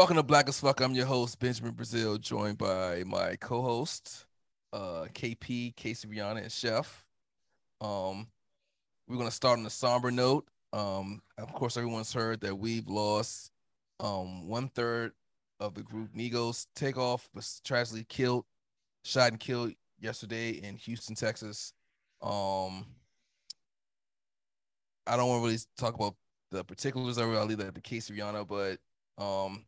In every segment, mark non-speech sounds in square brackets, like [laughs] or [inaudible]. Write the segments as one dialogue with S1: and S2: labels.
S1: Welcome to Black as Fuck. I'm your host, Benjamin Brazil, joined by my co-host, uh, KP, Casey Rihanna, and Chef. Um, we're gonna start on a somber note. Um, of course, everyone's heard that we've lost um one third of the group Migos. Takeoff was tragically killed, shot and killed yesterday in Houston, Texas. Um, I don't want to really talk about the particulars of it. I'll leave that to Casey Rihanna, but um,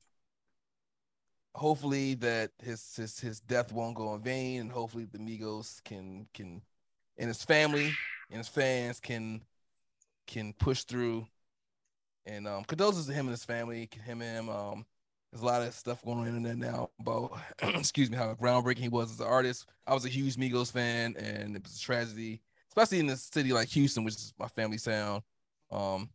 S1: hopefully that his his his death won't go in vain, and hopefully the Migos can can and his family and his fans can can push through. And um, condolences to him and his family, him and him. Um, there's a lot of stuff going on the internet now about, [clears throat] excuse me, how groundbreaking he was as an artist. I was a huge Migos fan, and it was a tragedy, especially in a city like Houston, which is my family sound. Um,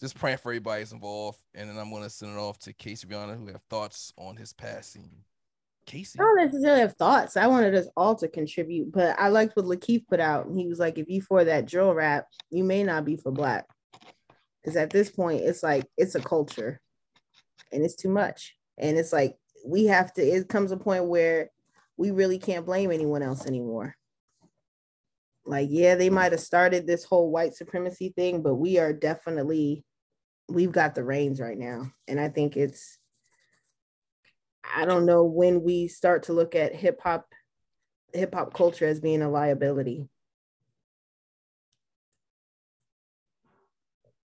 S1: just praying for everybody who's involved, and then I'm gonna send it off to Casey Rihanna, who have thoughts on his passing. Casey,
S2: I don't necessarily have thoughts. I wanted us all to contribute, but I liked what Lakeith put out. He was like, "If you for that drill rap, you may not be for black." Because at this point, it's like it's a culture, and it's too much, and it's like we have to. It comes a point where we really can't blame anyone else anymore. Like, yeah, they might have started this whole white supremacy thing, but we are definitely we've got the reins right now. And I think it's I don't know when we start to look at hip hop hip hop culture as being a liability.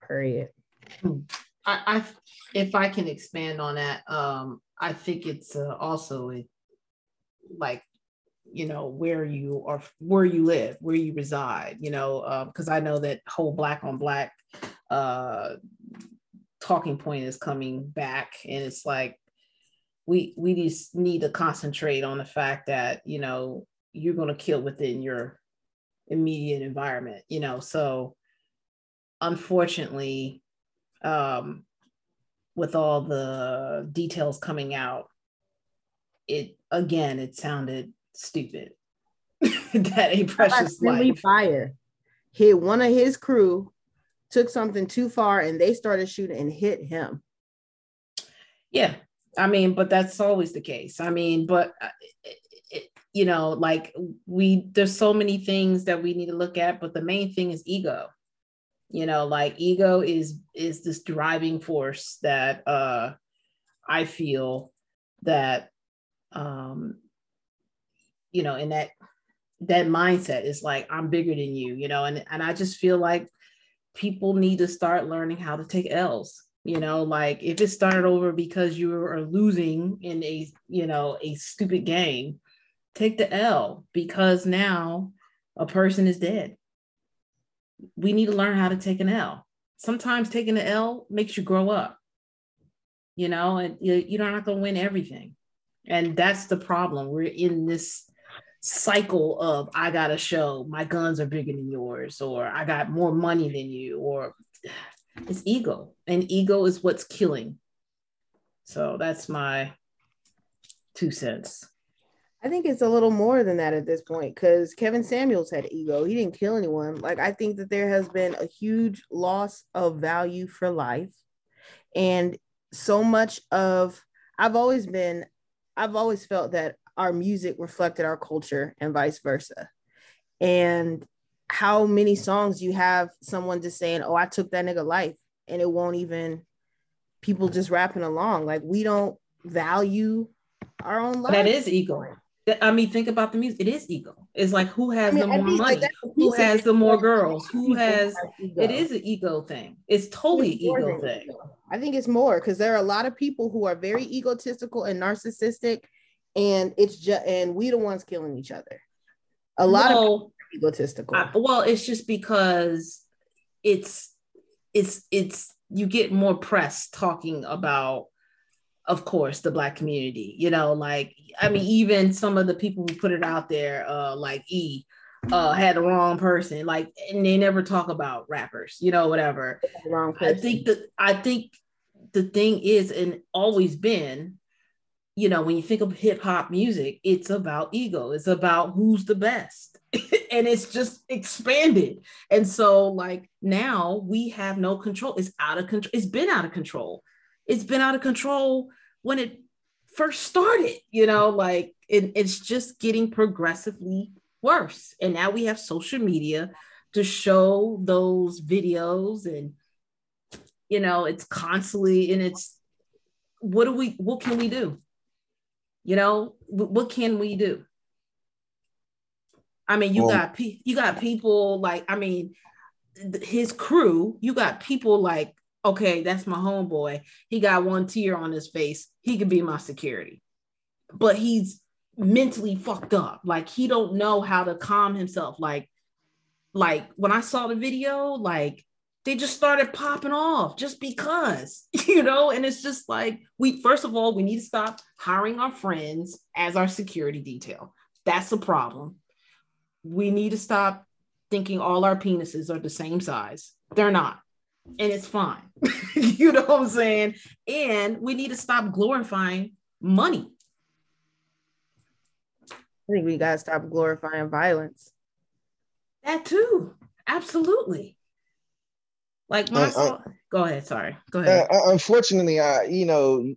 S2: Period.
S3: I, I if I can expand on that, um, I think it's uh, also a, like you know where you are where you live where you reside you know because um, i know that whole black on black uh talking point is coming back and it's like we we just need to concentrate on the fact that you know you're going to kill within your immediate environment you know so unfortunately um with all the details coming out it again it sounded stupid. [laughs] that a precious life.
S2: Fire hit one of his crew, took something too far, and they started shooting and hit him.
S3: Yeah, I mean, but that's always the case. I mean, but uh, it, you know, like we there's so many things that we need to look at, but the main thing is ego. You know, like ego is is this driving force that uh I feel that um you know, in that that mindset is like I'm bigger than you, you know, and and I just feel like people need to start learning how to take L's. You know, like if it started over because you are losing in a, you know, a stupid game, take the L because now a person is dead. We need to learn how to take an L. Sometimes taking an L makes you grow up, you know, and you're not going to win everything. And that's the problem. We're in this cycle of I got a show, my guns are bigger than yours, or I got more money than you, or [sighs] it's ego. And ego is what's killing. So that's my two cents.
S2: I think it's a little more than that at this point because Kevin Samuels had ego. He didn't kill anyone. Like, I think that there has been a huge loss of value for life. And so much of, I've always been, I've always felt that our music reflected our culture and vice versa. And how many songs you have someone just saying, Oh, I took that nigga life, and it won't even people just rapping along. Like we don't value our own life.
S3: That is ego. I mean, think about the music. It is ego. It's like who has I mean, the more money, like who has the more girls, who has. It is an ego thing. It's totally it's ego thing. Ego.
S2: I think it's more because there are a lot of people who are very egotistical and narcissistic, and it's just and we the ones killing each other. A lot of egotistical.
S3: I, well, it's just because it's it's it's you get more press talking about of course the black community you know like i mean even some of the people who put it out there uh like e uh had the wrong person like and they never talk about rappers you know whatever wrong person. i think that i think the thing is and always been you know, when you think of hip hop music, it's about ego. It's about who's the best. [laughs] and it's just expanded. And so, like, now we have no control. It's out of control. It's been out of control. it's been out of control when it first started, you know, like it, it's just getting progressively worse. And now we have social media to show those videos and you know, it's constantly and it's what do we what can we do? You know, what can we do? I mean, you well, got you got people like I mean, his crew. You got people like okay, that's my homeboy. He got one tear on his face. He could be my security. But he's mentally fucked up. Like he don't know how to calm himself. Like, like when I saw the video, like they just started popping off just because, [laughs] you know, and it's just like we first of all, we need to stop hiring our friends as our security detail. That's a problem. We need to stop thinking all our penises are the same size. They're not and it's fine. [laughs] you know what I'm saying? And we need to stop glorifying money.
S2: I think we got to stop glorifying violence.
S3: That too. Absolutely. Like my uh, uh, go ahead. Sorry. Go ahead.
S4: Uh, uh unfortunately, I you know,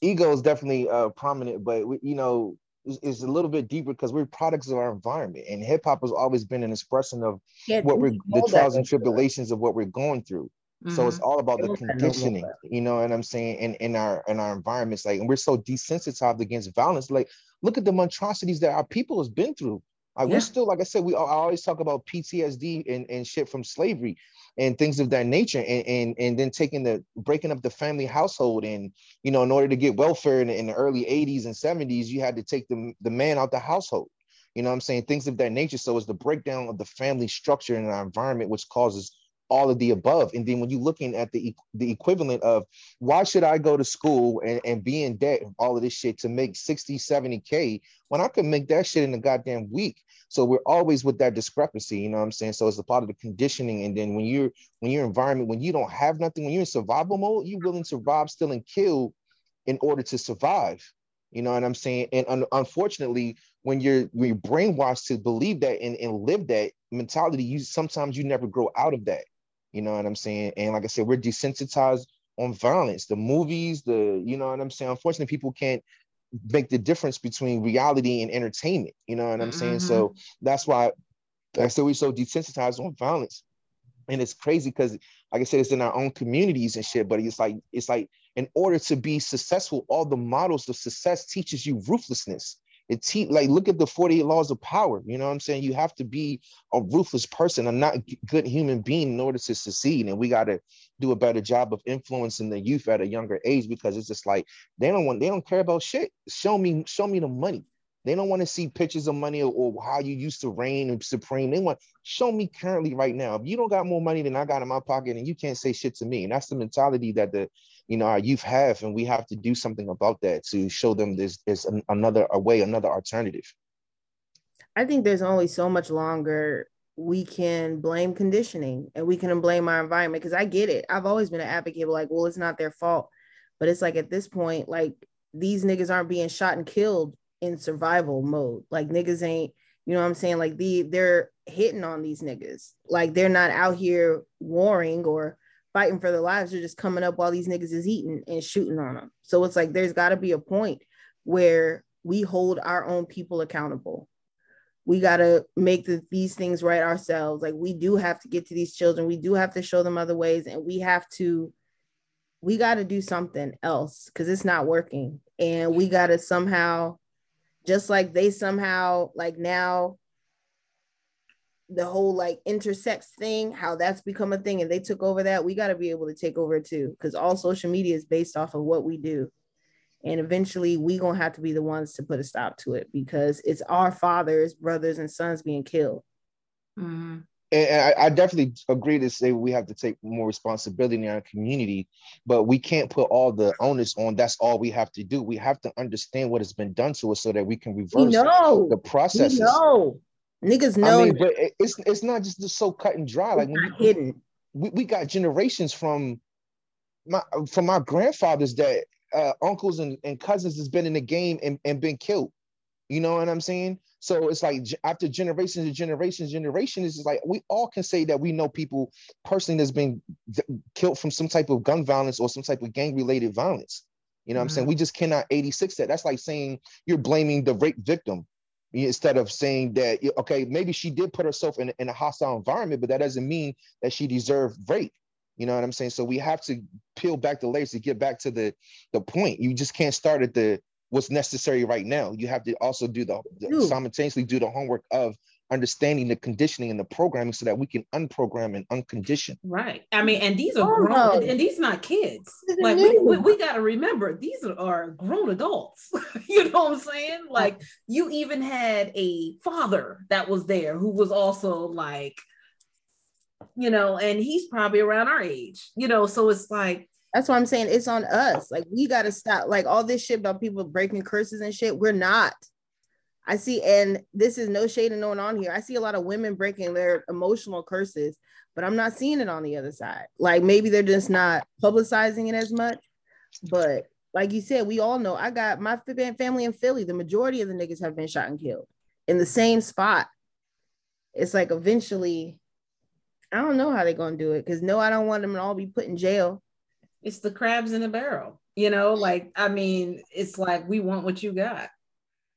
S4: ego is definitely uh, prominent, but we, you know, is, a little bit deeper because we're products of our environment, and hip hop has always been an expression of yeah, what we're the trials and tribulations of what we're going through. Mm-hmm. So it's mm-hmm. all about the conditioning, you know what I'm saying, in, in our in our environments. Like, and we're so desensitized against violence. Like, look at the monstrosities that our people has been through. Uh, like yeah. we're still, like I said, we I always talk about PTSD and, and shit from slavery and things of that nature, and, and and then taking the breaking up the family household, and you know, in order to get welfare in, in the early 80s and 70s, you had to take the, the man out the household. You know what I'm saying? Things of that nature. So it's the breakdown of the family structure in our environment, which causes all of the above. And then when you're looking at the the equivalent of why should I go to school and, and be in debt, all of this shit to make 60, 70K when I could make that shit in a goddamn week. So we're always with that discrepancy, you know what I'm saying? So it's a part of the conditioning. And then when you're when your environment, when you don't have nothing, when you're in survival mode, you're willing to rob, steal, and kill in order to survive. You know what I'm saying? And un- unfortunately, when you're when you're brainwashed to believe that and, and live that mentality, you sometimes you never grow out of that. You know what I'm saying? And like I said, we're desensitized on violence. The movies, the you know what I'm saying. Unfortunately, people can't make the difference between reality and entertainment. You know what I'm mm-hmm. saying? So mm-hmm. that's why I said we're so desensitized on violence. And it's crazy because, like I said, it's in our own communities and shit. But it's like it's like in order to be successful, all the models of success teaches you ruthlessness it like look at the 48 laws of power you know what i'm saying you have to be a ruthless person a not good human being in order to succeed and we got to do a better job of influencing the youth at a younger age because it's just like they don't want they don't care about shit show me show me the money they don't want to see pictures of money or, or, how you used to reign and supreme. They want show me currently right now. If you don't got more money than I got in my pocket, and you can't say shit to me, and that's the mentality that the you know our youth have, and we have to do something about that to show them there's there's an, another a way, another alternative.
S2: I think there's only so much longer we can blame conditioning and we can blame our environment because I get it. I've always been an advocate, like, well, it's not their fault, but it's like at this point, like these niggas aren't being shot and killed in survival mode. Like niggas ain't, you know what I'm saying? Like the they're hitting on these niggas. Like they're not out here warring or fighting for their lives. They're just coming up while these niggas is eating and shooting on them. So it's like there's got to be a point where we hold our own people accountable. We got to make the, these things right ourselves. Like we do have to get to these children. We do have to show them other ways and we have to we got to do something else cuz it's not working. And we got to somehow just like they somehow like now the whole like intersex thing how that's become a thing and they took over that we got to be able to take over too because all social media is based off of what we do and eventually we gonna have to be the ones to put a stop to it because it's our fathers brothers and sons being killed
S4: mm-hmm and I, I, definitely agree to say we have to take more responsibility in our community, but we can't put all the onus on. That's all we have to do. We have to understand what has been done to us so that we can reverse
S2: know.
S4: the process.
S2: No, niggas know. I mean,
S4: but it's it's not just so cut and dry. Like when you, hidden. We, we got generations from my from my grandfathers that uh, uncles and, and cousins has been in the game and, and been killed. You know what I'm saying? So it's like after generations and generations, generations, it's like we all can say that we know people personally that's been killed from some type of gun violence or some type of gang related violence. You know what mm-hmm. I'm saying? We just cannot 86 that. That's like saying you're blaming the rape victim instead of saying that, okay, maybe she did put herself in, in a hostile environment, but that doesn't mean that she deserved rape. You know what I'm saying? So we have to peel back the layers to get back to the the point. You just can't start at the what's necessary right now. You have to also do the, the simultaneously do the homework of understanding the conditioning and the programming so that we can unprogram and uncondition.
S3: Right. I mean, and these are oh, grown, no. and, and, these not kids. Like we, we, we got to remember these are, are grown adults. [laughs] you know what I'm saying? Like you even had a father that was there who was also like, you know, and he's probably around our age, you know, so it's like
S2: that's why I'm saying it's on us. Like we gotta stop. Like all this shit about people breaking curses and shit. We're not. I see, and this is no shade no one on here. I see a lot of women breaking their emotional curses, but I'm not seeing it on the other side. Like maybe they're just not publicizing it as much. But like you said, we all know I got my family in Philly. The majority of the niggas have been shot and killed in the same spot. It's like eventually, I don't know how they're gonna do it because no, I don't want them to all be put in jail
S3: it's the crabs in the barrel you know like i mean it's like we want what you got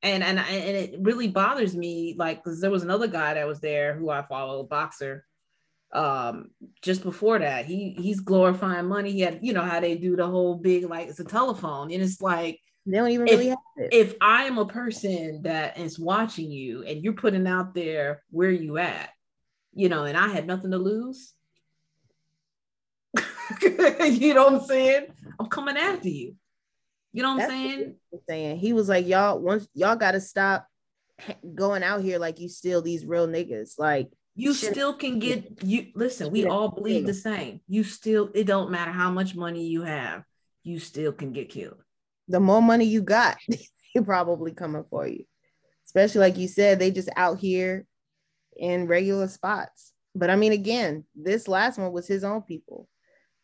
S3: and and and it really bothers me like because there was another guy that was there who i follow a boxer um just before that he he's glorifying money he had you know how they do the whole big like it's a telephone and it's like
S2: they don't even if, really have it.
S3: if i am a person that is watching you and you're putting out there where you at you know and i had nothing to lose [laughs] you know what I'm saying? I'm coming after you. You know what That's I'm saying?
S2: What saying he was like, y'all once y'all got to stop going out here like you steal these real niggas. Like
S3: you still can get you. Listen, we all believe the same. You still it don't matter how much money you have, you still can get killed.
S2: The more money you got, [laughs] they probably coming for you. Especially like you said, they just out here in regular spots. But I mean, again, this last one was his own people.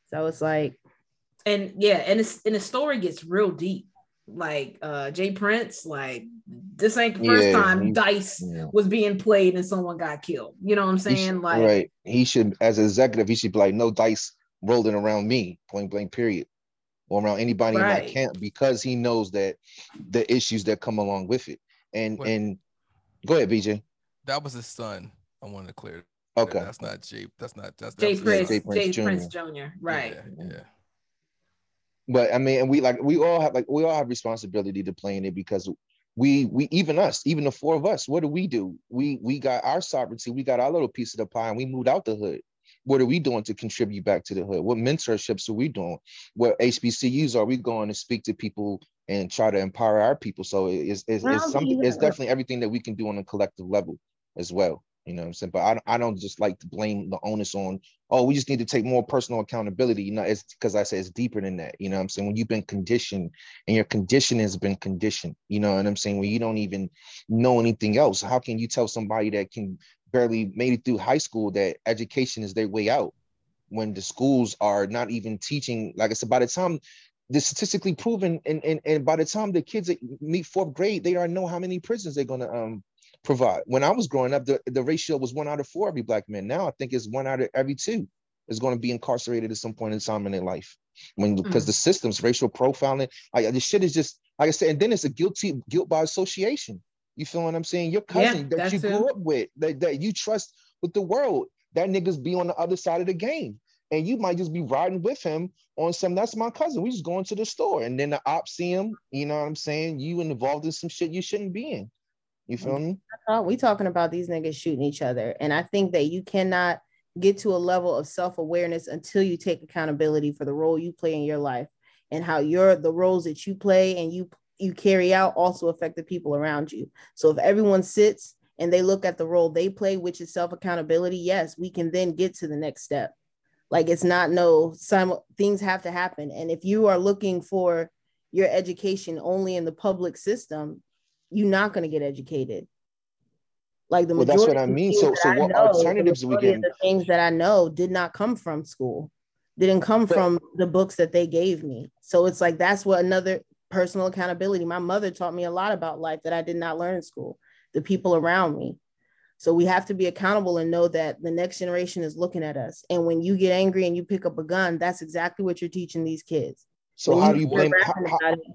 S2: So it's like,
S3: and yeah, and it's and the story gets real deep. Like uh J. Prince, like this ain't the first yeah, time dice yeah. was being played and someone got killed. You know what I'm saying?
S4: Should,
S3: like
S4: right. He should as executive, he should be like, no dice rolling around me, point blank, period. Or around anybody right. in my camp because he knows that the issues that come along with it. And Wait, and go ahead, BJ.
S1: That was his son. I wanted to clear
S4: Okay.
S1: That's not Jay. That's not that's
S3: J. Prince. J. Prince, J. Prince Jr. Right.
S1: Yeah, yeah.
S4: But I mean, and we like we all have like we all have responsibility to play in it because we we even us, even the four of us, what do we do? We we got our sovereignty, we got our little piece of the pie, and we moved out the hood. What are we doing to contribute back to the hood? What mentorships are we doing? What HBCUs are we going to speak to people and try to empower our people? So it's it's, it's something. It's definitely everything that we can do on a collective level as well. You know what I'm saying? But I, I don't just like to blame the onus on, oh, we just need to take more personal accountability. You know, it's because I say it's deeper than that. You know what I'm saying? When you've been conditioned and your condition has been conditioned, you know what I'm saying? When you don't even know anything else, how can you tell somebody that can barely made it through high school that education is their way out when the schools are not even teaching? Like I said, by the time the statistically proven and, and, and by the time the kids meet fourth grade, they already know how many prisons they're gonna um provide. When I was growing up, the, the ratio was one out of four every black man. Now I think it's one out of every two is going to be incarcerated at some point in time in their life. When because mm. the systems, racial profiling, this shit is just like I said, and then it's a guilty guilt by association. You feel what I'm saying? Your cousin yeah, that you grew it. up with, that, that you trust with the world, that niggas be on the other side of the game. And you might just be riding with him on some, that's my cousin. We just going to the store. And then the ops see him, you know what I'm saying? You involved in some shit you shouldn't be in. You feel me? Uh-huh.
S2: We talking about these niggas shooting each other, and I think that you cannot get to a level of self awareness until you take accountability for the role you play in your life and how your the roles that you play and you you carry out also affect the people around you. So if everyone sits and they look at the role they play, which is self accountability, yes, we can then get to the next step. Like it's not no some things have to happen, and if you are looking for your education only in the public system, you're not going to get educated. Like the
S4: well, that's what I mean. So, so what know, alternatives we get?
S2: The things that I know did not come from school, didn't come but, from the books that they gave me. So it's like that's what another personal accountability. My mother taught me a lot about life that I did not learn in school. the people around me. So we have to be accountable and know that the next generation is looking at us. And when you get angry and you pick up a gun, that's exactly what you're teaching these kids.
S4: So how do you blame how,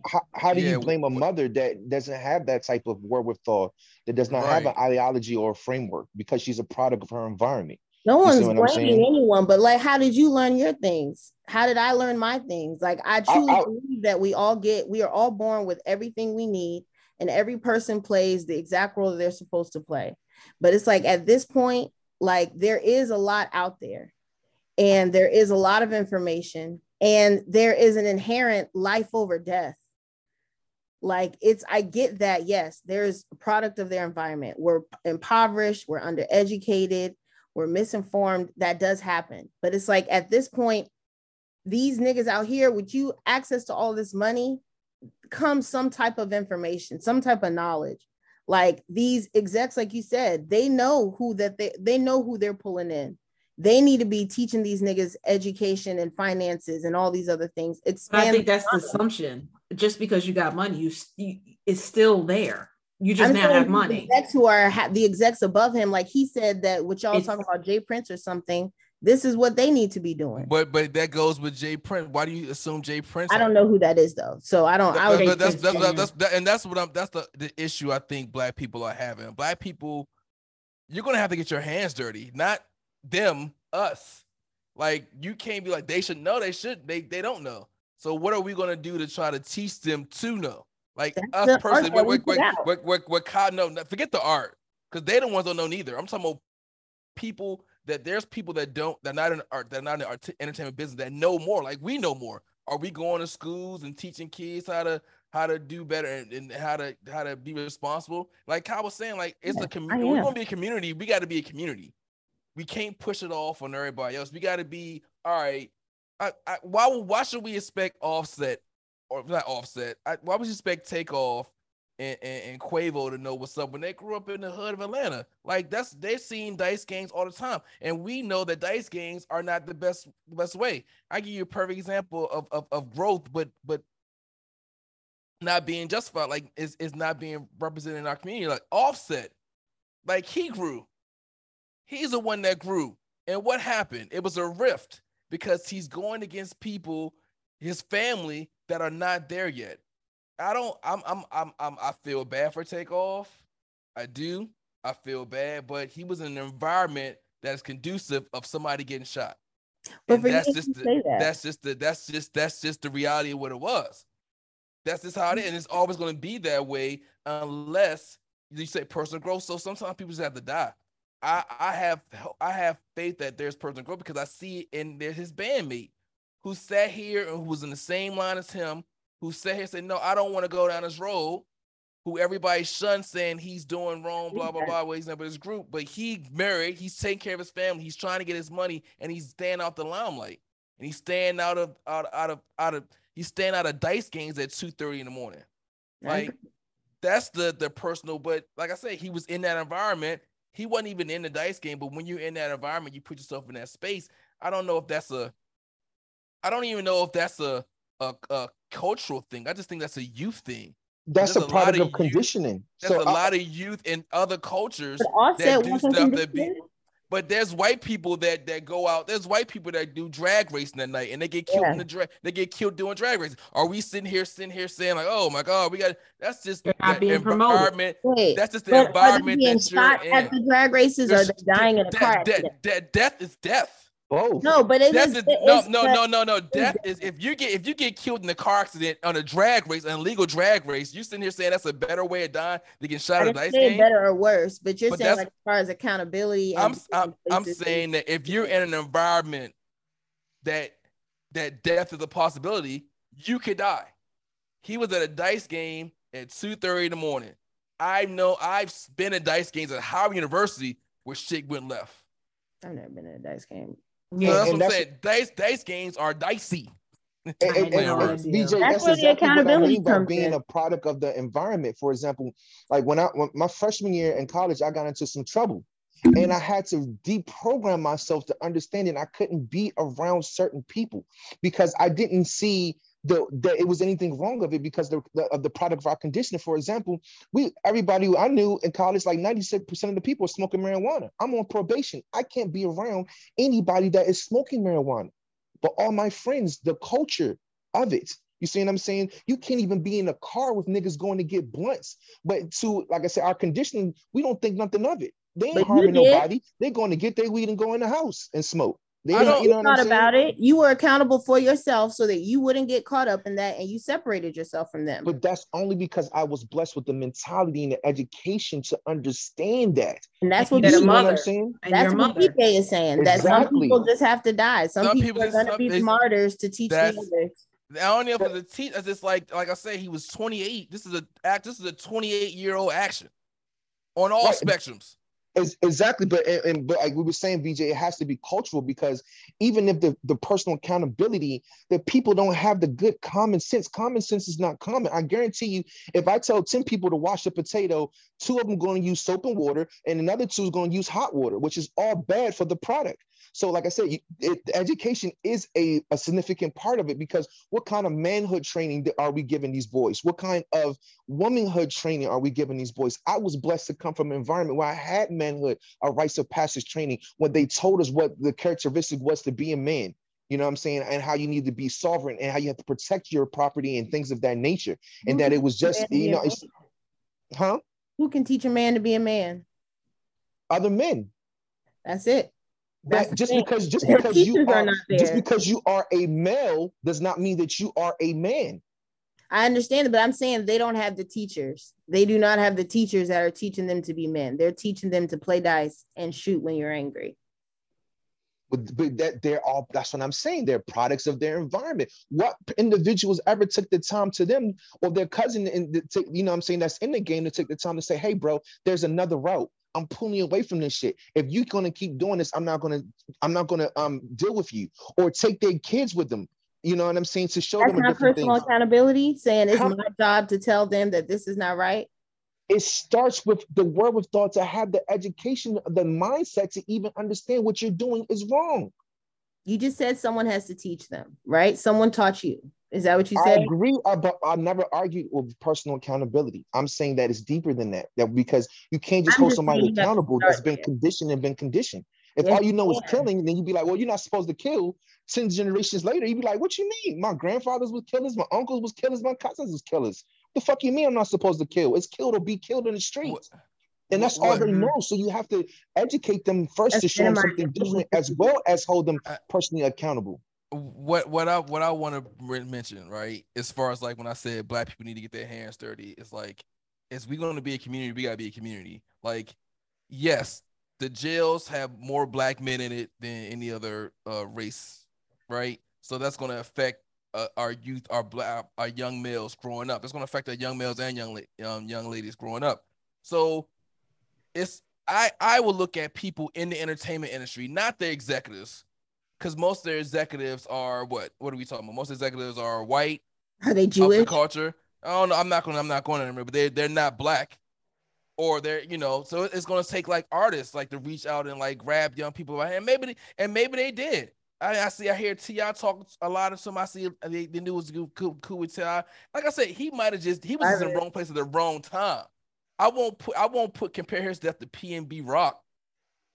S4: how, how, do yeah. you blame a mother that doesn't have that type of wherewithal, that does not right. have an ideology or a framework because she's a product of her environment?
S2: No one's blaming anyone, but like, how did you learn your things? How did I learn my things? Like, I truly I, I, believe that we all get, we are all born with everything we need, and every person plays the exact role that they're supposed to play. But it's like at this point, like there is a lot out there, and there is a lot of information, and there is an inherent life over death. Like it's, I get that. Yes, there's a product of their environment. We're impoverished, we're undereducated we're misinformed. That does happen. But it's like at this point, these niggas out here with you access to all this money comes some type of information, some type of knowledge. Like these execs, like you said, they know who that they they know who they're pulling in. They need to be teaching these niggas education and finances and all these other things. It's
S3: I think that's the assumption. Just because you got money, you, you it's still there. You just I'm now have money.
S2: The execs who are the execs above him, like he said that what y'all it's, talking about J. Prince or something. This is what they need to be doing.
S1: But but that goes with J. Prince. Why do you assume J. Prince?
S2: I don't know who that is though, so I don't. I
S1: but, that's, that's, that's, that's that, and that's what I'm. That's the the issue I think black people are having. Black people, you're gonna have to get your hands dirty, not them, us. Like you can't be like they should know. They should. They they don't know. So what are we gonna do to try to teach them to know? Like That's us personally, what what what what what what know? Forget the art, because they the ones don't know neither. I'm talking about people that there's people that don't that not in art that not in the art, entertainment business that know more. Like we know more. Are we going to schools and teaching kids how to how to do better and, and how to how to be responsible? Like Kyle was saying, like it's yeah, a community. We're gonna be a community. We got to be a community. We can't push it off on everybody else. We got to be all right. I, I, why why should we expect Offset or not Offset. I, why would you expect Takeoff and, and, and, Quavo to know what's up when they grew up in the hood of Atlanta? Like that's they've seen dice games all the time, and we know that dice games are not the best best way. I give you a perfect example of of, of growth, but but not being justified. Like is is not being represented in our community. Like Offset, like he grew. He's the one that grew. And what happened? It was a rift because he's going against people, his family that are not there yet. I don't. I'm. I'm. I'm. I'm I feel bad for takeoff. I do. I feel bad, but he was in an environment that's conducive of somebody getting shot. But that's just the, that. that's just the that's just that's just the reality of what it was. That's just how it is, and it's always going to be that way unless you say personal growth. So sometimes people just have to die. I I have I have faith that there's personal growth because I see it in there his bandmate who sat here and who was in the same line as him, who sat here and said, No, I don't want to go down this road, who everybody shunned saying he's doing wrong, blah, blah, blah, where he's never his group. But he married, he's taking care of his family, he's trying to get his money, and he's staying out the limelight. And he's staying out of out, out of out of he's staying out of dice games at 2 30 in the morning. Like that's the the personal, but like I said, he was in that environment. He wasn't even in the dice game, but when you're in that environment, you put yourself in that space. I don't know if that's a I don't even know if that's a a, a cultural thing. I just think that's a youth thing.
S4: That's a, a product of, of conditioning.
S1: There's so a I, lot of youth in other cultures that do stuff that be. But there's white people that that go out. There's white people that do drag racing at night, and they get killed yeah. in the drag. They get killed doing drag racing. Are we sitting here, sitting here saying like, "Oh my God, we got"? That's just
S3: They're not being environment.
S2: Wait,
S1: that's just the environment that
S2: you're in. At the drag races, or they dying in a car
S1: accident? death is death.
S4: Both.
S2: No, but it
S1: is, no, no, no, no, [laughs] no. Death is if you get if you get killed in a car accident on a drag race, an illegal drag race. You sitting here saying that's a better way of dying than getting shot at a dice game.
S2: Better or worse, but you're but saying like as far as accountability.
S1: I'm I'm, I'm saying that if you're in an environment that that death is a possibility, you could die. He was at a dice game at two thirty in the morning. I know I've been at dice games at Howard University where shit went left.
S2: I've never been at a dice game.
S1: Yeah, that's what I'm saying. Dice dice games are dicey.
S4: And, [laughs] and, and, DJ, that's, that's exactly what I mean by being in. a product of the environment. For example, like when I when my freshman year in college, I got into some trouble, and I had to deprogram myself to understand that I couldn't be around certain people because I didn't see the, that it was anything wrong of it because the, the, of the product of our conditioning. For example, we everybody who I knew in college, like 96% of the people are smoking marijuana. I'm on probation. I can't be around anybody that is smoking marijuana. But all my friends, the culture of it, you see what I'm saying? You can't even be in a car with niggas going to get blunts. But to, like I said, our conditioning, we don't think nothing of it. They ain't but harming nobody. They're going to get their weed and go in the house and smoke. They
S2: I don't, you know thought about it. You were accountable for yourself so that you wouldn't get caught up in that and you separated yourself from them.
S4: But that's only because I was blessed with the mentality and the education to understand that.
S2: And that's what, you what I'm saying. And that's what PK is saying. Exactly. That some people just have to die. Some, some people, people, are going to be martyrs to teach the others.
S1: The only able to teach us it's like like I said, he was 28. This is a act. This is a 28 year old action on all right. spectrums
S4: exactly, but and, and, but like we were saying, VJ, it has to be cultural because even if the, the personal accountability, that people don't have the good common sense. Common sense is not common. I guarantee you, if I tell 10 people to wash a potato, two of them going to use soap and water, and another two is going to use hot water, which is all bad for the product. So, like I said, it, education is a, a significant part of it because what kind of manhood training are we giving these boys? What kind of womanhood training are we giving these boys? I was blessed to come from an environment where I had manhood, a rites of passage training, when they told us what the characteristic was to be a man you know what I'm saying, and how you need to be sovereign and how you have to protect your property and things of that nature, and Who that it was just, you know, huh?
S2: Who can teach a man to be a man?
S4: Other men.
S2: That's it.
S4: But just because just because you are, are just because you are a male does not mean that you are a man.
S2: I understand, but I'm saying they don't have the teachers. They do not have the teachers that are teaching them to be men. They're teaching them to play dice and shoot when you're angry.
S4: But, but that they're all that's what I'm saying. They're products of their environment. What individuals ever took the time to them or their cousin in the, you know I'm saying that's in the game to take the time to say, hey, bro, there's another route. I'm pulling away from this shit. If you're gonna keep doing this, I'm not gonna, I'm not gonna um deal with you. Or take their kids with them. You know what I'm saying? To show
S2: That's
S4: them
S2: not personal things. accountability, saying it's How, my job to tell them that this is not right.
S4: It starts with the wherewithal to have the education, the mindset to even understand what you're doing is wrong.
S2: You just said someone has to teach them, right? Someone taught you. Is that what you said?
S4: I agree, uh, but I never argued with personal accountability. I'm saying that it's deeper than that. That because you can't just I'm hold just somebody accountable that's been conditioned and been conditioned. If all you know is killing, then you'd be like, well, you're not supposed to kill. 10 generations later, you'd be like, what you mean? My grandfathers was killers, my uncles was killers, my cousins was killers. The fuck you mean I'm not supposed to kill? It's killed or be killed in the streets. What? And that's what, they know. So you have to educate them first to show them something different as well as hold them personally accountable
S1: what what I what I want to mention, right? As far as like when I said black people need to get their hands dirty, it's like, is we going to be a community, we gotta be a community. Like, yes, the jails have more black men in it than any other uh, race, right? So that's going to affect uh, our youth, our black, our young males growing up. It's going to affect our young males and young um, young ladies growing up. So it's I I will look at people in the entertainment industry, not the executives, because most of their executives are what? What are we talking about? Most executives are white.
S2: Are they Jewish? The
S1: culture. I don't know. I'm not going. I'm not going anywhere. But they they're not black, or they're you know. So it's going to take like artists like to reach out and like grab young people and maybe they, and maybe they did. I, I see. I hear T.I. talk a lot of some. I see they, they knew it was cool, cool with T.I. Like I said, he might have just he was in the wrong place at the wrong time. I won't put I won't put compare his death to PNB Rock,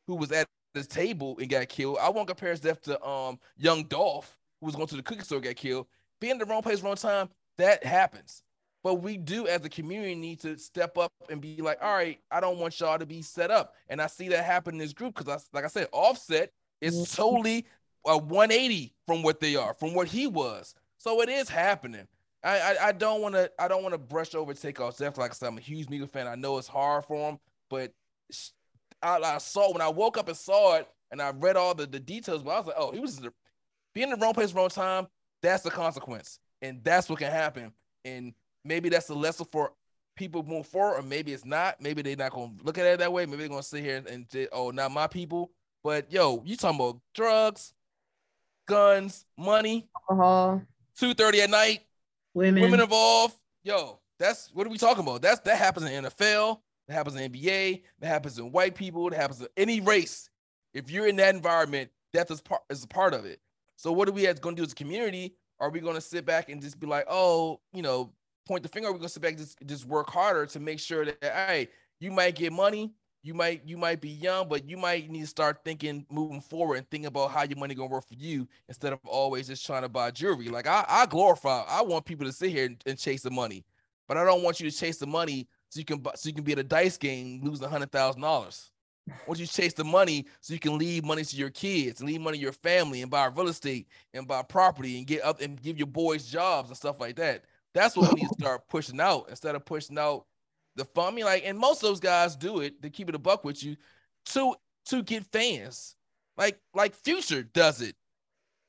S1: who was at this table and got killed. I won't compare his death to um Young Dolph, who was going to the cookie store, got killed. Being in the wrong place, wrong time, that happens. But we do, as a community, need to step up and be like, all right, I don't want y'all to be set up. And I see that happen in this group because, I, like I said, Offset is mm-hmm. totally a 180 from what they are, from what he was. So it is happening. I I, I don't want to I don't want to brush over Takeoff Jeff. Like I said, I'm a huge Migos fan. I know it's hard for him, but I, I, saw when I woke up and saw it and I read all the, the details, but I was like, oh, he was being in the wrong place, wrong time. That's the consequence, and that's what can happen. And maybe that's the lesson for people move forward, or maybe it's not. Maybe they're not gonna look at it that way. Maybe they're gonna sit here and, and say, oh, not my people. But yo, you talking about drugs, guns, money,
S2: alcohol,
S1: two thirty at night,
S2: women,
S1: women involved. Yo, that's what are we talking about? That's that happens in NFL. That happens in NBA. That happens in white people. That happens in any race. If you're in that environment, death is part is a part of it. So what are we going to do as a community? are we going to sit back and just be like, oh, you know, point the finger? Are we going to sit back and just, just work harder to make sure that, hey, you might get money, you might you might be young, but you might need to start thinking moving forward and thinking about how your money gonna work for you instead of always just trying to buy jewelry. Like I, I glorify, I want people to sit here and, and chase the money, but I don't want you to chase the money so you can so you can be at a dice game losing a hundred thousand dollars. Once you chase the money so you can leave money to your kids and leave money to your family and buy real estate and buy property and get up and give your boys jobs and stuff like that. That's what we need to [laughs] start pushing out instead of pushing out the fun. I mean, like, and most of those guys do it to keep it a buck with you to to get fans. Like, like Future does it.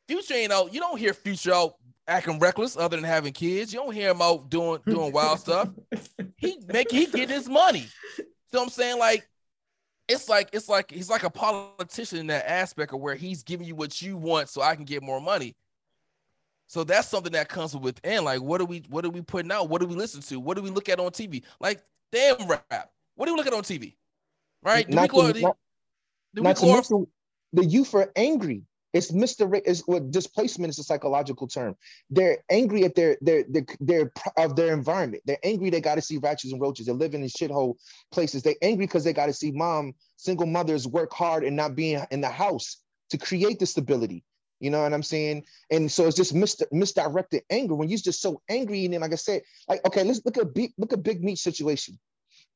S1: Future ain't out. You don't hear Future out acting reckless other than having kids. You don't hear him out doing doing wild stuff. He make he get his money. So I'm saying? Like, it's like it's like he's like a politician in that aspect of where he's giving you what you want so I can get more money. So that's something that comes within. Like, what are we what are we putting out? What do we listen to? What do we look at on TV? Like, damn rap. What do we look at on TV? Right? Do not we glor- to, not,
S4: not the youth are angry. It's Mr. Is what displacement is a psychological term. They're angry at their their their, their of their environment. They're angry they got to see ratchets and roaches. They're living in shithole places. They're angry because they got to see mom, single mothers work hard and not being in the house to create the stability. You know what I'm saying? And so it's just mis- misdirected anger when you're just so angry. And then, like I said, like okay, let's look at big, look at Big Meech situation.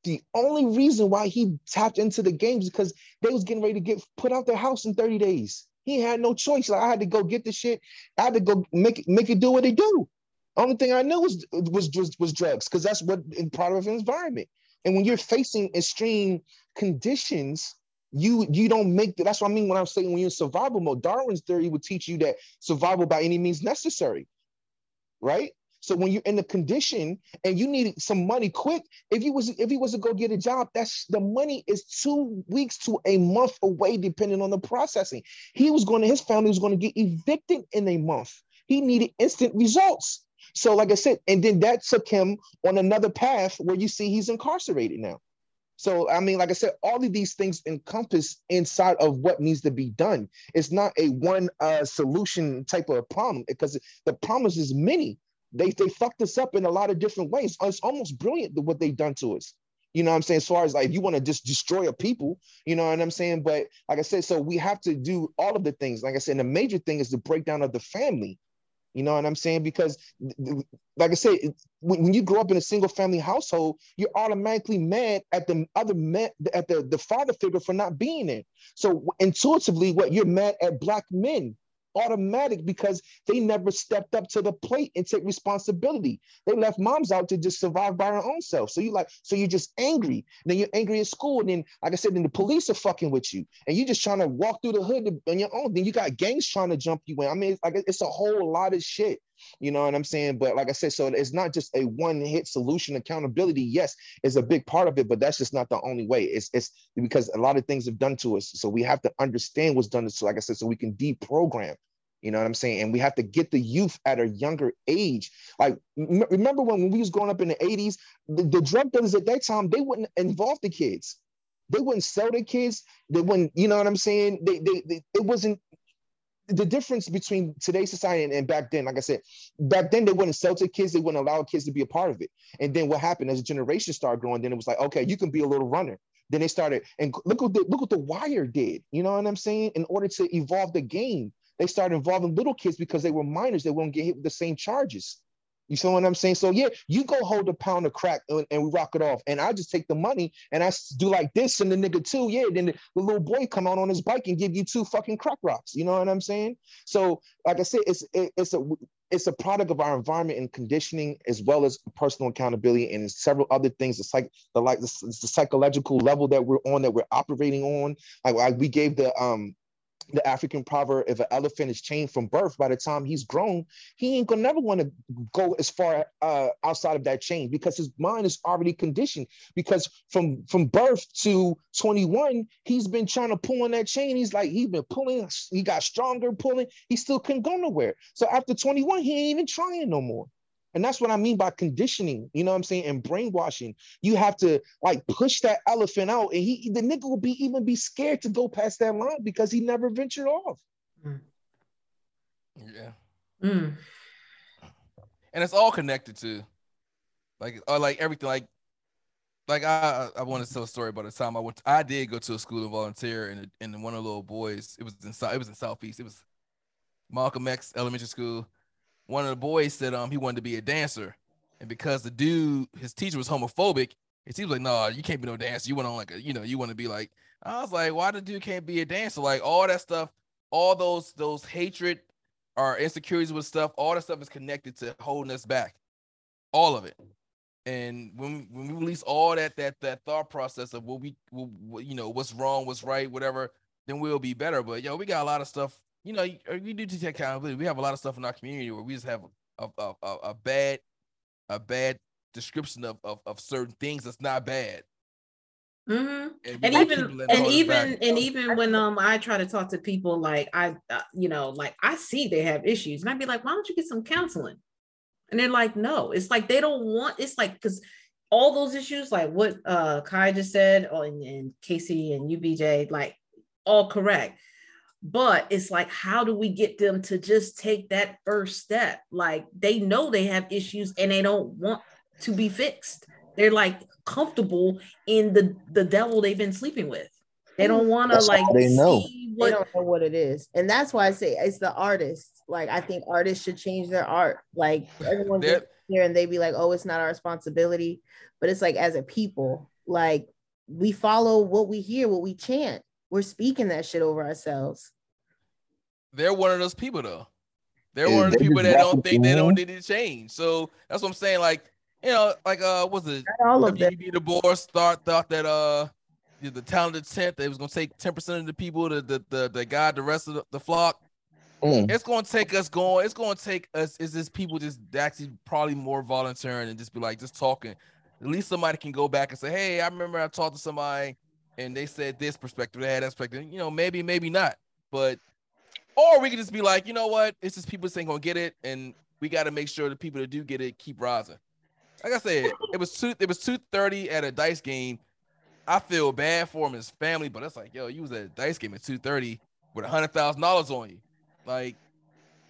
S4: The only reason why he tapped into the games because they was getting ready to get put out their house in 30 days. He had no choice. Like I had to go get the shit. I had to go make it make it do what it do. Only thing I knew was was was, was drugs because that's what in part of an environment. And when you're facing extreme conditions, you you don't make that's what I mean when I'm saying when you're in survival mode. Darwin's theory would teach you that survival by any means necessary, right? So when you're in the condition and you need some money quick, if you was if he was to go get a job, that's the money is two weeks to a month away, depending on the processing. He was going to his family was going to get evicted in a month. He needed instant results. So, like I said, and then that took him on another path where you see he's incarcerated now. So, I mean, like I said, all of these things encompass inside of what needs to be done. It's not a one uh, solution type of problem because the promise is many. They they fucked us up in a lot of different ways. It's almost brilliant what they've done to us. You know what I'm saying? As far as like, you want to just destroy a people, you know what I'm saying? But like I said, so we have to do all of the things. Like I said, the major thing is the breakdown of the family. You know what I'm saying? Because, like I said, when, you grow up in a single family household, you're automatically mad at the other man, at the, the father figure for not being there. So intuitively, what you're mad at black men automatic because they never stepped up to the plate and take responsibility. They left moms out to just survive by their own self. So you like, so you're just angry. And then you're angry at school, and then, like I said, then the police are fucking with you, and you're just trying to walk through the hood on your own. Then you got gangs trying to jump you in. I mean, it's like it's a whole lot of shit. You know what I'm saying? But like I said, so it's not just a one-hit solution. Accountability, yes, is a big part of it, but that's just not the only way. It's it's because a lot of things have done to us. So we have to understand what's done to us, like I said, so we can deprogram. You know what I'm saying? And we have to get the youth at a younger age. Like, m- remember when, when we was growing up in the 80s, the, the drug dealers at that time, they wouldn't involve the kids. They wouldn't sell the kids. They wouldn't, you know what I'm saying? They, they, they it wasn't the difference between today's society and, and, back then, like I said, back then they wouldn't sell to kids, they wouldn't allow kids to be a part of it. And then what happened as a generation started growing, then it was like, okay, you can be a little runner. Then they started, and look what the look what the wire did. You know what I'm saying? In order to evolve the game, they started involving little kids because they were minors. They won't get hit with the same charges. You see what I'm saying? So yeah, you go hold a pound of crack and, and, we rock it off, and I just take the money and I do like this, and the nigga too. Yeah, then the, the, little boy come out on his bike and give you two fucking crack rocks. You know what I'm saying? So like I said, it's it, it's a it's a product of our environment and conditioning as well as personal accountability and several other things. It's like the like the, the psychological level that we're on that we're operating on. Like, like we gave the um the African proverb, if an elephant is chained from birth, by the time he's grown, he ain't gonna never want to go as far uh, outside of that chain because his mind is already conditioned. Because from from birth to 21, he's been trying to pull on that chain. He's like, he's been pulling, he got stronger pulling, he still couldn't go nowhere. So after 21, he ain't even trying no more. And that's what I mean by conditioning, you know what I'm saying, and brainwashing. You have to like push that elephant out, and he the nigga will be even be scared to go past that line because he never ventured off.
S1: Mm. Yeah.
S3: Mm.
S1: and it's all connected to, like, or like everything, like, like I I want to tell a story about the time I went. To, I did go to a school to volunteer, and and one of the little boys, it was in it was in Southeast, it was Malcolm X Elementary School. One of the boys said um he wanted to be a dancer, and because the dude his teacher was homophobic, his teacher was like, "No, nah, you can't be no dancer. You went on like a you know you want to be like." I was like, "Why the dude can't be a dancer?" Like all that stuff, all those those hatred our insecurities with stuff, all that stuff is connected to holding us back. All of it. And when when we release all that that that thought process of what we what, you know what's wrong, what's right, whatever, then we'll be better. But yo, we got a lot of stuff. You know, we do take accountability. We have a lot of stuff in our community where we just have a a, a, a bad a bad description of, of of certain things that's not bad.
S3: Mm-hmm. And, and even and even and even when um I try to talk to people like I uh, you know like I see they have issues and I'd be like why don't you get some counseling and they're like no it's like they don't want it's like because all those issues like what uh Kai just said or oh, and, and Casey and UBJ like all correct but it's like how do we get them to just take that first step like they know they have issues and they don't want to be fixed they're like comfortable in the the devil they've been sleeping with. They don't mm. want to like
S4: they know.
S2: What, they don't know what it is, and that's why I say it's the artist Like I think artists should change their art. Like everyone gets here and they be like, "Oh, it's not our responsibility," but it's like as a people, like we follow what we hear, what we chant. We're speaking that shit over ourselves.
S1: They're one of those people, though. They're one of the people that don't think they don't need to change. So that's what I'm saying. Like you know, like uh, was it all of W.E.B. Du Bois start thought that uh, the talented tenth they was gonna take ten percent of the people to the the the guide the rest of the, the flock. Mm. It's gonna take us going. It's gonna take us. Is this people just actually probably more volunteering and just be like just talking? At least somebody can go back and say, "Hey, I remember I talked to somebody and they said this perspective, they had that perspective." You know, maybe, maybe not, but or we could just be like, you know what? It's just people saying ain't gonna get it, and we got to make sure the people that do get it keep rising like I said, it was two. It was two thirty at a dice game. I feel bad for him and his family, but it's like, yo, you was at a dice game at two thirty with a hundred thousand dollars on you. Like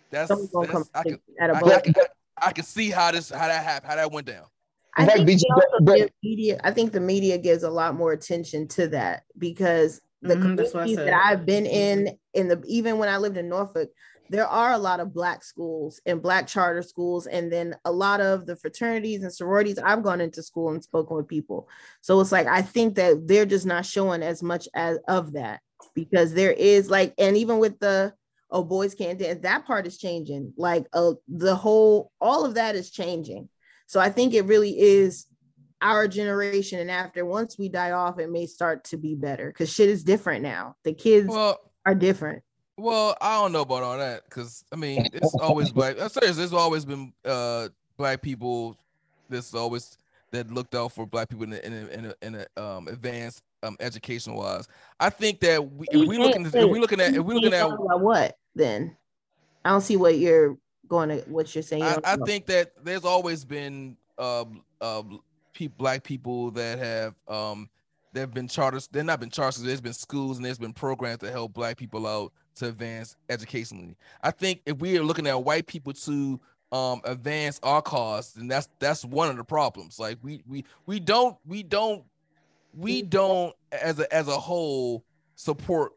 S1: that's, that's I can, I, I, can, I can see how this how that happened, how that went down.
S2: I think, the media, I think the media gives a lot more attention to that because the mm-hmm, communities that I've been in, in the even when I lived in Norfolk, there are a lot of black schools and black charter schools and then a lot of the fraternities and sororities i've gone into school and spoken with people. So it's like i think that they're just not showing as much as of that because there is like and even with the oh boys can't dance that part is changing. Like uh, the whole all of that is changing. So i think it really is our generation and after once we die off it may start to be better because shit is different now the kids well, are different
S1: well, I don't know about all that because I mean it's always black. I'm serious. There's always been uh black people. This always that looked out for black people in a, in a, in, a, in a um advanced um education wise. I think that we, if we looking if we looking at if we looking at
S2: what then, I don't see what you're going to what you're saying.
S1: I, I think that there's always been uh uh pe- black people that have um there have been charters. They're not been charters. There's been schools and there's been programs to help black people out to advance educationally. I think if we are looking at white people to um advance our cause, then that's that's one of the problems. Like we we we don't we don't we don't as a as a whole support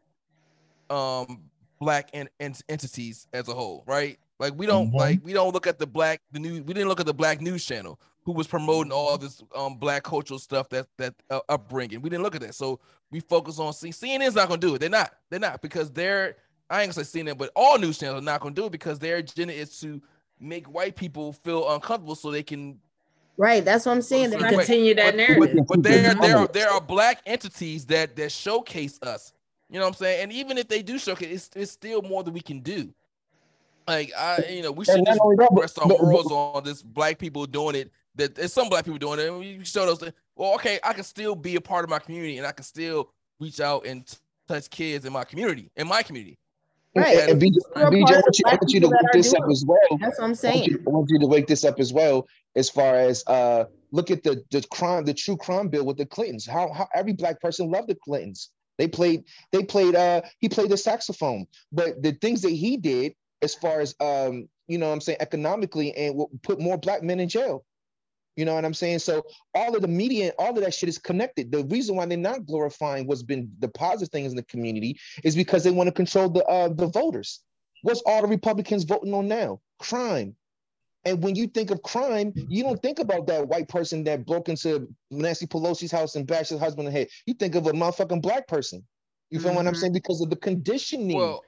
S1: um black and ent- entities as a whole, right? Like we don't mm-hmm. like we don't look at the black the new we didn't look at the black news channel who was promoting all this um black cultural stuff that that uh, upbringing. We didn't look at that, so we focus on C- CNN's not gonna do it. They're not. They're not because they're I ain't gonna say CNN, but all news channels are not gonna do it because their agenda is to make white people feel uncomfortable so they can
S2: Right, that's what I'm saying. They
S3: continue that
S1: but,
S3: narrative.
S1: But, but there, there are there are black entities that that showcase us. You know what I'm saying? And even if they do showcase, it's, it's still more than we can do. Like I, you know, we should just rest our morals on this black people doing it. That there's some black people doing it. And we show those. That, well, okay, I can still be a part of my community, and I can still reach out and touch kids in my community, in my community.
S2: Right. And,
S4: and BJ, BJ I, want you, I want you to wake this up as well.
S2: That's what I'm saying. I want,
S4: you, I want you to wake this up as well, as far as uh look at the the crime, the true crime bill with the Clintons. How how every black person loved the Clintons. They played, they played, uh, he played the saxophone. But the things that he did, as far as um, you know what I'm saying, economically, and put more black men in jail. You know what I'm saying? So all of the media, all of that shit is connected. The reason why they're not glorifying what's been the positive things in the community is because they want to control the uh, the voters. What's all the Republicans voting on now? Crime. And when you think of crime, you don't think about that white person that broke into Nancy Pelosi's house and bashed his husband in the head. You think of a motherfucking black person. You feel mm-hmm. what I'm mm-hmm. saying? Because of the conditioning. Well,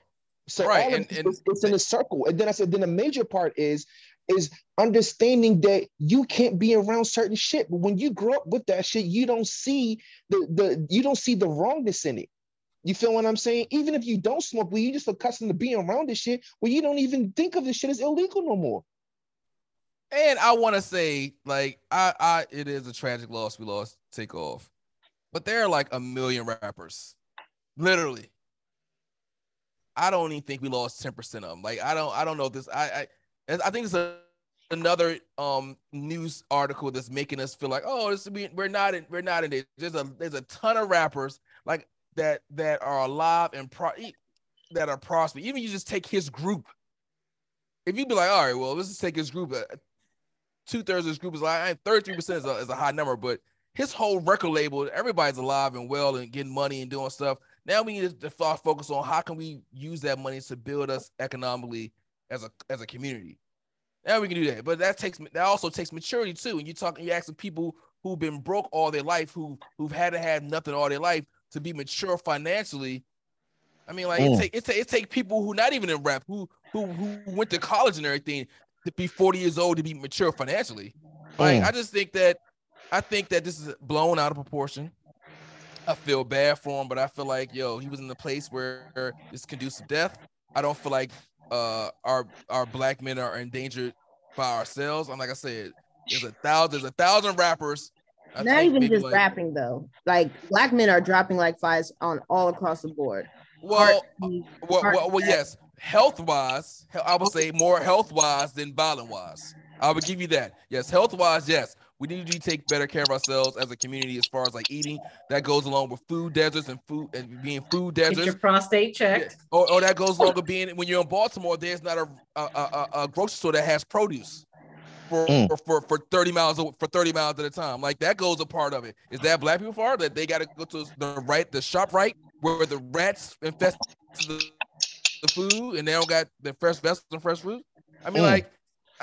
S4: so right, and, and, it's, it's in a circle. And then I said, then the major part is is understanding that you can't be around certain shit. But when you grow up with that shit, you don't see the the you don't see the wrongness in it. You feel what I'm saying? Even if you don't smoke weed, you just accustomed to being around this shit where you don't even think of this shit as illegal no more.
S1: And I want to say, like, I, I, it is a tragic loss we lost Takeoff, but there are like a million rappers, literally. I don't even think we lost ten percent of them. Like, I don't, I don't know this. I, I, I think it's a, another um news article that's making us feel like, oh, this we, we're not in, we're not in it. There's a, there's a ton of rappers like that that are alive and pro that are prospering. Even you just take his group. If you be like, all right, well, let's just take his group. Uh, Two thirds of his group is like, 33 percent is a high number, but his whole record label, everybody's alive and well and getting money and doing stuff. Now we need to focus on how can we use that money to build us economically as a as a community. Now we can do that, but that takes that also takes maturity too. And you talking, you asking people who've been broke all their life, who who've had to have nothing all their life, to be mature financially. I mean, like mm. it take it take it take people who not even in rap, who who who went to college and everything to be 40 years old to be mature financially. Like mm. I just think that I think that this is blown out of proportion. I feel bad for him, but I feel like yo, he was in the place where it's conducive death. I don't feel like uh our our black men are endangered by ourselves. I'm like I said, there's a thousand there's a thousand rappers
S2: I Not even just like, rapping though. Like black men are dropping like flies on all across the board.
S1: Well, uh, well, well, well, yes. Health wise, I would say more health wise than violent wise. I would give you that. Yes, health wise, yes. We need to take better care of ourselves as a community as far as like eating. That goes along with food deserts and food and being food deserts. Get
S3: your prostate checked.
S1: Yeah. Or, or that goes along with being when you're in Baltimore, there's not a, a, a, a grocery store that has produce for, mm. for, for, for 30 miles for 30 miles at a time. Like that goes a part of it. Is that black people far that they got to go to the right, the ShopRite where the rats infest the, the food and they don't got the fresh vegetables and fresh fruit? I mean, mm. like,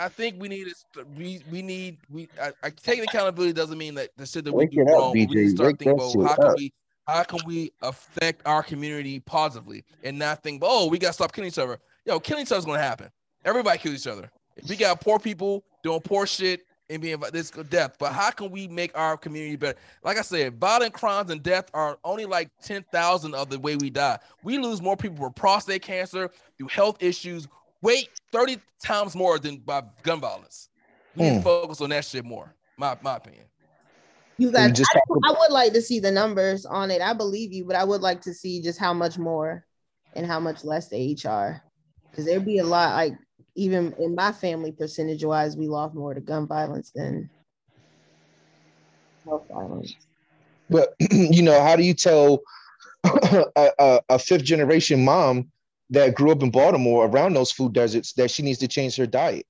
S1: I think we need to, we we need we I, I taking accountability doesn't mean that the shit that we do wrong. Up, we need to start thinking about how can we how can we affect our community positively and not think, oh, we gotta stop killing each other. Yo, killing each other is gonna happen. Everybody kills each other. If we got poor people doing poor shit and being this death, but how can we make our community better? Like I said, violent crimes and death are only like 10,000 of the way we die. We lose more people for prostate cancer, through health issues, wait 30 times more than by gun violence. We mm. need to hmm. focus on that shit more, my, my opinion.
S2: You guys, just I, I would like to see the numbers on it. I believe you, but I would like to see just how much more and how much less they each are. Because there'd be a lot like even in my family, percentage wise, we lost more to gun violence than health violence.
S4: But [clears throat] you know, how do you tell [clears throat] a, a, a, fifth generation mom that grew up in Baltimore around those food deserts that she needs to change her diet?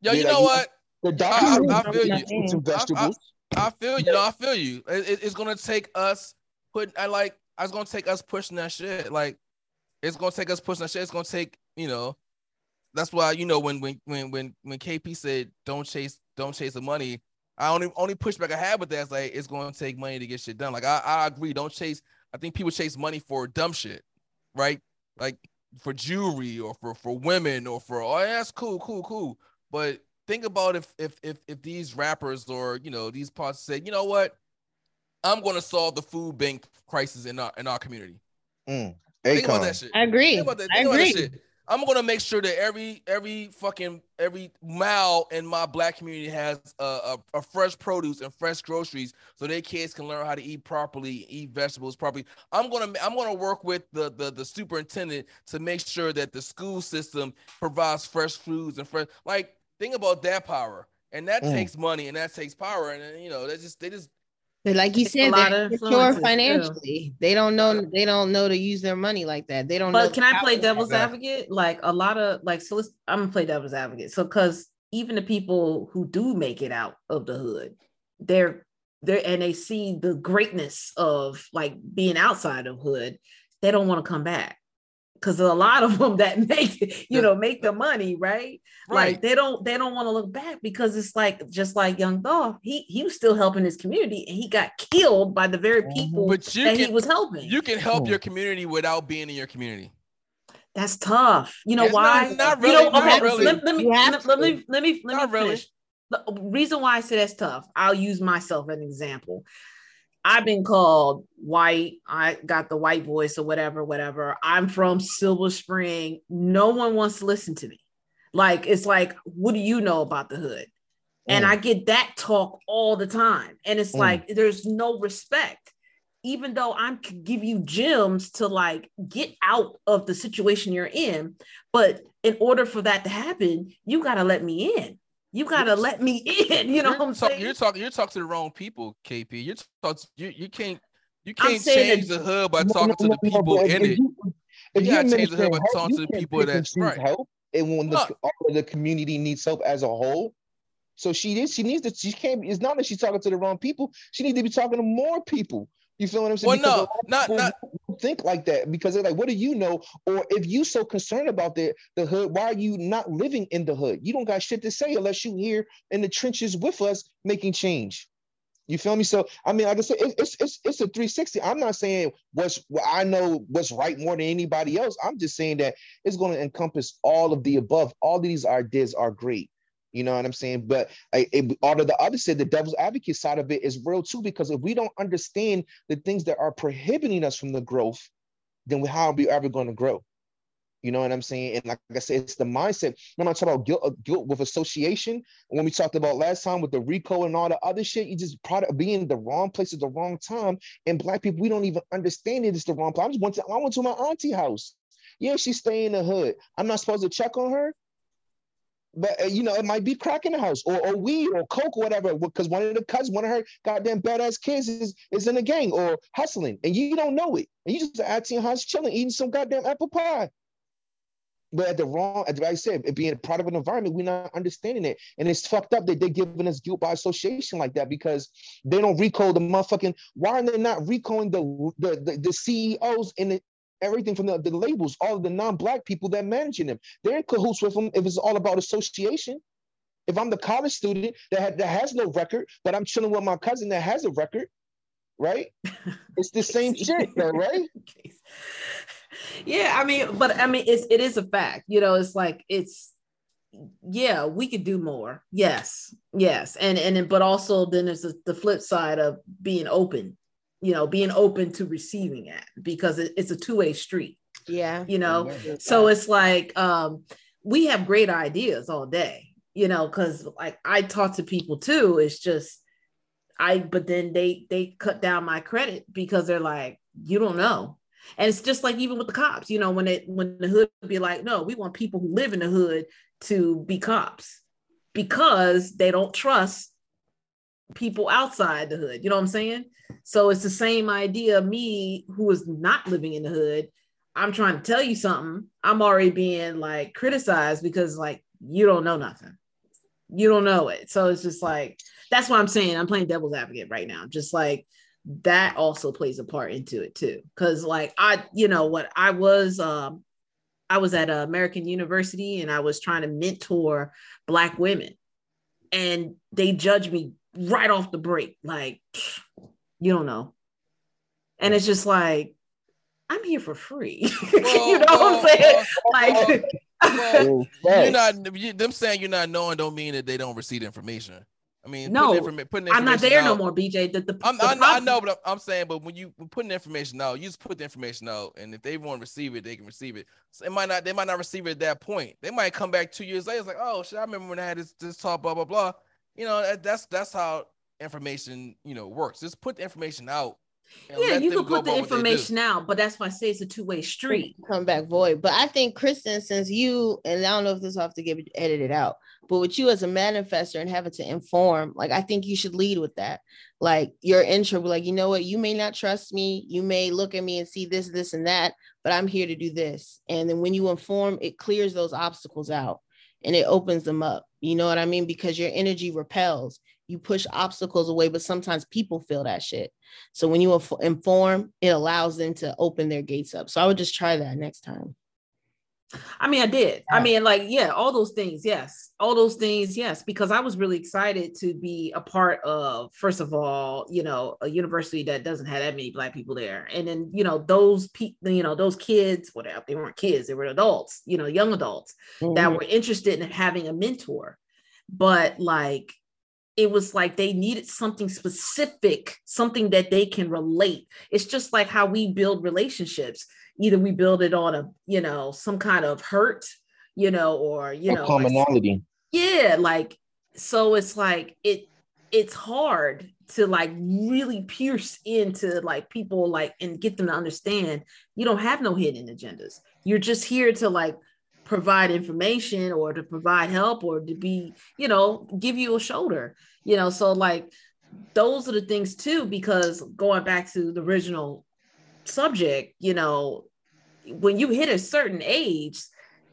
S1: Yo, you, know, what? The I, I, feel you. Some vegetables. I, I, feel you. Know, I feel you. It, it's gonna take us putting. I like. I was gonna take us pushing that shit. Like, it's gonna take us pushing that shit. It's gonna take you know that's why you know when when when when when KP said don't chase don't chase the money. I only only pushback I had with that is like it's going to take money to get shit done. Like I, I agree, don't chase. I think people chase money for dumb shit, right? Like for jewelry or for for women or for oh that's cool, cool, cool. But think about if if if if these rappers or you know these parts say, you know what, I'm going to solve the food bank crisis in our in our community.
S4: Mm.
S2: Think about that shit. I agree. Think about that, think I agree.
S1: I'm gonna make sure that every every fucking every mile in my black community has a, a, a, fresh produce and fresh groceries, so their kids can learn how to eat properly, eat vegetables properly. I'm gonna I'm gonna work with the the, the superintendent to make sure that the school system provides fresh foods and fresh. Like think about that power, and that mm. takes money and that takes power, and you know they just they just
S2: But like you said, they're financially. Too. They don't know. They don't know to use their money like that. They don't.
S3: But can I play devil's advocate? Like a lot of like, so Let's I'm gonna play devil's advocate. So because even the people who do make it out of the hood, they're there and they see the greatness of like being outside of hood. They don't want to come back because a lot of [laughs] them that make you know make the money right? right like they don't they don't want to look back because it's like just like Young Dolph he he was still helping his community and he got killed by the very mm-hmm. people but you that can, he was helping
S1: you can help your community without being in your community
S3: that's tough you know it's why not, not really, you know okay, really. Let, let, me, let, let, me let me let me not finish. Really. the reason why i say that's tough i'll use myself as an example I've been called white. I got the white voice or whatever, whatever. I'm from Silver Spring. No one wants to listen to me. Like, it's like, what do you know about the hood? Mm. And I get that talk all the time. And it's mm. like, there's no respect. Even though I'm give you gems to like get out of the situation you're in. But in order for that to happen, you got to let me in. You gotta let me [laughs] in. You know what I'm
S1: talk,
S3: saying?
S1: You're talking. You're talking to the wrong people, KP. You're talking. you you can't you can't change the hood by talking to the people in it. If you, gotta change the hood by talking to the people that's right. Help,
S4: and when the, the community needs help as a whole, so she is. She needs to. She can't. It's not that she's talking to the wrong people. She needs to be talking to more people. You feel what I'm saying?
S1: Well, because no, not
S4: not think like that because they're like, what do you know? Or if you so concerned about the the hood, why are you not living in the hood? You don't got shit to say unless you here in the trenches with us making change. You feel me? So I mean, like I said, it's it's it's a 360. I'm not saying what's what I know what's right more than anybody else. I'm just saying that it's going to encompass all of the above. All of these ideas are great. You know what I'm saying? But it, out of the other side, the devil's advocate side of it is real too, because if we don't understand the things that are prohibiting us from the growth, then how are we ever going to grow? You know what I'm saying? And like I said, it's the mindset. When I talk about guilt, uh, guilt with association, when we talked about last time with the RICO and all the other shit, you just product being the wrong place at the wrong time. And black people, we don't even understand it. It's the wrong place. I just went to I went to my auntie house. Yeah, she's staying in the hood. I'm not supposed to check on her but uh, you know, it might be crack in the house or, or weed or coke or whatever, because one of the cousins, one of her goddamn badass kids is, is in a gang or hustling, and you don't know it. And you just at your house chilling, eating some goddamn apple pie. But at the wrong, as I said, it being a part of an environment, we're not understanding it. And it's fucked up that they're giving us guilt by association like that because they don't recall the motherfucking, why are they not recalling the the, the, the CEOs in the everything from the, the labels, all of the non-black people that managing them. They're in cahoots with them if it's all about association. If I'm the college student that, had, that has no record, but I'm chilling with my cousin that has a record, right? [laughs] It's the same shit, though, right? [laughs]
S3: Yeah, I mean, but I mean, it's it is a fact. You know, it's like it's yeah, we could do more. Yes, yes, and and but also then there's the flip side of being open you know, being open to receiving it because it, it's a two-way street.
S2: Yeah.
S3: You know, so it's like um we have great ideas all day, you know, because like I talk to people too. It's just I but then they they cut down my credit because they're like, you don't know. And it's just like even with the cops, you know, when it when the hood be like, no, we want people who live in the hood to be cops because they don't trust people outside the hood. You know what I'm saying? So it's the same idea. Me, who is not living in the hood, I'm trying to tell you something. I'm already being like criticized because like you don't know nothing. You don't know it. So it's just like that's what I'm saying. I'm playing devil's advocate right now. Just like that also plays a part into it too. Cause like I, you know what, I was um I was at an American University and I was trying to mentor black women. And they judged me right off the break. Like, [sniffs] you don't know. And it's just like, I'm here for free. [laughs] Well, you know well, what I'm saying? Well, [laughs] like,
S1: well, [laughs] you're not you, them saying you're not knowing don't mean that they don't receive information. I mean,
S3: no, putting informa- putting I'm not there out, no more, BJ. The, the,
S1: I'm, the I, know, I, know, but I'm saying, but when you putting information out, you just put the information out, and if they want to receive it, they can receive it. So it might not, they might not receive it at that point. They might come back two years later, it's like, oh shit, I remember when I had this, this talk, blah blah blah. You know, that's that's how information, you know, works. Just put the information out
S3: Yeah, you can put the information out, but that's why I say it's a two-way street.
S2: Come back void. But I think Kristen, since you and I don't know if this will have to get edited out, but with you as a manifester and having to inform, like I think you should lead with that. Like your intro, like, you know what, you may not trust me, you may look at me and see this, this, and that, but I'm here to do this. And then when you inform, it clears those obstacles out and it opens them up. You know what I mean? Because your energy repels. You push obstacles away, but sometimes people feel that shit. So when you inform, it allows them to open their gates up. So I would just try that next time.
S3: I mean, I did. I mean, like, yeah, all those things, yes, all those things, yes, because I was really excited to be a part of, first of all, you know, a university that doesn't have that many black people there, and then you know those people, you know, those kids, whatever they weren't kids, they were adults, you know, young adults mm-hmm. that were interested in having a mentor, but like it was like they needed something specific, something that they can relate. It's just like how we build relationships either we build it on a you know some kind of hurt you know or you know
S4: commonality.
S3: Like, yeah like so it's like it it's hard to like really pierce into like people like and get them to understand you don't have no hidden agendas. You're just here to like provide information or to provide help or to be you know give you a shoulder you know? So like those are the things too because going back to the original subject you know when you hit a certain age,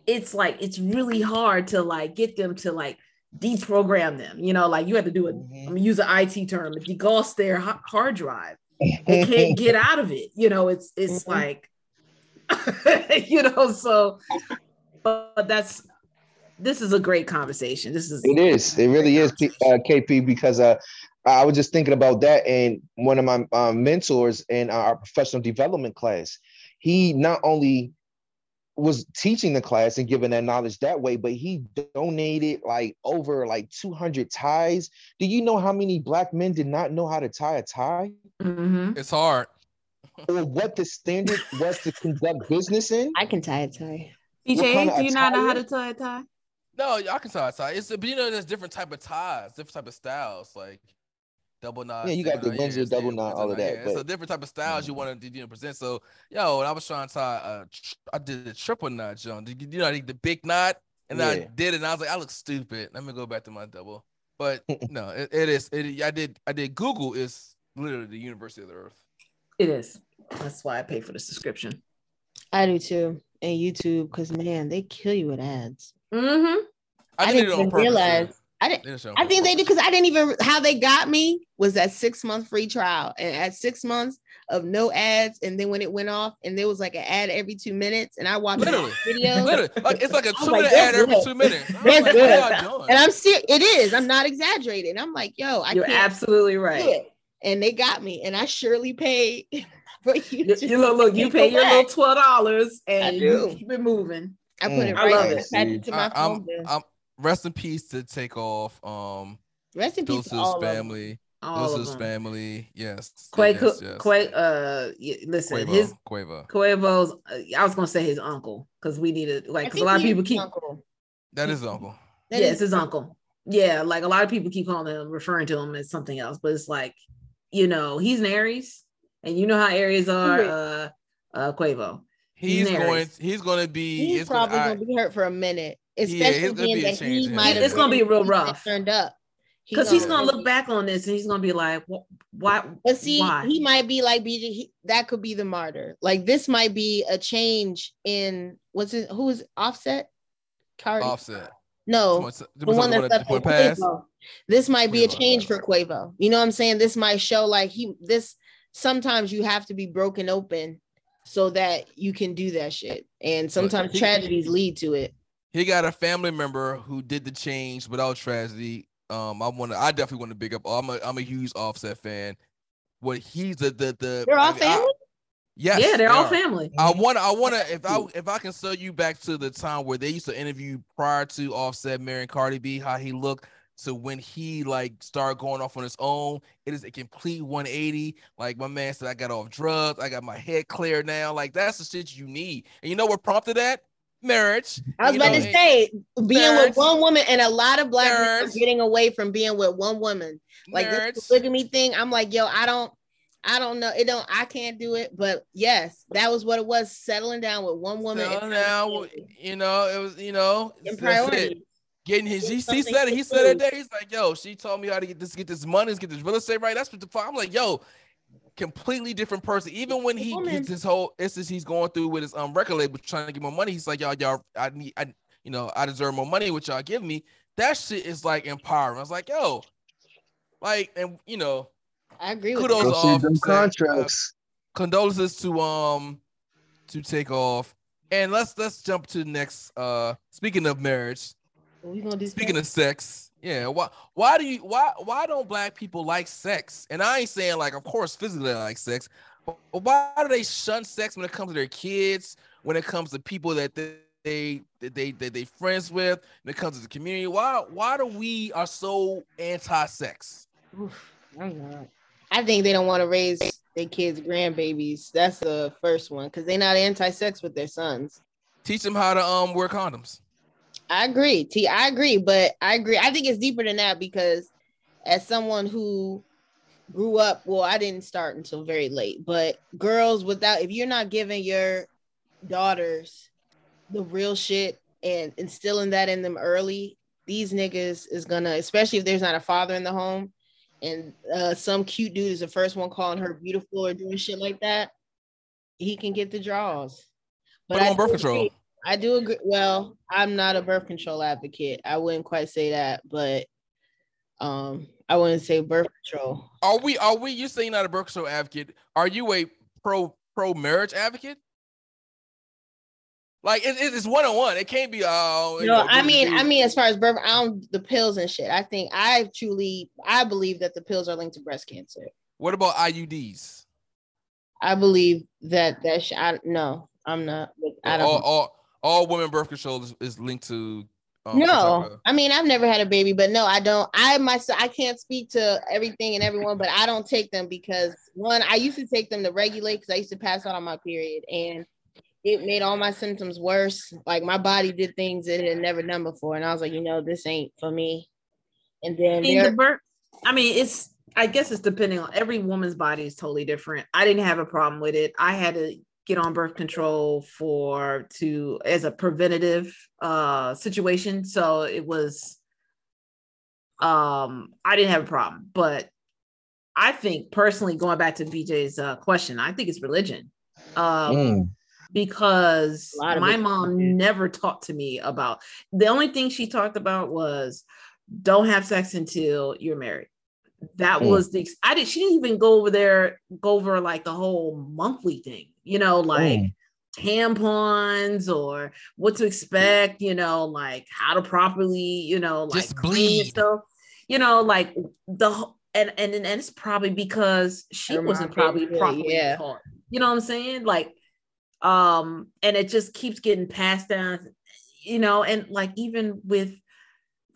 S3: it's like it's really hard to like get them to like deprogram them. You know, like you have to do it. Mm-hmm. I'm use an IT term, degauss their hard drive. They can't [laughs] get out of it. You know, it's it's mm-hmm. like, [laughs] you know, so. But that's this is a great conversation. This is
S4: it is. It really is, uh, KP, because uh, I was just thinking about that, and one of my um, mentors in our professional development class, he not only was teaching the class and giving that knowledge that way, but he donated like over like 200 ties. Do you know how many black men did not know how to tie a tie?
S1: Mm-hmm. It's hard. [laughs]
S4: Or what the standard was to conduct business in?
S2: I can tie a tie.
S3: DJ, do you not know how to tie a tie?
S1: No, I can tie a tie. It's but you know, there's different type of ties, different type of styles. Like double knot.
S4: Yeah, you got the Windsor double knot, all of that.
S1: Yeah, but... a different type of styles mm-hmm. you want to you know present. So yo, when I was trying to tie, uh, I did the triple knot, John. Did you know, I did the big knot, and yeah. I did it, and I was like, I look stupid. Let me go back to my double. But [laughs] no, it, it is. It, I did. I did. Google is literally the University of the Earth.
S3: It is. That's why I pay for the subscription.
S2: I do too, and YouTube because man, they kill you with ads.
S3: Mm-hmm.
S2: I, I didn't even realize. Too. I didn't. I think they did because I didn't even how they got me was that six month free trial, and at six months of no ads, and then when it went off, and there was like an ad every two minutes, and I watched
S1: literally video. Literally, like, it's like a two minute like, ad every two minutes.
S2: That's like, good. And I'm serious. It is. I'm not exaggerating. I'm like, yo, I
S3: you're absolutely right.
S2: And they got me, and I surely paid. [laughs] For you,
S3: you, you look, look, you pay your little twelve dollars, and you keep it moving.
S2: I put mm, it right I love it. to my
S1: I, phone. I'm, I'm, rest in peace to Takeoff. Um,
S2: rest in peace to all
S1: family. Deuce's family. Yes.
S3: Quavo.
S1: Yes, yes.
S3: Quavo. Uh, listen, Quavo, his
S1: Quavo.
S3: Quavo's. Uh, I was gonna say his uncle because we needed like because a lot of people keep.
S1: Uncle. That is uncle.
S3: That yeah, is it's his uncle. Yeah, like a lot of people keep calling him, referring to him as something else, but it's like, you know, he's an Aries, and you know how Aries are. Uh, uh, Quavo.
S1: He's, he's going. He's going to be.
S2: He's probably going to be hurt for a minute especially yeah, that he might
S3: it's gonna be real rough
S2: turned up
S3: because he's gonna look back on this and he's gonna be like, "Why?"
S2: But see,
S3: why?
S2: he might be like BJ. He, that could be the martyr. Like this might be a change in what's it? Who is Offset?
S1: Cardi. Offset.
S2: No, the one that's up Quavo. This might be a change for Quavo. You know what I'm saying? This might show like he. This sometimes you have to be broken open so that you can do that shit, and sometimes he, tragedies lead to it
S1: he got a family member who did the change without tragedy. Um, I want to, I definitely want to big up. I'm a, I'm a huge Offset fan. What he's the the the.
S2: They're all I family. I,
S1: yes,
S3: yeah, they're they all family.
S1: I want I want to, if I if I can sell you back to the time where they used to interview prior to Offset marrying Cardi B, how he looked to when he like started going off on his own. It is a complete 180. Like my man said, I got off drugs. I got my head clear now. Like that's the shit you need. And you know what prompted that? Marriage.
S2: I was about know, to say being marriage, with one woman, and a lot of black marriage, people getting away from being with one woman. Like marriage. this polygamy thing. I'm like, yo, I don't. I don't know. It don't. I can't do it. But yes, that was what it was. Settling down with one woman.
S1: Down, you know, it was, you know, priority. Getting his, he, he said it. He said it. There, he's like, "Yo, she told me how to get this, get this money, get this real estate right." That's what the. I'm like, "Yo, completely different person." Even when he gets his whole instance, he's going through with his um record label trying to get more money. He's like, "Y'all, y'all, I need, I, you know, I deserve more money, which y'all give me." That shit is like empowering. I was like, "Yo, like, and you know."
S2: I agree with
S1: kudos off them contracts. Uh, condolences to um to Takeoff. And let's let's jump to the next uh speaking of marriage. Speaking of sex, yeah. Why why do you why why don't black people like sex? And I ain't saying like of course physically like sex, but why do they shun sex when it comes to their kids, when it comes to people that they they that they that they friends with, when it comes to the community? Why why do we are so anti-sex? Oof.
S2: I think they don't want to raise their kids' grandbabies. That's the first one because they're not anti-sex with their sons.
S1: Teach them how to um wear condoms.
S2: I agree. T I agree, but I agree. I think it's deeper than that because as someone who grew up, well, I didn't start until very late, but girls without if you're not giving your daughters the real shit and instilling that in them early, these niggas is gonna, especially if there's not a father in the home, and uh, some cute dude is the first one calling her beautiful or doing shit like that, he can get the draws.
S1: But on birth control.
S2: I do agree. Well, I'm not a birth control advocate. I wouldn't quite say that, but um, I wouldn't say birth control.
S1: Are we? Are we? You saying not a birth control advocate? Are you a pro pro marriage advocate? Like it, it's one on one. It can't be oh.
S2: No, know, I mean, I mean, as far as birth, I don't the pills and shit. I think I truly, I believe that the pills are linked to breast cancer.
S1: What about IUDs?
S2: I believe that that sh- I no, I'm not. I don't.
S1: All, all, all women birth control is, is linked to.
S2: Um, no, I mean I've never had a baby, but no, I don't. I myself I can't speak to everything and everyone, but I don't take them because one, I used to take them to regulate because I used to pass out on my period, and it made all my symptoms worse. Like my body did things that it had never done before, and I was like, you know, this ain't for me. And then
S3: the birth, I mean, it's I guess it's depending on every woman's body is totally different. I didn't have a problem with it. I had to get on birth control for to as a preventative uh situation, so it was um I didn't have a problem, but I think personally, going back to BJ's uh, question, I think it's religion. Um, mm because my mom never talked to me about the only thing she talked about was don't have sex until you're married. That mm. was the I did she didn't even go over there go over like the whole monthly thing, you know, like mm. tampons or what to expect, you know, like how to properly, you know, like
S1: Just bleed
S3: stuff. You know, like the and and and it's probably because she Her wasn't probably properly yeah. taught. You know what I'm saying? Like um and it just keeps getting passed down you know and like even with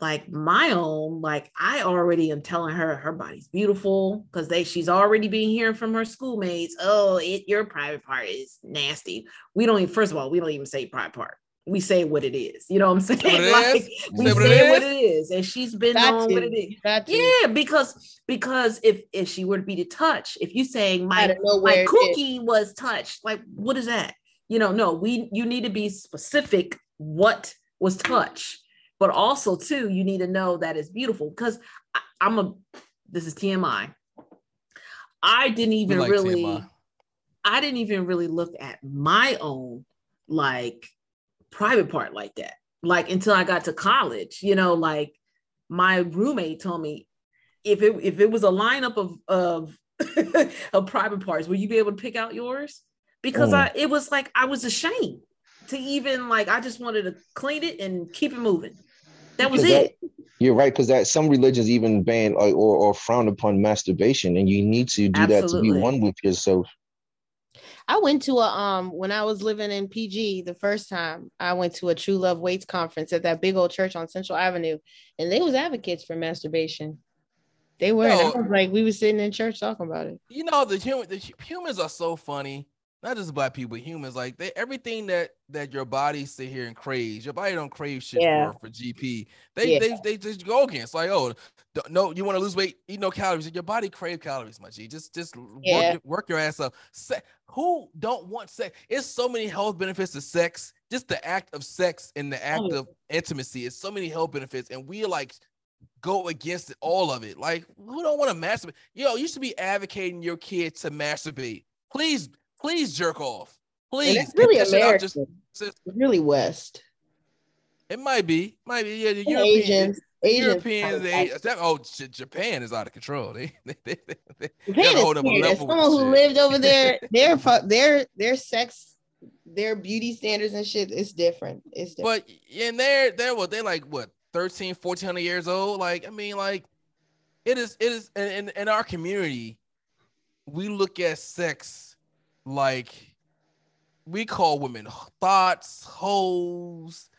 S3: like my own like i already am telling her her body's beautiful because they she's already been hearing from her schoolmates oh it your private part is nasty we don't even first of all we don't even say private part we say what it is. You know what I'm [laughs] saying? like we say, what, it what, it is, and she's been on what it is. yeah, because because if if she were to be to touch, if you saying my my cookie was touched, like what is that? You know, no, we you need to be specific what was touched, but also too you need to know that it's beautiful because I'm a this is TMI. I didn't even like really. TMI. I didn't even really look at my own like private part like that. Like until I got to college, you know, like my roommate told me if it if it was a lineup of of [laughs] of private parts, will you be able to pick out yours? Because mm. I it was like I was ashamed to even like I just wanted to clean it and keep it moving. That was it.
S4: That, you're right, because that some religions even ban or, or, or frown upon masturbation, and you need to do Absolutely. that to be one with yourself.
S2: I went to a um when I was living in PG the first time. I went to a True Love Waits conference at that big old church on Central Avenue, and they was advocates for masturbation. They were. Yo, like we were sitting in church talking about it.
S1: You know the human the humans are so funny. Not just black people, humans, like they everything that that your body sit here and craves. Your body don't crave shit yeah. for, for GP. They yeah. they they just go against like, oh no, you want to lose weight, eat no calories. Your body crave calories, my G. Just just yeah. work, work your ass up. Se- who don't want sex? It's so many health benefits to sex. Just the act of sex and the act oh. of intimacy is so many health benefits, and we like go against it, all of it. Like, who don't want to masturbate? Yo, you should be advocating your kid to masturbate. Please Please jerk off. Please.
S2: And it's really American. Just, just, really West.
S1: It might be. Might be. Yeah, the Europeans. Asians. Europeans, oh, Japan is out of control. [laughs] They, they, they, they
S2: Japan is weird. someone who shit. lived over there, [laughs] their their their sex, their beauty standards and shit is different. It's different.
S1: But and they're they're what they like what 13, 1400 years old. Like I mean, like it is it is in in our community, we look at sex like we call women thoughts, hoes.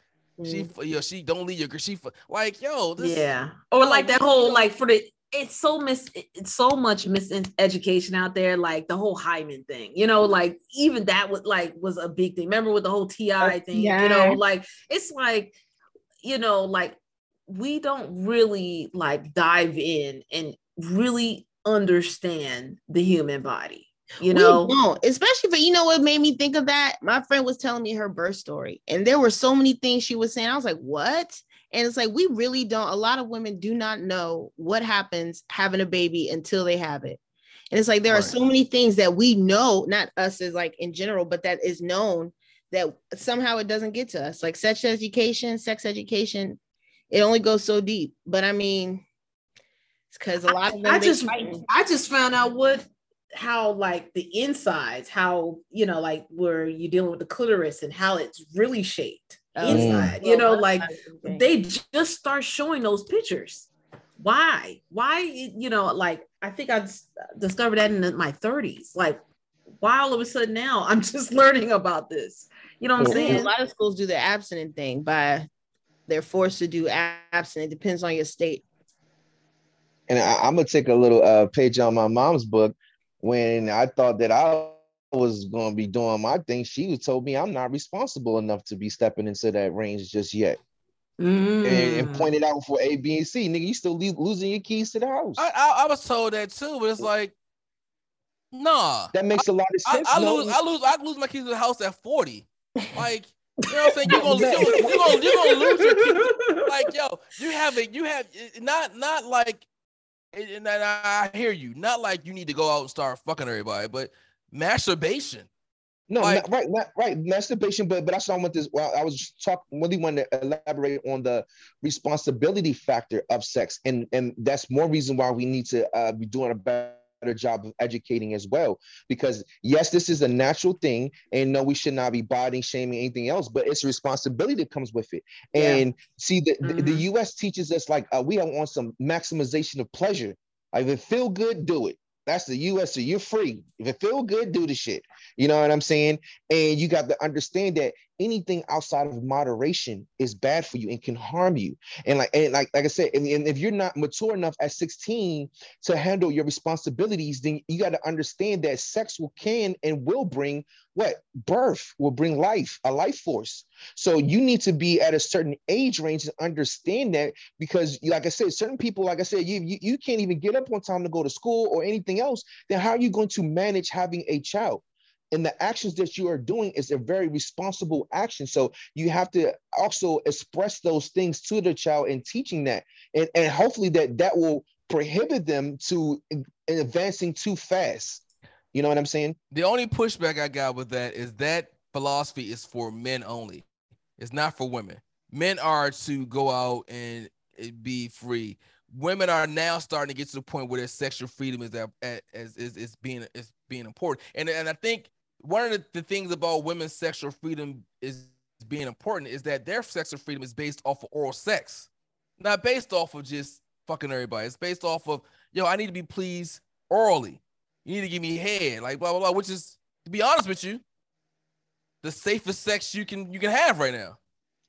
S1: She, mm. yo, she don't leave your she like yo.
S3: This, yeah, or like that whole like for the it's so mis it's so much miseducation out there like the whole hymen thing you know like even that was like was a big thing remember with the whole ti oh, thing yeah. you know like it's like you know like we don't really like dive in and really understand the human body you know?
S2: we don't especially for you know what made me think of that? My friend was telling me her birth story and there were so many things she was saying. I was like what? And it's like we really don't a lot of women do not know what happens having a baby until they have it. And it's like there right. are so many things that we know not us as like in general but that is known that somehow it doesn't get to us. Like sex education sex education it only goes so deep. But i mean it's because a lot of them
S3: I just I just found out what how like the insides, how you know, like where you're dealing with the clitoris and how it's really shaped oh, inside. You know, like they just start showing those pictures. Why? Why? You know, like I think I discovered that in my 30s. Like, why all of a sudden now [laughs] I'm just learning about this? You know what I'm saying?
S2: A lot of schools do the abstinent thing by they're forced to do abstinent. It depends on your state.
S4: And I, am gonna take a little uh, page on my mom's book when I thought that I was going to be doing my thing, she told me I'm not responsible enough to be stepping into that range just yet. Mm. And, and, mm. pointed out for A, B, and C, nigga, you still leave, losing your keys to the house.
S1: I, I, I, was told that too, but it's like, nah.
S4: That makes a lot of sense.
S1: I, lose, I lose, I lose my keys to the house at 40. Like, you know what I'm saying? You're gonna, you're, you're gonna, you're gonna lose your keys. Like, yo, you have it, you have not, not like and I hear you. Not like you need to go out and start fucking everybody, but masturbation.
S4: No, like, not, right, not, right, masturbation. But but I saw with this. Well, I was talking. Really want to elaborate on the responsibility factor of sex, and and that's more reason why we need to uh, be doing a better better job of educating as well. Because yes, this is a natural thing, and no, we should not be body shaming anything else, but it's a responsibility that comes with it. Yeah. And see, the, mm-hmm. the, the, mm-hmm. US teaches us like uh, we don't want some maximization of pleasure. Like if it feel good, do it. That's the US, so you're free. If it feel good, do the shit. You know what I'm saying? And you got to understand that anything outside of moderation is bad for you and can harm you. And like and like like I said, and, and if you're not mature enough at 16 to handle your responsibilities, then you got to understand that sex will can and will bring what birth will bring life, a life force. So you need to be at a certain age range to understand that because, like I said, certain people, like I said, you, you, you can't even get up on time to go to school or anything else. Then how are you going to manage having a child? And the actions that you are doing is a very responsible action. So you have to also express those things to the child and teaching that. And, and hopefully that that will prohibit them to advancing too fast. You know what i'm saying?
S1: The only pushback i got with that is that philosophy is for men only. It's not for women. Men are to go out and be free. Women are now starting to get to the point where their sexual freedom is as is, is being is being important. And and i think one of the, the things about women's sexual freedom is being important is that their sexual freedom is based off of oral sex, not based off of just fucking everybody. It's based off of yo, I need to be pleased orally. You need to give me head, like blah blah blah. Which is, to be honest with you, the safest sex you can you can have right now.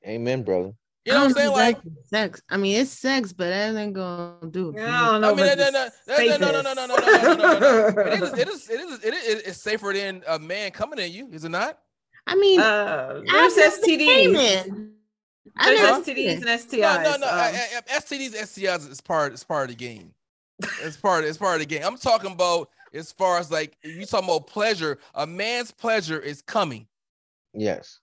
S4: Amen, brother.
S1: You know what I'm saying? Like
S2: sex. I mean, it's sex, but that ain't gonna do.
S3: It I don't know. I mean, no, no,
S1: no, no, no, no, no, no, no, no, no, no. It is, it is, it is, it is, it's safer than a man coming at you, is it not?
S2: I mean, uh,
S3: there's STDs. There's STDs and STIs.
S1: No, no, no. Um, STDs, STIs is part. It's part of the game. It's part. It's part of the game. I'm talking about as far as like you talking about pleasure. A man's pleasure is coming.
S4: Yes.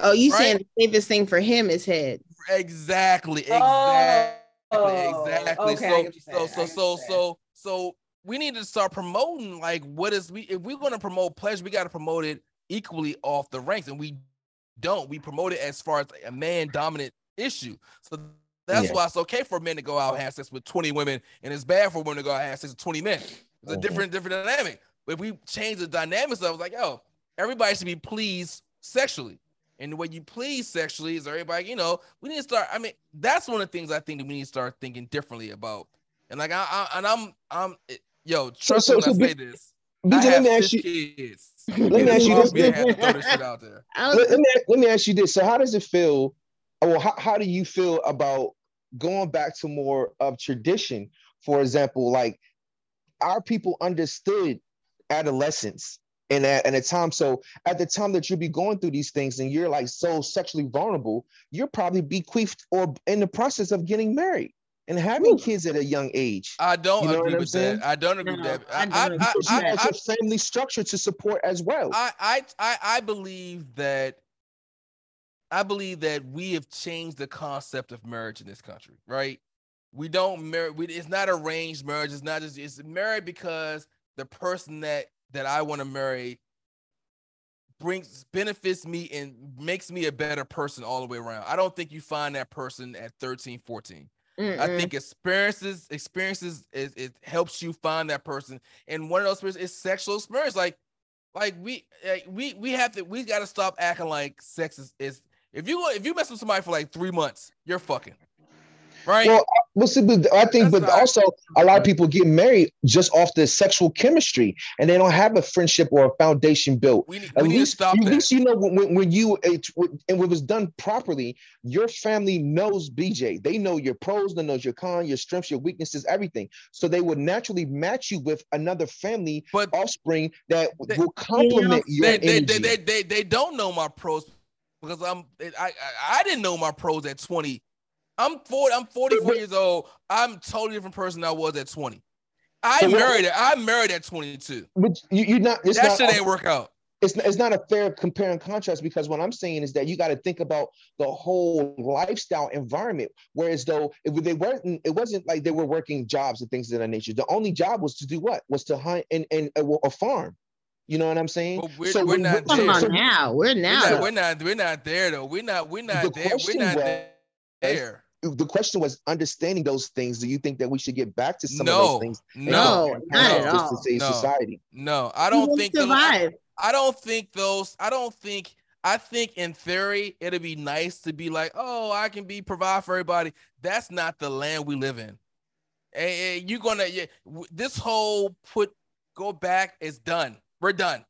S2: Oh, you right? saying the safest thing for him is head?
S1: Exactly. Exactly. Oh, exactly. Okay, so, so, so, so, so, so, we need to start promoting like what is we if we're going to promote pleasure, we got to promote it equally off the ranks, and we don't. We promote it as far as a man dominant issue. So that's yeah. why it's okay for men to go out and have sex with 20 women, and it's bad for women to go out and have sex with 20 men. It's a mm-hmm. different, different dynamic. But if we change the dynamics of it, like, yo, everybody should be pleased sexually. And the way you please sexually is everybody, you know, we need to start. I mean, that's one of the things I think that we need to start thinking differently about. And like I, I and I'm I'm eh, yo, trust so, so, me when so I say this. BJ, let me ask you. Kids. [laughs]
S4: Let me ask you this. let, let, me, let me ask you this. So, how does it feel? Well, how, how do you feel about going back to more of tradition? For example, like our people understood adolescence and at, and a time so at the time that you'll be going through these things and you're like so sexually vulnerable you're probably bequeathed or in the process of getting married and having Ooh. kids at a young age.
S1: I don't you know agree with saying? that. I don't agree no, with that. I, I,
S4: I, I, I, I family structure to support as well.
S1: I, I, I, I believe that. I believe that we have changed the concept of marriage in this country, right? We don't marry. We, it's not arranged marriage. It's not just. It's married because the person that that I want to marry brings benefits me and makes me a better person all the way around. I don't think you find that person at 13, 14. Mm-mm. I think experiences, experiences is it helps you find that person. And one of those experiences is sexual experience. Like, like we like we we have to we gotta stop acting like sex is, is if you if you mess with somebody for like three months, you're fucking. Right.
S4: Well, well, see, but I think, That's but also a lot of people get married just off the sexual chemistry, and they don't have a friendship or a foundation built.
S1: We, at we least,
S4: at
S1: that.
S4: least you know when, when you it, and when it was done properly, your family knows BJ. They know your pros, they know your con, your strengths, your weaknesses, everything. So they would naturally match you with another family but offspring that they, will complement you know, your
S1: they, energy. They, they, they, they don't know my pros because I'm I, I I didn't know my pros at 20 I'm 40, I'm 44 years old. I'm totally different person than I was at 20. I married it. I married at 22.
S4: But you, are not.
S1: that not, shit ain't work out.
S4: It's not, it's not a fair compare and contrast because what I'm saying is that you got to think about the whole lifestyle environment. Whereas though if they weren't, it wasn't like they were working jobs and things of that nature. The only job was to do what? Was to hunt and and a, a farm. You know what I'm saying?
S1: we're, so we're, not
S2: we're, there. now. We're now.
S1: We're not, we're not. We're not there though. We're not. We're not the there. We're not was, there there.
S4: The question was understanding those things. Do you think that we should get back to some
S1: no,
S4: of those things?
S2: No, not at all.
S4: To save
S1: no,
S4: society.
S1: No, I don't think. The, I, I don't think those. I don't think. I think in theory it'd be nice to be like, oh, I can be provide for everybody. That's not the land we live in. And you're gonna yeah, this whole put go back is done. We're done.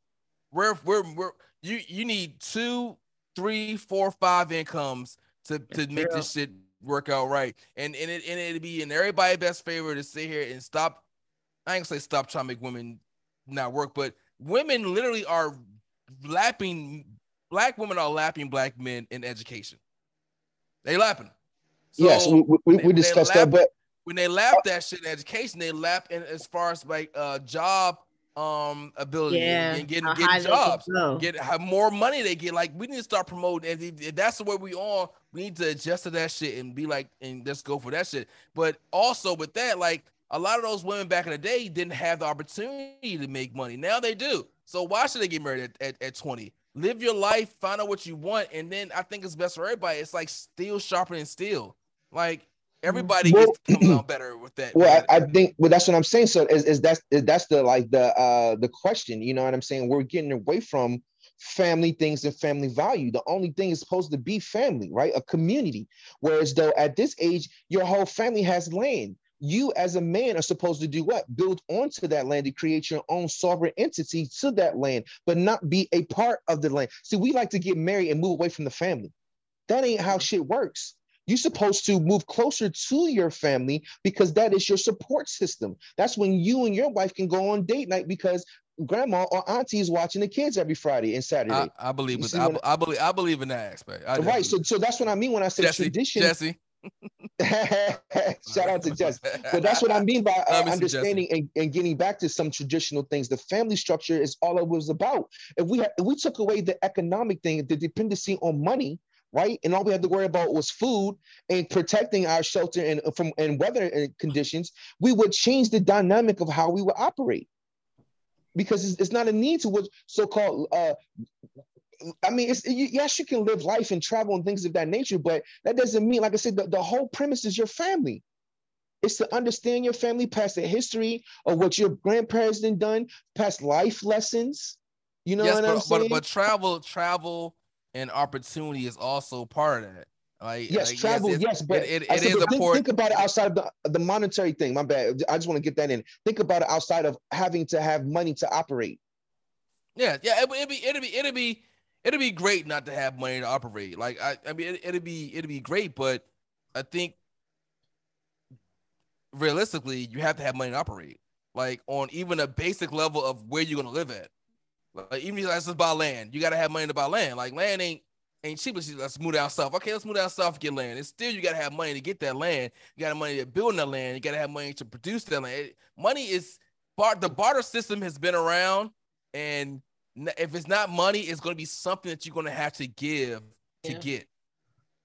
S1: We're we're we're you you need two, three, four, five incomes to to make this shit work out right. And and it and it'd be in everybody's best favor to sit here and stop. I ain't gonna say stop trying to make women not work, but women literally are lapping black women are lapping black men in education. They lapping.
S4: So yes, we, we, we discussed lap, that, but
S1: when they lap that shit in education, they lap in as far as like uh job um ability yeah, and getting, getting jobs, get have more money they get. Like we need to start promoting. And if that's the way we are, we need to adjust to that shit and be like, and let's go for that shit. But also with that, like a lot of those women back in the day didn't have the opportunity to make money. Now they do. So why should they get married at, at, at 20? Live your life, find out what you want, and then I think it's best for everybody. It's like steel sharpening steel. Like everybody well, gets to come [clears throat] along better with that.
S4: Well, I, I, think well that's what I'm saying. So is, is that's is that's the like the uh the question, you know what I'm saying? We're getting away from family things and family value. The only thing is supposed to be family, right? A community. Whereas though at this age, your whole family has land. You as a man are supposed to do what? Build onto that land to create your own sovereign entity to that land, but not be a part of the land. See, we like to get married and move away from the family. That ain't how shit works. You're supposed to move closer to your family because that is your support system. That's when you and your wife can go on date night because grandma or auntie is watching the kids every Friday and Saturday.
S1: I, I believe with, I, I, believe I believe in that aspect. I
S4: right. So so that's what I mean when I say
S1: Jesse,
S4: tradition.
S1: Jesse. [laughs]
S4: Shout out to Jesse. But that's what I mean by [laughs] uh, understanding and, and, getting back to some traditional things. The family structure is all it was about. If we had, if we took away the economic thing, the dependency on money, right? And all we had to worry about was food and protecting our shelter and from and weather conditions, we would change the dynamic of how we would operate. Because it's, it's not a need to what so-called uh, I mean, it's yes, you can live life and travel and things of that nature, but that doesn't mean, like I said, the, the whole premise is your family. It's to understand your family, past the history of what your grandparents done, past life lessons. You know yes, what
S1: but,
S4: I'm saying?
S1: But, but travel, travel and opportunity is also part of that. Like,
S4: yes,
S1: like,
S4: travel,
S1: yes,
S4: yes, but
S1: it, it, it is
S4: think,
S1: port-
S4: think about it outside of the, the monetary thing. My bad. I just want to get that in. Think about it outside of having to have money to operate.
S1: Yeah, yeah, it, would be, it'd be, it'd be, it'd be great not to have money to operate. Like, I, I mean, it, it'd be, it'd be great, but I think realistically, you have to have money to operate. Like on even a basic level of where you're gonna live at. Like even if let's just buy land, you gotta have money to buy land. Like land ain't ain't cheap. Let's move down south. Okay, let's move down south get land. And still you gotta have money to get that land. You gotta have money to build that land. You gotta have money to produce that land. Money is part. The barter system has been around, and if it's not money, it's gonna be something that you're gonna have to give to yeah. get.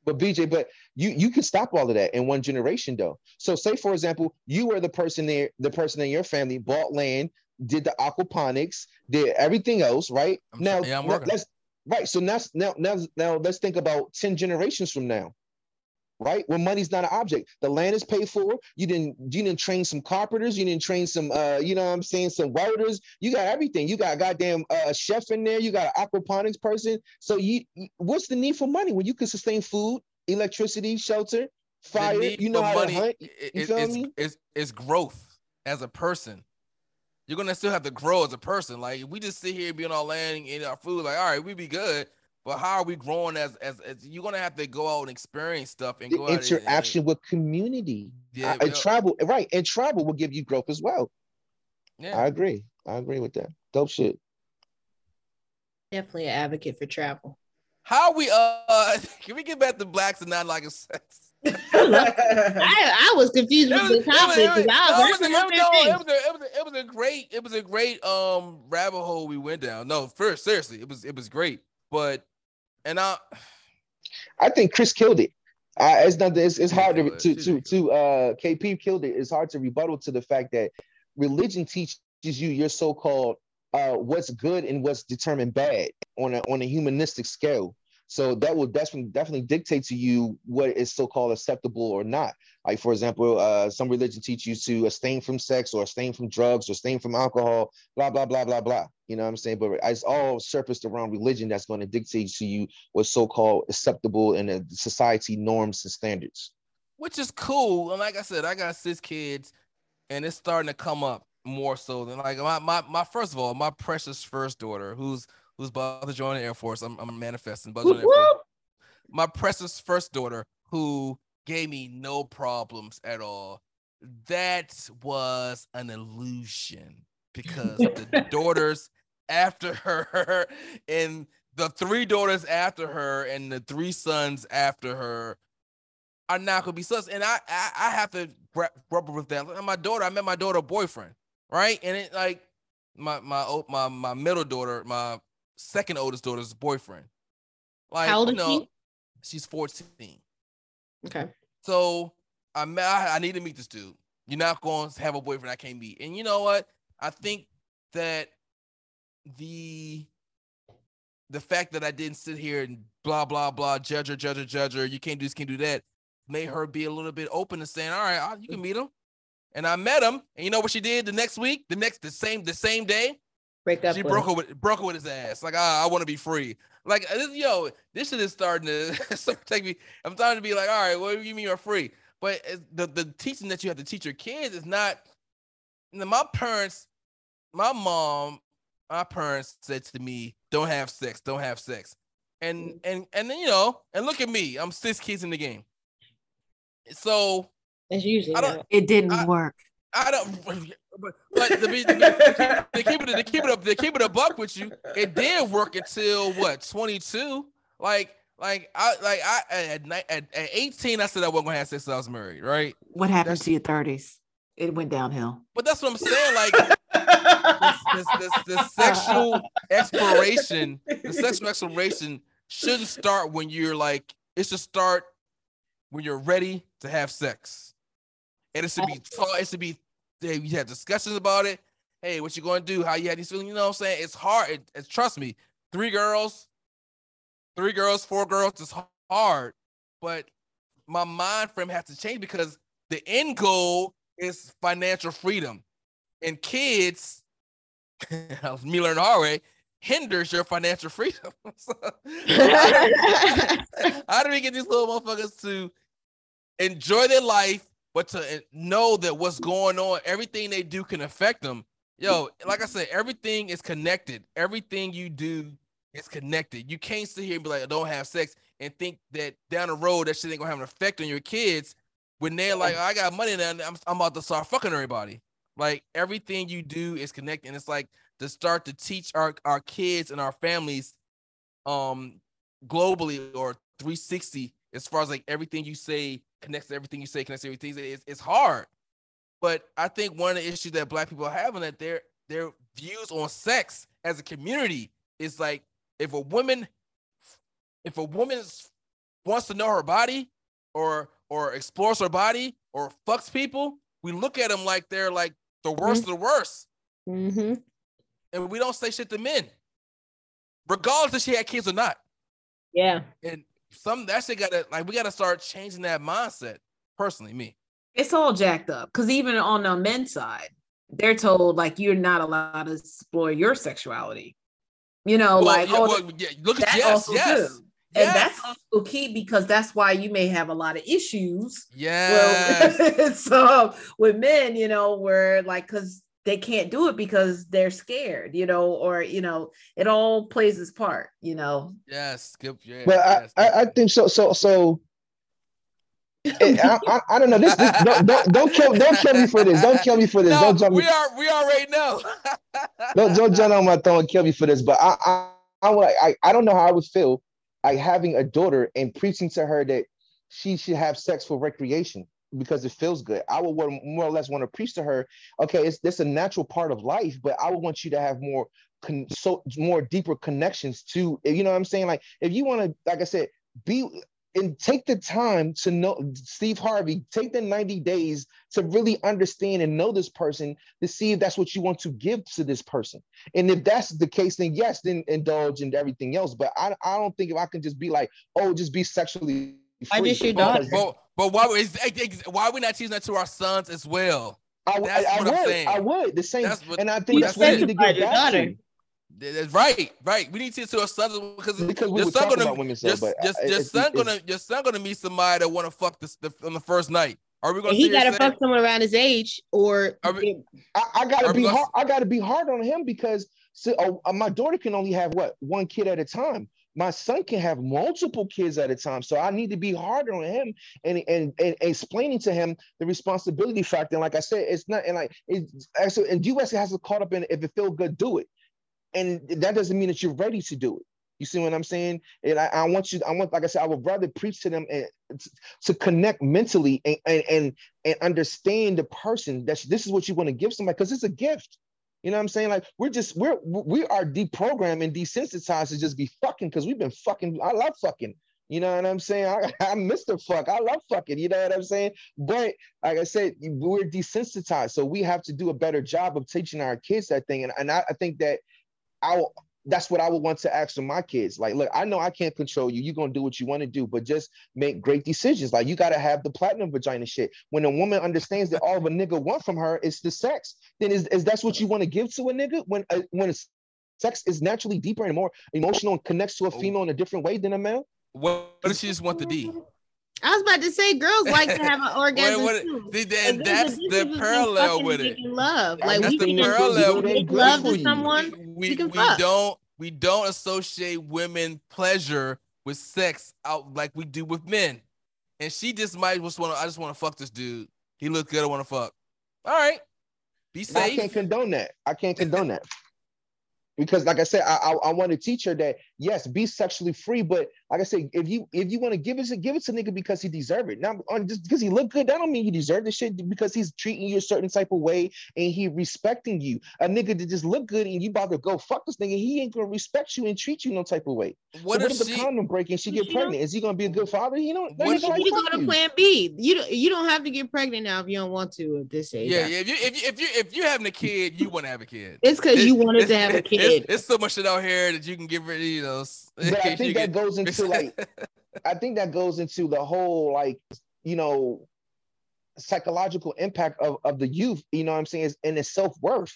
S4: But BJ, but you you can stop all of that in one generation though. So say for example, you were the person there, the person in your family bought land, did the aquaponics, did everything else, right?
S1: I'm,
S4: now,
S1: yeah,
S4: let's right. So now, now, now, now, let's think about ten generations from now, right? When money's not an object, the land is paid for. You didn't, you didn't train some carpenters, you didn't train some, uh, you know, what I'm saying, some welders. You got everything. You got a goddamn uh, chef in there. You got an aquaponics person. So you, what's the need for money when you can sustain food, electricity, shelter, fire? You know how money, to hunt. You
S1: it, feel it's, me? It's, it's growth as a person you're gonna still have to grow as a person. Like if we just sit here being all land in our food, like all right, we be good. But how are we growing as, as as you're gonna have to go out and experience stuff and
S4: the
S1: go
S4: interaction and, with community. Yeah, and travel, right? And travel will give you growth as well. Yeah, I agree. I agree with that. Dope shit.
S2: Definitely an advocate for travel.
S1: How we uh [laughs] can we get back to blacks and not like a sex?
S2: I, I was confused with the topic because I was,
S1: it, was a, it, was it was a great it was a great um rabbit hole we went down. No, first seriously, it was it was great, but and I
S4: I think Chris killed it. Uh, it's not it's, it's hard to to to, to uh KP killed it. It's hard to rebuttal to the fact that religion teaches you your so-called uh what's good and what's determined bad on a on a humanistic scale. So that will definitely definitely dictate to you what is so-called acceptable or not. Like for example, uh, some religion teach you to abstain from sex or abstain from drugs or abstain from alcohol, blah blah blah blah blah. You know what I'm saying? But it's all surfaced around religion that's going to dictate to you what's so-called acceptable in society norms and standards.
S1: Which is cool. And like I said, I got six kids, and it's starting to come up more so than like my my, my first of all, my precious first daughter, who's who's about to join the Air Force. I'm, I'm manifesting. About to join the Air Force. My precious first daughter, who gave me no problems at all. That was an illusion because the [laughs] daughters after her and the three daughters after her and the three sons after her are not gonna be sus. And I I, I have to rubber with that. My daughter, I met my daughter boyfriend, right? And it like my my my my middle daughter, my second oldest daughter's boyfriend.
S2: Like, How old you know,
S1: she? She's 14.
S2: Okay.
S1: So I, I I need to meet this dude. You're not going to have a boyfriend I can't meet. And you know what? I think that the the fact that I didn't sit here and blah blah blah judge her, judge her, judge her, you can't do this, can't do that, made her be a little bit open to saying, all right, you can meet him. And I met him, and you know what she did the next week, the next, the same, the same day
S2: break up.
S1: She broke her with broke her with his ass. Like, ah, I want to be free. Like, uh, this, yo, this shit is starting to [laughs] start take me. I'm starting to be like, all right, well, you mean you're free? But the the teaching that you have to teach your kids is not. You know, my parents, my mom, my parents said to me, "Don't have sex. Don't have sex." and and and then you know, and look at me, I'm six kids in the game. So
S2: As usually,
S1: I don't-
S5: It didn't
S1: I-
S5: work.
S1: I don't. [laughs] But, but to, be, to, keep, it they keep it up they keep it a buck with you, it did work until what 22. Like like I like I at at, at 18 I said I wasn't gonna have sex till I was married, right?
S5: What happened
S1: That's-
S5: to your thirties? It went downhill.
S1: But that's what I'm saying. Like this, this, this, this sexual exploration, the sexual exploration shouldn't start when you're like it should start when you're ready to have sex, and it should be taught. It should be hey, you have discussions about it. Hey, what you going to do? How you had these feelings? You know what I'm saying? It's hard. It, it- trust me. Three girls, three girls, four girls is hard, but my mind frame has to change because the end goal is financial freedom, and kids, [laughs] me learn the hard way, hinders your financial freedom. [laughs] So, [laughs] how do we get these little motherfuckers to enjoy their life, but to know that what's going on, everything they do can affect them? Yo, like I said, everything is connected. Everything you do is connected. You can't sit here and be like, I don't have sex and think that down the road that shit ain't gonna have an effect on your kids when they're like, I got money now, I'm, I'm about to start fucking everybody. Like everything you do is connected. And it's like to start to teach our, our kids and our families um globally or 360 as far as like everything you say connects to everything you say connects to everything it's, it's hard. But i think one of the issues that black people have having that their their views on sex as a community is like if a woman if a woman wants to know her body or or explores her body or fucks people we look at them like they're like the worst of the worst.
S2: Hmm
S1: and we don't say shit to men regardless if she had kids or not.
S2: Yeah.
S1: and some that shit gotta like we gotta start changing that mindset. Personally, me.
S3: it's all jacked up because even on the men's side, they're told like you're not allowed to explore your sexuality. You know,
S1: Well,
S3: like
S1: yeah,
S3: oh,
S1: well, yeah, look at yes,
S3: also
S1: yes,
S3: too. and that's also key because that's why you may have a lot of issues. Well, [laughs] so with men, you know, where like because they can't do it because they're scared, you know, or you know, it all plays its part, you know.
S1: yes, skip. Yeah,
S4: But I,
S1: yes,
S4: I, I
S1: definitely.
S4: think so. So so. [laughs] Eh, I, I, I don't know. This, this don't, don't don't kill don't kill me for this. Don't kill me for this.
S1: no,
S4: don't jump me.
S1: we are we already know. [laughs]
S4: Don't don't jump on my throat and kill me for this. But I I I, I I don't know how I would feel like having a daughter and preaching to her that she should have sex for recreation because it feels good. I would more or less want to preach to her. Okay, it's this a natural part of life, but I would want you to have more con- so more deeper connections to you know what I'm saying. Like if you want to, like I said, be and take the time to know Steve Harvey. Take the 90 days to really understand and know this person to see if that's what you want to give to this person. And if that's the case, then yes, then indulge in everything else. But I, I don't think if I can just be like, oh, just be sexually
S2: Why
S4: free.
S2: just your
S4: because
S1: but but why is why are we not teaching that to our sons as well?
S4: I, I,
S1: That's
S4: I
S1: what I'm
S4: would,
S1: saying.
S4: I would the same,
S1: That's what-
S4: and I think
S1: that's
S4: that's what we need to get
S2: Your
S4: back
S2: daughter.
S4: to
S1: That's right, right. We need to teach to our sons because
S4: because we
S1: your son
S4: talking
S1: gonna
S4: about women, so
S1: your,
S4: but
S1: your,
S4: I-
S1: your
S4: it's-
S1: son
S4: it's-
S1: gonna your son gonna meet somebody that want to fuck this the, on the first night. Are we gonna?
S2: He got to fuck someone around his age, or
S1: we-
S4: I, I gotta be
S1: gonna-
S4: hard. I gotta be hard on him because so, uh, my daughter can only have what one kid at a time. My son can have multiple kids at a time, so I need to be harder on him and and, and explaining to him the responsibility factor. And like I said, it's not and like it's actually and U.S. has to caught up in if it feel good, do it, and that doesn't mean that you're ready to do it. You see what I'm saying? And I, I want you. I want, like I said, I would rather preach to them and to, to connect mentally and and and, and understand the person. That this is what you want to give somebody because it's a gift. You know what I'm saying? Like we're just we're we are deprogrammed and desensitized to just be fucking because we've been fucking. I love fucking. You know what I'm saying? I, I miss the fuck. I love fucking. You know what I'm saying? But like I said, we're desensitized, so we have to do a better job of teaching our kids that thing. And, and I, I think that I that's what I would want to ask from my kids. Like, look, I know I can't control you. You're gonna do what you want to do, but just make great decisions. Like, you gotta have the platinum vagina shit. When a woman understands that all of a nigga want from her is the sex, then is, is that's what you want to give to a nigga? When uh, when it's, sex is naturally deeper and more emotional and connects to a female in a different way than a male.
S1: What, what if she just want the D?
S2: I was about to say, girls like to have an [laughs] orgasm
S1: what-
S2: too.
S1: See,
S2: And
S1: and
S2: there's
S1: that's
S2: a
S1: the
S2: difference between
S1: parallel with it.
S2: Love, like
S1: that's
S2: we
S1: the
S2: can
S1: parallel.
S2: make
S4: It
S2: love
S4: good
S2: to someone.
S1: we
S2: you can
S1: we don't we don't associate women pleasure with sex out like we do with men. And she just might just want to. I just want to fuck this dude. He look good. I want to fuck. All right. Be safe.
S4: I can't condone that. I can't condone that because like i said i i, I want to teach her that yes be sexually free but like i said if you if you want to give it to give it to nigga because he deserve it. Not on just because he look good that don't mean he deserve the shit because he's treating you a certain type of way and he respecting you. A nigga that just look good and you about to go fuck this nigga he ain't gonna respect you and treat you no type of way. What, so if, what if the condom break and she get pregnant? Is he gonna be a good father? You know
S2: what you like, go to you. plan b. You don't you don't have to get pregnant now if you don't want to at this age.
S1: Yeah, yeah if you if you if you if you're having a kid you want to have a kid.
S2: It's because you wanted to have a kid.
S1: it's, it's, so much shit out here that you can get rid of, you know. [laughs]
S4: But I think that goes into like, [laughs] I think that goes into the whole like, you know, psychological impact of, of the youth. You know what I'm saying? Is and its self worth.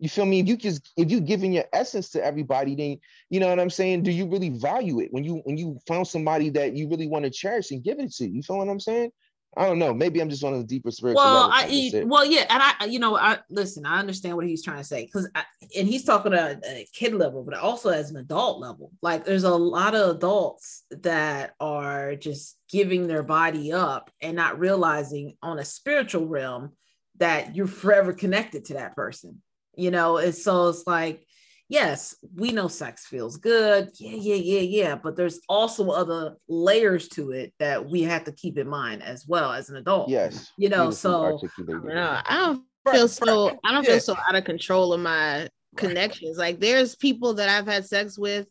S4: You feel me? If you just if you giving your essence to everybody, then you know what I'm saying. Do you really value it when you when you found somebody that you really want to cherish and give it to? You feel what I'm saying? I don't know. Maybe I'm just on a deeper spiritual.
S3: Well, I well, yeah, and I, you know, I listen. I understand what he's trying to say because, and he's talking at a kid level, but also as an adult level. Like, there's a lot of adults that are just giving their body up and not realizing on a spiritual realm that you're forever connected to that person. You know, and so it's like yes, we know sex feels good. Yeah, yeah, yeah, yeah. But there's also other layers to it that we have to keep in mind as well as an adult.
S4: Yes.
S3: You know, so
S2: I don't feel so I don't feel so out of control of my connections. Like there's people that I've had sex with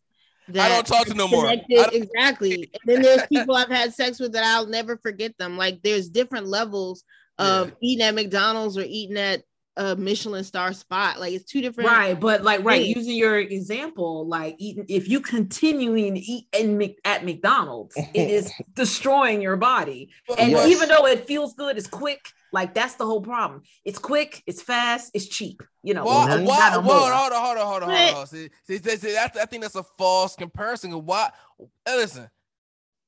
S2: that
S1: I don't talk to no more.
S2: Exactly. [laughs] and then there's people I've had sex with that I'll never forget them. Like there's different levels of yeah. eating at McDonald's or eating at a Michelin star spot. Like it's two different
S3: right, but like right, things. using your example, like eating if you continuing to eat in, at McDonald's, it is [laughs] destroying your body. And yes. even though it feels good, it's quick. Like that's the whole problem. It's quick, it's fast, it's cheap. You know.
S1: Well, well, well, hold on, hold on, hold on, hold on. Hold on. See, see, see, see I think that's a false comparison. Why? Listen,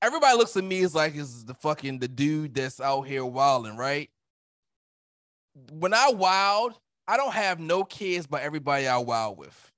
S1: everybody looks at me as like is the fucking the dude that's out here wilding, right? When I wild, I don't have no kids, but everybody I wild with.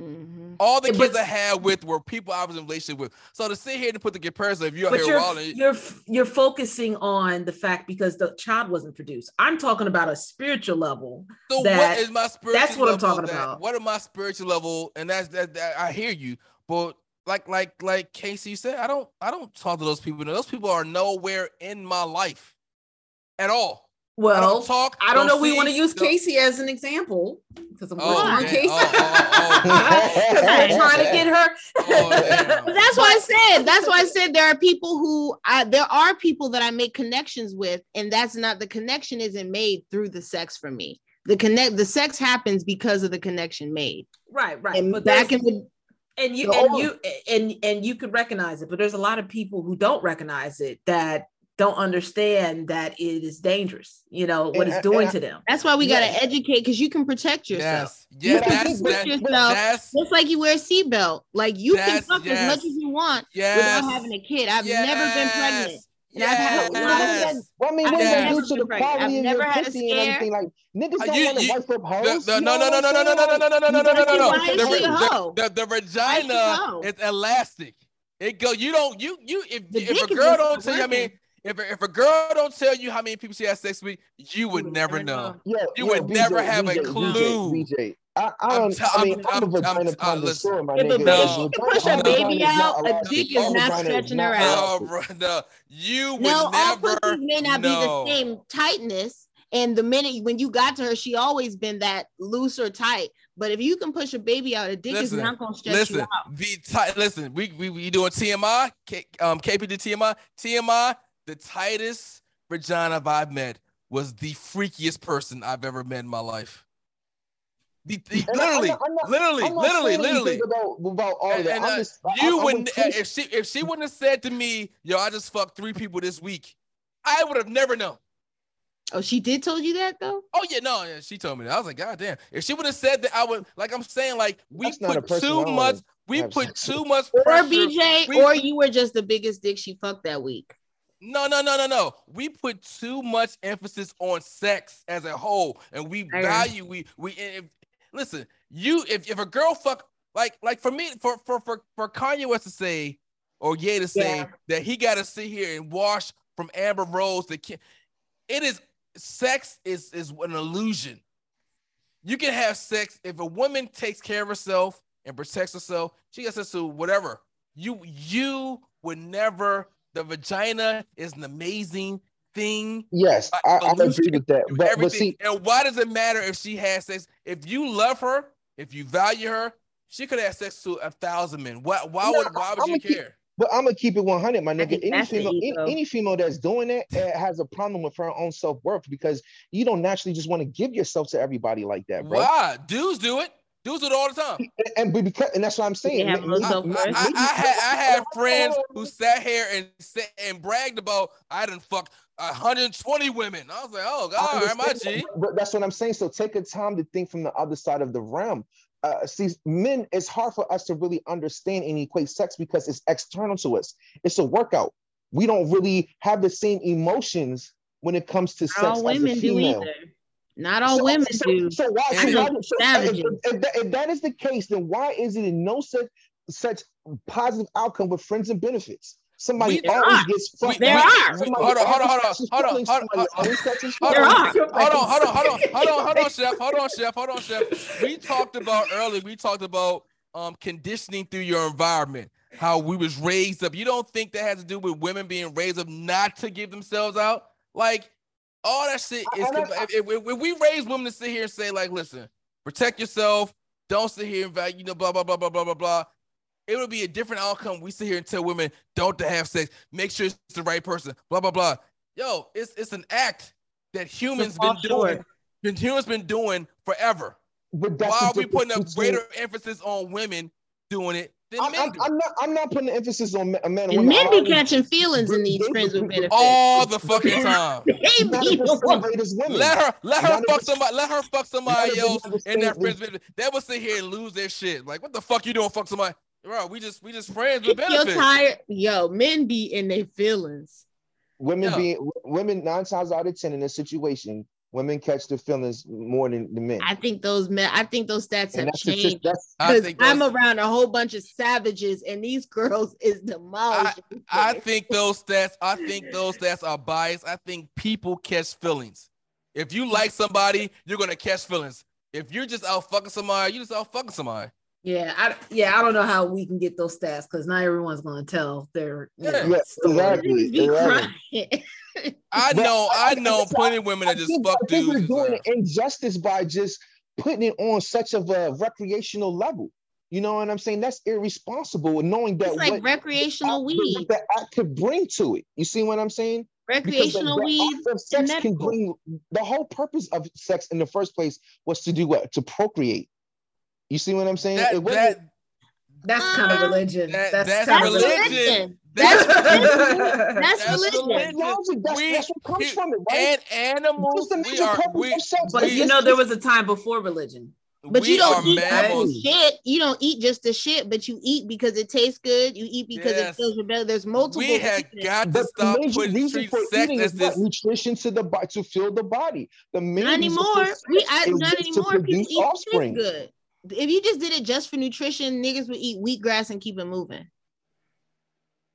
S1: Mm-hmm. All the kids but, I had with were people I was in relationship with. So to sit here and put the comparison, if you're here
S3: you're,
S1: wilding,
S3: you're you're focusing on the fact because the child wasn't produced. I'm talking about a spiritual level.
S1: So what is my spiritual? That's what I'm talking that, about. What are my spiritual level? And that's that, that. I hear you, but like like like Casey said, I don't I don't talk to those people. Those people are nowhere in my life at all.
S3: Well, I don't talk. I don't, don't know. we want to use Casey as an example because I'm oh, on Casey. Oh, oh, oh, [laughs] oh I'm trying to get her.
S2: Oh, [laughs] that's why I said. That's why I said there are people who I, there are people that I make connections with, and that's not the connection isn't made through the sex for me. The connect the sex happens because of the connection made.
S3: Right, right.
S2: And but back in the
S3: and you and you and and you could recognize it, but there's a lot of people who don't recognize it that don't understand that it is dangerous, you know, what and, it's doing to them.
S2: That's why we yes. got to educate because you can protect yourself.
S1: Yes. Yeah, you that's,
S2: protect yourself that's, just like you wear a seatbelt. Like you can fuck yes. as much as you want yes. without having a kid. I've yes. never been pregnant. And I've had a lot of
S4: well, I mean, what does do to the quality of your pussy and everything? Like niggas uh, don't want to wipe up hoes.
S1: No, no, no, no, no, no, no, no, no, no, no, no, no, no, no. The the vagina is elastic. It go. You don't. You you. If if a girl don't tell you, I mean if a, if a girl don't tell you how many people she has sex with, you would never know. Yeah, you would BJ, never have BJ, a clue. BJ,
S4: BJ. I, I don't. T- I mean, I'm, I'm, I'm, I'm, I'm
S2: listen, my if nigga. a baby can push a baby out, a dick is not stretching her out.
S1: No, bro, no, you would no, never. all pussies
S2: may not
S1: know.
S2: be the same tightness. And the minute when you got to her, she always been that loose or tight. But if you can push a baby out, a dick listen, is not gonna stretch
S1: listen,
S2: you out.
S1: Be tight. Listen, we we, we doing TMI, K, um, KPD TMI, TMI the tightest vagina I've met was the freakiest person I've ever met in my life. The, the, literally, I'm not, I'm not, literally, I'm literally, literally.
S4: About, about all and, that.
S1: And, uh, just, you wouldn't if she if she wouldn't have said to me, "Yo, I just fucked three people this week," I would have never known.
S2: Oh, she did told you that though?
S1: Oh yeah, no, yeah, she told me that. I was like, God damn. If she would have said that, I would like I'm saying, like, we That's put too much, we put too much
S2: pressure. Or BJ, we, or you were just the biggest dick she fucked that week.
S1: No, no, no, no, no. We put too much emphasis on sex as a whole, and we value we we. If, listen, you if if a girl fuck like like for me for for for for Kanye West to say or Ye to say
S3: Yeah.
S1: that he got to sit here and wash from Amber Rose Kim. It is sex is is an illusion. You can have sex if a woman takes care of herself and protects herself. She gets us to whatever. You you would never. The vagina is an amazing thing.
S4: Yes, I, I
S1: Solution
S4: agree with that. But, but
S1: everything.
S4: see,
S1: and why does it matter if she has sex? If you love her, if you value her, she could have sex to a thousand men. Why? Why
S4: No,
S1: would? Why would
S4: I'ma
S1: you
S4: keep-
S1: care?
S4: but I'm gonna keep it 100, my nigga.
S2: think
S4: Any female, any, any female that's doing that uh, has a problem with her own self worth because you don't naturally just want to give yourself to everybody like that, bro.
S1: Why? Dudes do it. Dudes do it all the time.
S4: And, and but because and that's what I'm saying.
S2: have
S4: Ma-
S2: low
S4: ma-
S2: self-worth.
S4: ma-
S1: I, I, I had I had friends who sat here and said and bragged about I didn't fuck 120 women. I was like, oh god, all right, my G.
S4: But that's what I'm saying. So take a time to think from the other side of the realm. Uh, see, men, it's hard for us to really understand and equate sex because it's external to us. It's a workout. We don't really have the same emotions when it comes to sex
S2: Not all
S4: as a
S2: women do
S4: female.
S2: either. Not all
S4: So-
S2: women
S4: so,
S2: do.
S4: So why? So
S2: know
S4: why so if, if that, if that is the case, then why is it in no such such positive outcome with friends and benefits? Somebody
S1: We-
S4: always
S2: are.
S4: gets
S1: We-
S4: fucked.
S2: There are.
S1: Hold on, hold on, hold on, hold on, hold on, hold on. Hold on, hold on, hold on, hold on, hold on, hold on, chef, hold on, chef, hold on, chef. We talked about earlier. We talked about um conditioning through your environment, how we was raised up. You don't think that has to do with women being raised up not to give themselves out? Like all that shit is. If, if, if we raise women to sit here and say like, listen, protect yourself, don't sit here and value, you know, blah blah blah blah blah blah blah. It would be a different outcome. We sit here and tell women don't to have sex, make sure it's the right person, blah blah blah. Yo, it's it's an act that humans been doing, been humans been doing forever. Why are we putting a greater emphasis on women doing it
S4: I'm,
S1: men
S4: I'm. I'm not. I'm not putting the emphasis on ma- a man.
S2: And men be catching feelings in these friends with
S4: they-
S2: benefits.
S1: all the fucking time.
S2: They be
S4: at the same rate as women.
S1: Let her let her
S4: None
S1: fuck somebody. Let her fuck somebody
S4: none of us
S1: else in
S4: understand
S1: that
S4: the-
S1: friends benefit. They will sit here and lose their shit. Like, what the fuck you doing? Fuck somebody. Bro, we just we just friends with benefits.
S2: Yo,
S1: benefits.
S2: tired. Yo, men be in their feelings.
S4: Women
S1: Yeah.
S4: being women nine times out of ten in this situation, women catch the feelings more than the men.
S2: I think those men. I think those stats
S4: and
S2: have changed.
S1: I
S2: Because
S1: think
S2: I'm around a whole bunch of savages, and these girls [laughs] is demolishing.
S1: I think those stats. I think those stats are biased. I think people catch feelings. If you like somebody, you're gonna catch feelings. If you're just out fucking somebody, you just out fucking somebody.
S3: Yeah, I yeah, I don't know how we can get those stats because not everyone's gonna tell their
S1: Yeah.
S3: know,
S4: Yeah,
S3: story.
S4: exactly.
S2: be [laughs]
S1: I know, I
S4: I-
S1: know plenty of women that
S4: I
S1: just
S4: think,
S1: fuck
S4: I think
S1: dudes.
S4: we're doing an injustice by just putting it on such of a recreational level. You know what I'm saying? That's irresponsible, knowing that
S2: It's like
S4: what,
S2: recreational
S4: what
S2: weed.
S4: the act could bring to it. You see what I'm saying? Because the-
S2: Recreational
S4: the
S2: weed.
S4: act of sex can bring the whole purpose of sex in the first place was to do what? To procreate. You see what I'm saying?
S1: That,
S4: It wasn't-
S1: that,
S3: That's kind of religion.
S1: that-
S3: that's
S1: that's
S3: kind
S2: That's
S3: of
S1: religion.
S2: religion.
S1: That's [laughs]
S2: That's
S1: That's
S2: religion.
S1: religion.
S4: That's,
S1: We-
S4: that's what comes
S1: we-
S4: from it, right?
S1: and animals. We are we.
S3: But
S4: It's-
S3: you know, there was a time before religion.
S2: But you don't eat
S1: mammals.
S2: shit. You don't eat just the shit, but you eat because it tastes good. You eat because
S1: Yes.
S2: it fills your belly. There's multiple.
S1: We have got to stop
S4: major
S1: putting treat sex as this.
S4: nutrition to the body to fill the body. The main
S2: Not
S4: reason for
S2: anymore. We I, not
S4: to
S2: anymore. People
S4: produce
S2: eat
S4: offspring.
S2: good. If you just did it just for nutrition, niggas would eat wheatgrass and keep it moving.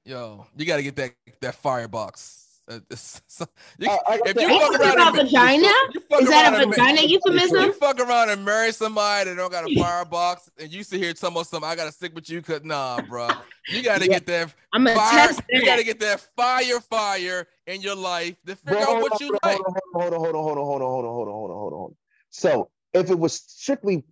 S1: Yo, you got to get that that firebox. Uh, so- you-
S4: Uh, got
S1: if
S4: that-
S1: you fuck around
S2: about
S1: and-
S2: vagina?
S1: you fuck
S2: Is that
S1: around
S2: a
S1: and ma-
S2: vagina
S1: You fuck around and marry somebody that don't got a firebox, and you sit here talking about something. I gotta stick with you, cause nah, bro. You gotta
S4: Yeah.
S1: get that
S2: I'm gonna
S1: fire.
S2: test
S1: You
S2: that.
S1: gotta get that fire, fire in your life to figure
S4: Bro,
S1: out what
S4: on,
S1: you
S4: hold
S1: like.
S4: on, hold on, hold on, hold on, hold on, hold on, hold on, hold on, hold on, hold on. So if it was strictly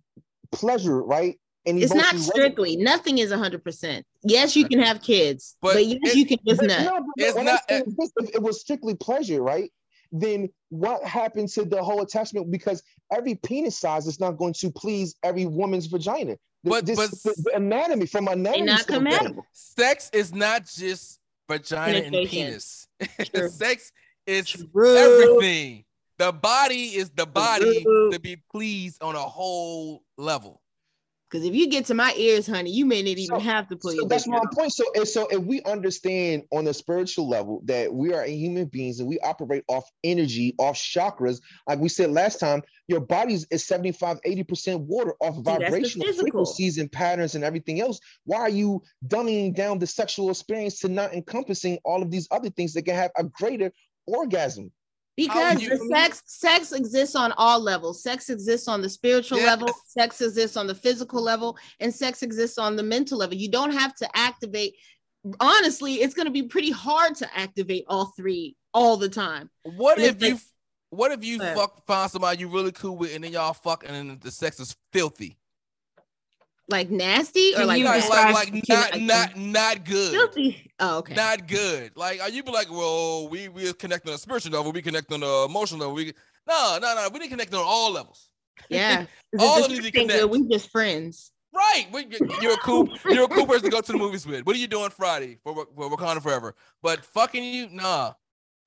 S4: pleasure, right? And
S2: It's not
S4: emotion wasn't-
S2: strictly. Nothing is 100%. Yes, you can have kids,
S1: But
S2: but, yes,
S1: it-
S2: you can just
S4: But
S2: nut.
S4: no, but
S1: It's not-
S4: saying is this, if it was strictly pleasure, right? Then what happened to the whole attachment? Because every penis size is not going to please every woman's vagina.
S1: But-
S4: this-
S1: but-
S4: the, the anatomy from anatomy
S2: not compatible.
S1: Sex is not just vagina and penis. [laughs]
S2: True.
S1: Sex is
S2: True.
S1: everything. The body is the body to be pleased on a whole level.
S2: Because if you get to my ears, honey, you may not even
S6: So-
S2: have to put
S6: So
S2: your
S6: that's my
S2: out.
S6: point. So, and so if we understand on a spiritual level that we are human beings and we operate off energy, off chakras, like we said last time, your body is 75, 80% water off
S2: the
S6: vibrational frequencies and patterns and everything else. Why are you dumbing down the sexual experience to not encompassing all of these other things that can have a greater orgasm?
S2: Because
S1: you-
S2: the sex sex exists on all levels. Sex exists on the spiritual
S1: Yes.
S2: level, sex exists on the physical level, and sex exists on the mental level. You don't have to activate. Honestly, it's going to be pretty hard to activate all three all the time.
S1: What
S2: And
S1: if you? What if you fuck find somebody you really cool with, and then y'all fuck, and then the sex is filthy?
S2: Like nasty or like,
S7: you
S1: Like, like, like not, not, not good.
S2: filthy. Oh, okay.
S1: Not good. Like, are you be like, well, we we connect on a spiritual level, we connect on the emotional level. We no, no, no, we didn't connect on all levels.
S2: yeah. [laughs]
S1: All of these connect.
S2: we just friends.
S1: Right. We, you're a cool, [laughs] you're a cool person to go to the movies with. What are you doing Friday for, for Wakanda Forever? But fucking you, nah.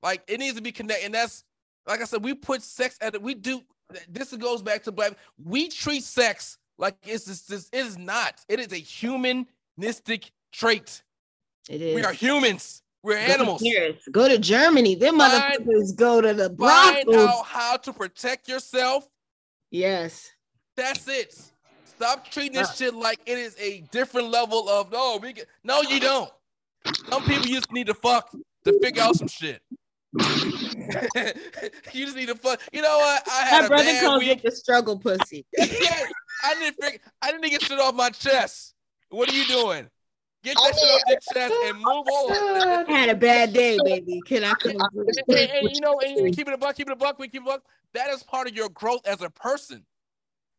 S1: Like it needs to be connected. And that's like I said, we put sex at it. We do this goes back to black. We treat sex like it's just this. It is not. It is a humanistic trait.
S2: It is.
S1: We are humans. We're
S2: Go
S1: animals.
S2: Paris, Go to Germany. Them
S1: Find-
S2: motherfuckers go to the brothels.
S1: Find out how to protect yourself.
S2: Yes.
S1: That's it. Stop treating this
S2: Uh.
S1: shit like it is a different level of no. We get, no, you don't. Some people just need to fuck to figure out some shit. [laughs] you just need to fuck. You know what? I had
S2: My
S1: a
S2: brother
S1: bad
S2: calls
S1: week.
S2: it the struggle pussy. [laughs]
S1: yeah, I didn't figure. I didn't get shit off my chest. What are you doing? Get that shit off your chest and move on.
S2: I had a bad day, baby. Can I come?
S1: And, and- you know, and keep it a buck, keep it a buck, we keep it a buck. That is part of your growth as a person.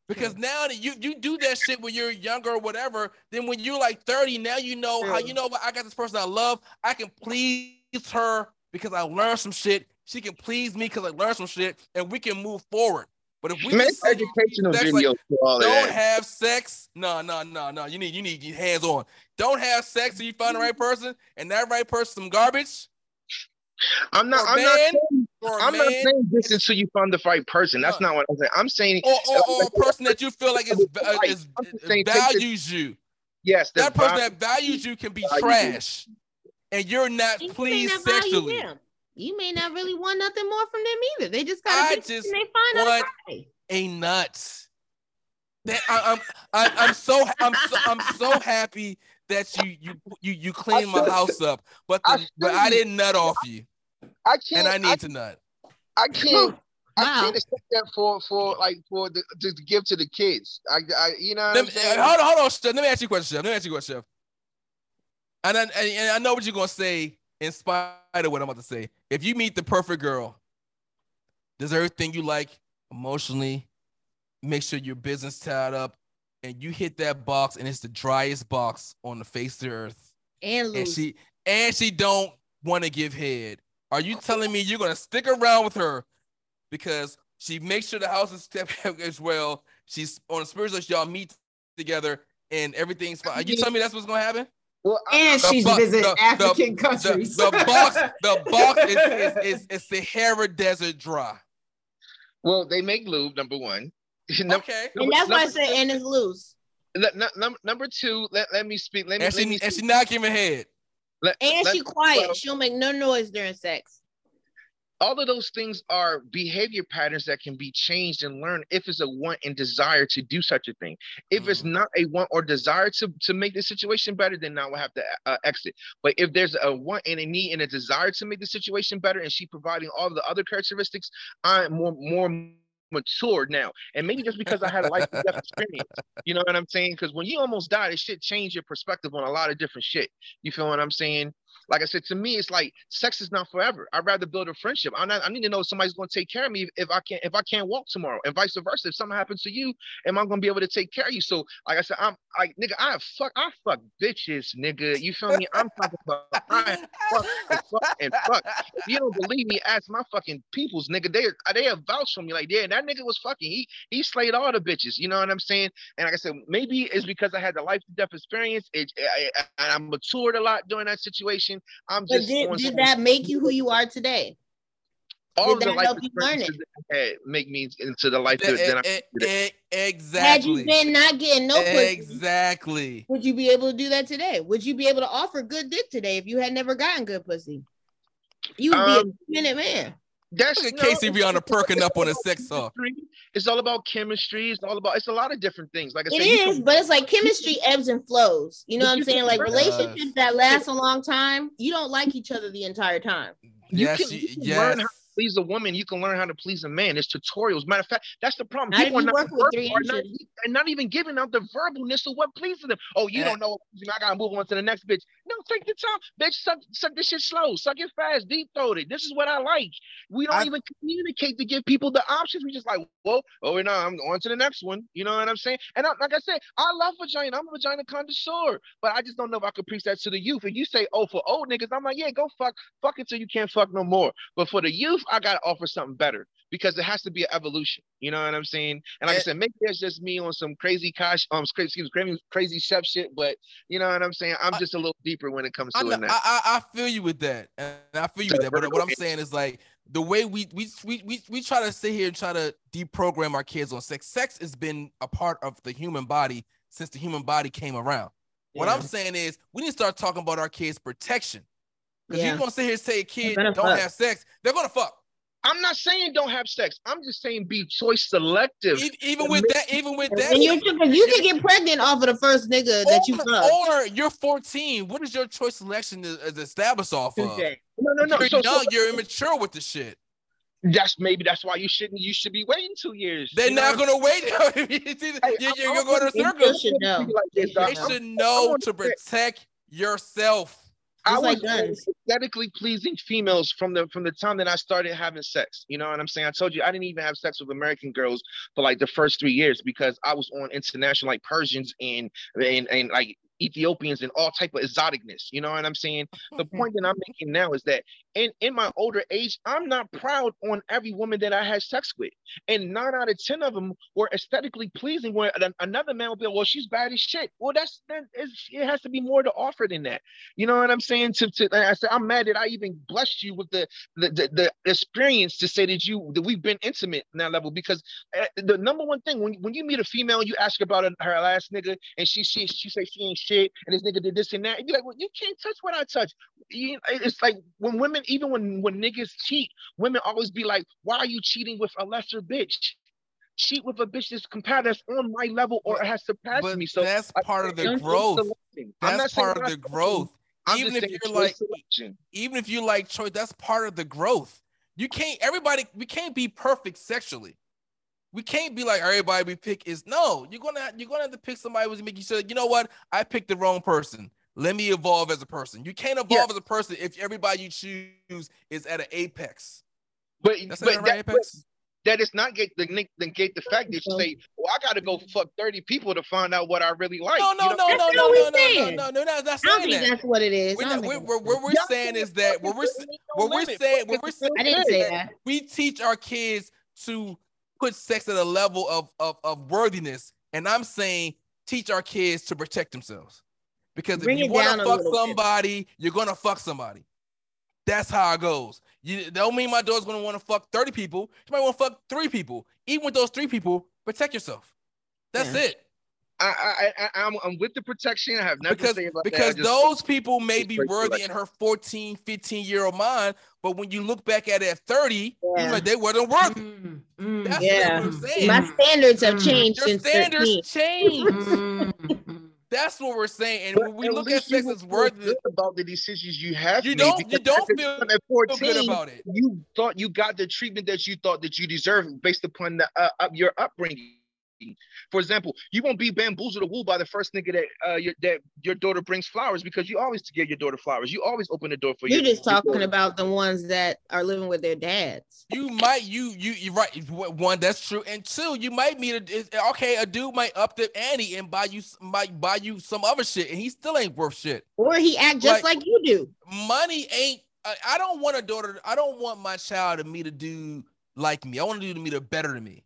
S1: Because now that you you do that shit when you're younger or whatever, then when you're like 30, now you know how you know what I got this person I love. I can please her because I learned some shit. She can please me because I learned some shit, and we can move forward. But if we
S4: Make educational
S1: sex like-
S4: videos for all of
S1: don't
S4: that.
S1: have sex, no, no, no, no. You need you need hands on. Don't have sex until you find the right person, and that right person some garbage.
S4: I'm not. I'm not. Saying, I'm not saying this until you find the right person. That's
S1: No.
S4: not what I'm saying. I'm saying
S1: or, or, or a person that you feel like is, uh,
S4: Right.
S1: is
S4: I'm saying, the-
S1: values you.
S4: yes.
S1: That person
S4: value-
S1: that values you can be trash, and you're not
S2: You may
S1: pleased
S2: not value
S1: sexually.
S2: You may not really want nothing more from them either. They just got
S1: I
S2: to
S1: just
S2: and they find out
S1: want- A nuts. That I, I'm I, I'm so I'm so I'm so happy that you you you you cleaned my house up, but
S4: I
S1: but I didn't nut off you,
S4: I can't.
S1: and I need
S4: I,
S1: to nut.
S4: I can't. I can't accept that for for like for the to, to give to the kids. I, I you know what
S1: Let
S4: I'm
S1: me, hold on, hold on, Chef. Let me ask you a question, Chef. Let me ask you a question, Chef. And I, and I know what you're gonna say in spite of what I'm about to say. If you meet the perfect girl, does everything you like emotionally, make sure your business tied up, and you hit that box, and it's the driest box on the face of the earth,
S2: and
S1: and she and she don't want to give head. Are you telling me you're gonna stick around with her because she makes sure the house is kept [laughs] as well? She's on a spiritual, y'all meet together, and everything's fine. Are you telling me that's what's gonna happen?
S4: Well,
S3: And
S1: The
S3: she's
S1: bu-
S3: visit
S1: the- the-
S3: African
S1: The,
S3: countries.
S1: the box, the box [laughs] is, is, is, is Sahara Desert dry.
S4: well, they make lube. Number one. [laughs] Num-
S1: Okay.
S2: and that's why I
S4: number-
S2: say and it's loose.
S4: le- nu- num- number two. Let, let me speak. Let me.
S1: And
S4: let
S1: she
S4: me
S1: and she not giving head.
S4: let-
S2: And
S4: let-
S2: she quiet.
S4: well-
S2: She'll make no noise during sex.
S4: All of those things are behavior patterns that can be changed and learned if it's a want and desire to do such a thing. If it's
S1: Mhm.
S4: not a want or desire to, to make the situation better, then now we'll have to uh, exit. But if there's a want and a need and a desire to make the situation better, and she providing all the other characteristics, I'm more more mature now. And maybe just because I had a life and death experience, you know what I'm saying? Because when you almost die, it shit change your perspective on a lot of different shit. You feel what I'm saying? Like I said, to me, it's like sex is not forever. I'd rather build a friendship. Not, I need to know somebody's going to take care of me if I can't if I can't walk tomorrow, and vice versa. If something happens to you, am I going to be able to take care of you? So, like I said, I'm like nigga, I fuck, I fuck bitches, nigga. You feel me? I'm talking about I fuck and fuck and fuck. If you don't believe me, ask my fucking peoples, nigga. They they have vouched for me like, yeah, that nigga was fucking. He he slayed all the bitches. You know what I'm saying? And like I said, maybe it's because I had the life to death experience. It, I, I, I matured a lot during that situation. I'm
S2: But
S4: just
S2: did, did that make you who you are today?
S4: all
S2: Did
S4: of the
S2: that
S4: life
S2: help you learn
S4: experiences that I had make me into the life eh, that,
S1: E-
S4: that I
S1: e- e-
S2: Had
S1: exactly.
S2: you been not getting no pussy,
S1: exactly.
S2: would you be able to do that today? Would you be able to offer good dick today if you had never gotten good pussy? You would
S4: Um,
S2: be a minute man.
S4: That's
S1: Look at
S4: no,
S1: Casey
S4: it's-
S1: Rihanna
S4: it's-
S1: perking up on a sex talk.
S4: It's all about chemistry. It's all about. It's a lot of different things. Like I said, you
S2: is,
S4: can-
S2: but it's like chemistry ebbs and flows. You know what I'm saying? Like relationships that last a long time, you don't like each other the entire time.
S4: You
S1: Yes,
S4: can,
S1: you-
S4: you can
S1: yes.
S4: learn how to please a woman. You can learn how to please a man. There's tutorials. Matter of fact, that's the problem.
S2: Not if
S4: People are not,
S2: work with
S4: verbal,
S2: three
S4: are not, and not even giving out the verbalness of what pleases them. Oh, you
S1: Yeah.
S4: don't know. I gotta move on to the next bitch. No, take the time, bitch. Suck, suck this shit slow. Suck it fast. Deep throat it. This is what I like. We don't
S1: I-
S4: even communicate to give people the options. We just like, well, oh, no, I'm on to the next one. You know what I'm saying? And I, like I said, I love vagina. I'm a vagina connoisseur, but I just don't know if I could preach that to the youth. If you say, oh, for old niggas, I'm like, yeah, go fuck, fuck until you can't fuck no more. But for the youth, I gotta offer something better because it has to be an evolution. You know what I'm saying? And like I said, maybe it's just me on some crazy cash, um, excuse me, crazy, crazy chef shit. But you know what I'm saying? I'm
S1: I-
S4: just a little deeper when it comes to
S1: know,
S4: it now.
S1: I, I I feel you with that, and I feel you with that. But what I'm saying is like the way we we we we, we try to sit here and try to deprogram our kids on sex. Sex has been a part of the human body since the human body came around. What I'm saying is we need to start talking about our kids' protection. Because
S2: Yeah.
S1: you're gonna sit here and say a kid don't
S2: fuck.
S1: have sex, they're gonna fuck.
S4: I'm not saying don't have sex. I'm just saying be choice selective.
S1: E- Even with that, even with that,
S2: And you can you can get pregnant off of the first nigga that you fuck.
S1: or you're 14. What is your choice selection is, is uh, established off of?
S2: Touche.
S4: No, no, no.
S1: You're
S4: So, so
S1: young, you're [laughs] immature with the shit.
S4: that's maybe that's why you shouldn't. You should be waiting two years.
S1: They're
S4: You know
S1: not gonna wait. [laughs] you're,
S4: Hey,
S1: you're,
S4: I-
S1: you're
S4: I
S1: going in
S4: want-
S2: They should know.
S4: I'm- like this,
S2: They should
S1: should know to
S4: to-
S1: protect yourself.
S4: I
S2: Just like
S4: was aesthetically pleasing females from the from the time that I started having sex. You know what I'm saying? I told you I didn't even have sex with American girls for like the first three years because I was on international like Persians and and, and like Ethiopians and all type of exoticness. You know what I'm saying? The [laughs] point that I'm making now is that in in my older age, I'm not proud on every woman that I had sex with, and nine out of ten of them were aesthetically pleasing. Where another man will be, well, she's bad as shit. Well, that's that is, it has to be more to offer than that. You know what I'm saying? To, to I said, I'm mad that I even blessed you with the the, the the experience to say that you that we've been intimate in that level because uh, the number one thing when when you meet a female, you ask about her, last nigga, and she she she say she ain't shit, and this nigga did this and that, and you're like, well, you can't touch what I touch. It's like when women, even when when niggas cheat, women always be like, why are you cheating with a lesser bitch? Cheat with a bitch that's compatible, that's on my level or has surpassed me. So
S1: that's
S4: I
S1: part of the growth.
S4: selecting. I'm not
S1: That's part of the growth.
S4: I'm
S1: Even if you're like,
S4: selection.
S1: even if you like choice, that's part of the growth. You can't. Everybody, we can't be perfect sexually. We can't be like everybody we pick is no. You're gonna you're gonna have to pick somebody who's make you say, you know what? I picked the wrong person. Let me evolve as a person. You can't evolve
S4: Yeah.
S1: as a person if everybody you choose is at an apex.
S4: But
S1: That's
S4: but
S1: not
S4: that,
S1: right, apex.
S4: that is not get the nick- negate the fact that you say, well, I gotta go fuck 30 people to find out what I really like.
S1: No,
S4: You
S1: no,
S4: know?
S1: no, no,
S2: That's
S1: no,
S2: what
S1: no,
S2: we
S1: no, no,
S2: saying.
S1: no, no, no, that's
S2: I don't
S1: saying that.
S2: that's what it is.
S1: We're, not, we're, we're, what we're saying is that what we're
S4: 30 ain't no
S1: what we're saying what we're saying
S2: I didn't
S4: it?
S2: say that.
S1: we teach our kids to put sex at a level of, of, of worthiness. And I'm saying teach our kids to protect themselves. Because
S2: Bring
S1: if you want to fuck
S2: little bit.
S1: somebody, you're gonna fuck somebody. That's how it goes. You don't mean my daughter's gonna want to fuck 30 people. She might want to fuck three people. Even with those three people, protect yourself. That's
S2: Yeah.
S1: it.
S4: I, I, I, I'm, I'm with the protection. I have nothing
S1: because
S4: to say about that.
S1: Because
S4: just-
S1: those people may be worthy in her 14 15 year old mind but when you look back at it at 30 you're
S2: Yeah.
S1: like they weren't worthy
S3: Mm, mm,
S1: that's
S2: Yeah.
S1: what I'm saying
S2: My standards have
S3: Mm.
S2: changed
S1: your
S2: since
S1: standards
S2: 13.
S1: change
S3: mm, mm.
S1: That's what we're saying and
S4: But
S1: when we look at sex as
S4: good about the decisions you have
S1: You
S4: made
S1: don't- you don't feel-
S4: time at
S1: feel good about it
S4: you thought you got the treatment that you thought that you deserved based upon the uh, up your upbringing. For example, you won't be bamboozled or wooed by the first nigga that uh, your that your daughter brings flowers because you always give your daughter flowers. You always open the door for
S2: You're
S4: your,
S2: just talking
S4: daughter.
S2: about the ones that are living with their dads.
S1: you might you you you right one that's true and two you might meet a okay a dude might up the ante and buy you s- might buy you some other shit and he still ain't worth shit
S2: Or he act just
S1: Like-
S2: like you do.
S1: money ain't I, I don't want a daughter I don't want my child to meet a dude like me. I want a dude to meet a better than me.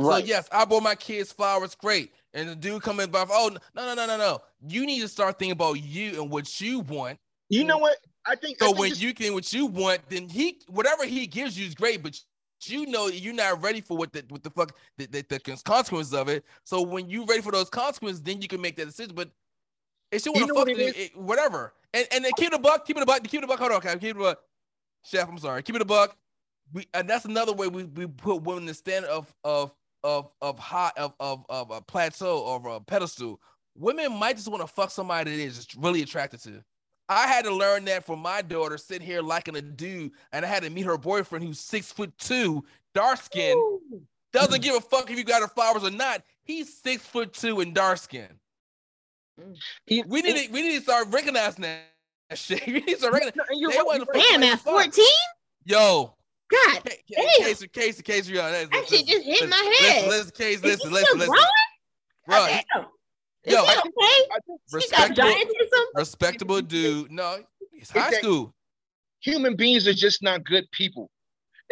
S1: So yes, I bought my kids flowers, great. And the dude coming by, oh no, no, no, no, no. You need to start thinking about you and what you want.
S4: You know what? I think I
S1: So
S4: think
S1: when you can what you want, then he whatever he gives you is great, but you know you're not ready for what the what the fuck the, the, the consequences of it. So when you're ready for those consequences, then you can make that decision. But she
S4: You
S1: want to fuck,
S4: what it
S1: it- whatever. And and then keep it a buck, keep it a buck, keep it a buck. Hold on, okay, keep it a buck. Chef, I'm sorry, keep it a buck. We and that's another way we, we put women in the stand of of of of high of of of a plateau or a pedestal. Women might just want to fuck somebody that is just really attracted to. I had to learn that from my daughter sitting here liking a dude, and I had to meet her boyfriend who's six foot two, dark skin, doesn't [laughs] give a fuck if you got her flowers or not. He's six foot two and dark skin. We need to we need to start recognizing that [laughs] shit. We need to start recognizing.
S4: No, you're
S1: They
S4: you're
S2: Damn, at 14?
S1: Yo,
S2: God,
S1: Ca-
S2: Damn.
S1: ca- case case case yeah, that's-
S2: that shit just hit my head.
S1: Listen, listen, case, listen,
S2: he
S1: listen,
S2: still
S1: listen.
S2: growing?
S1: Bro,
S2: God
S1: he-
S2: damn. Is
S1: yo,
S2: he okay?
S4: I think
S2: He got
S1: respectable,
S2: giants or something?
S1: respectable dude. No, he's high
S4: that-
S1: school.
S4: human beings are just not good people.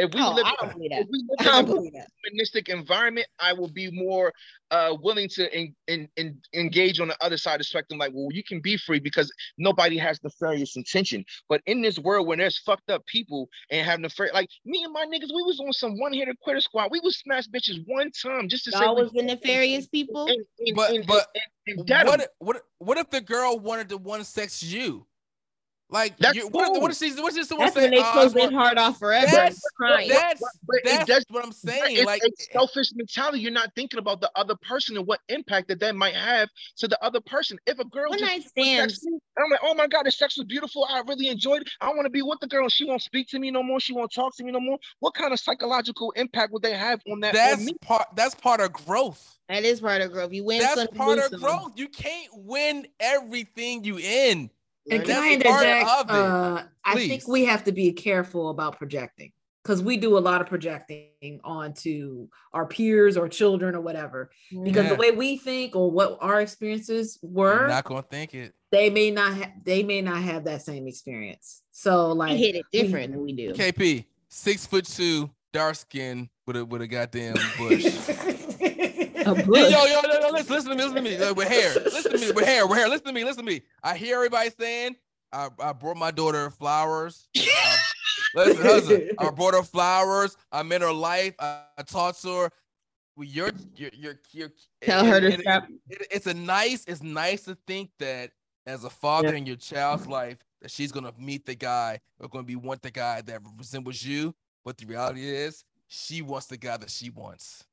S4: If we
S2: Oh,
S4: live,
S2: I don't believe that.
S4: if we live in a
S2: don't
S4: humanistic environment, I will be more uh, willing to en- en- en- engage on the other side of the spectrum. Like, well, you can be free because nobody has nefarious intention. But in this world where there's fucked up people and have nefarious, like me and my niggas, we was on some one-hitter quitter squad. We was smash bitches one time just to say
S2: Y'all
S4: we
S2: was the nefarious people?
S4: and, and,
S1: But-
S4: and,
S1: but
S4: and, and dead 'em.
S1: What if, what what if the girl wanted to one sex you? Like
S4: That's
S1: you, what, if,
S4: cool.
S1: what if she's what if
S2: That's
S1: say,
S2: when they
S1: "Oh,
S2: close
S1: just
S2: their heart off forever.
S1: That's
S2: crying.
S1: that's
S4: But it
S1: that's what I'm saying.
S4: it's
S1: Like
S4: a selfish mentality. You're not thinking about the other person and what impact that that might have to the other person. If a girl
S2: One
S4: just
S2: night
S4: text
S2: stands.
S4: me, and I'm like, oh my god, the sex was beautiful. I really enjoyed it. I want to be with the girl. She won't speak to me no more. She won't talk to me no more. What kind of psychological impact would they have on that?
S1: that's
S4: me?
S1: part that's part of growth.
S2: That is part of growth. You win
S1: That's
S2: some,
S1: part of
S2: some.
S1: growth. You can't win everything you in.
S3: And
S2: Learn
S3: can I interject?
S1: of it.
S3: Uh, I think we have to be careful about projecting because we do a lot of projecting onto our peers or children or whatever. Because
S1: Yeah.
S3: the way we think or what our experiences
S1: You're
S3: were,
S1: not gonna think it.
S3: they may not ha- they may not have that same experience. So
S2: We
S3: like
S2: hit it
S3: we-
S2: different than we do.
S1: KP, six foot two, dark skin with a with a goddamn [laughs] bush. [laughs] Yo, yo, yo, yo, listen, listen to me, listen to me. Uh, with hair, listen to me, with hair, with hair, listen to me, listen to me. I hear everybody saying, I, I brought my daughter flowers. I, listen, listen, I [laughs] brought her flowers. I'm in her life. I, I talked to her. Well, You're, you're, you're, you're
S2: Tell her to
S1: it- it-
S2: stop.
S1: it- it's a nice, it's nice to think that as a father
S2: Yeah.
S1: in your child's life, that she's gonna meet the guy or gonna be want the guy that resembles you. But the reality is, she wants the guy that she wants.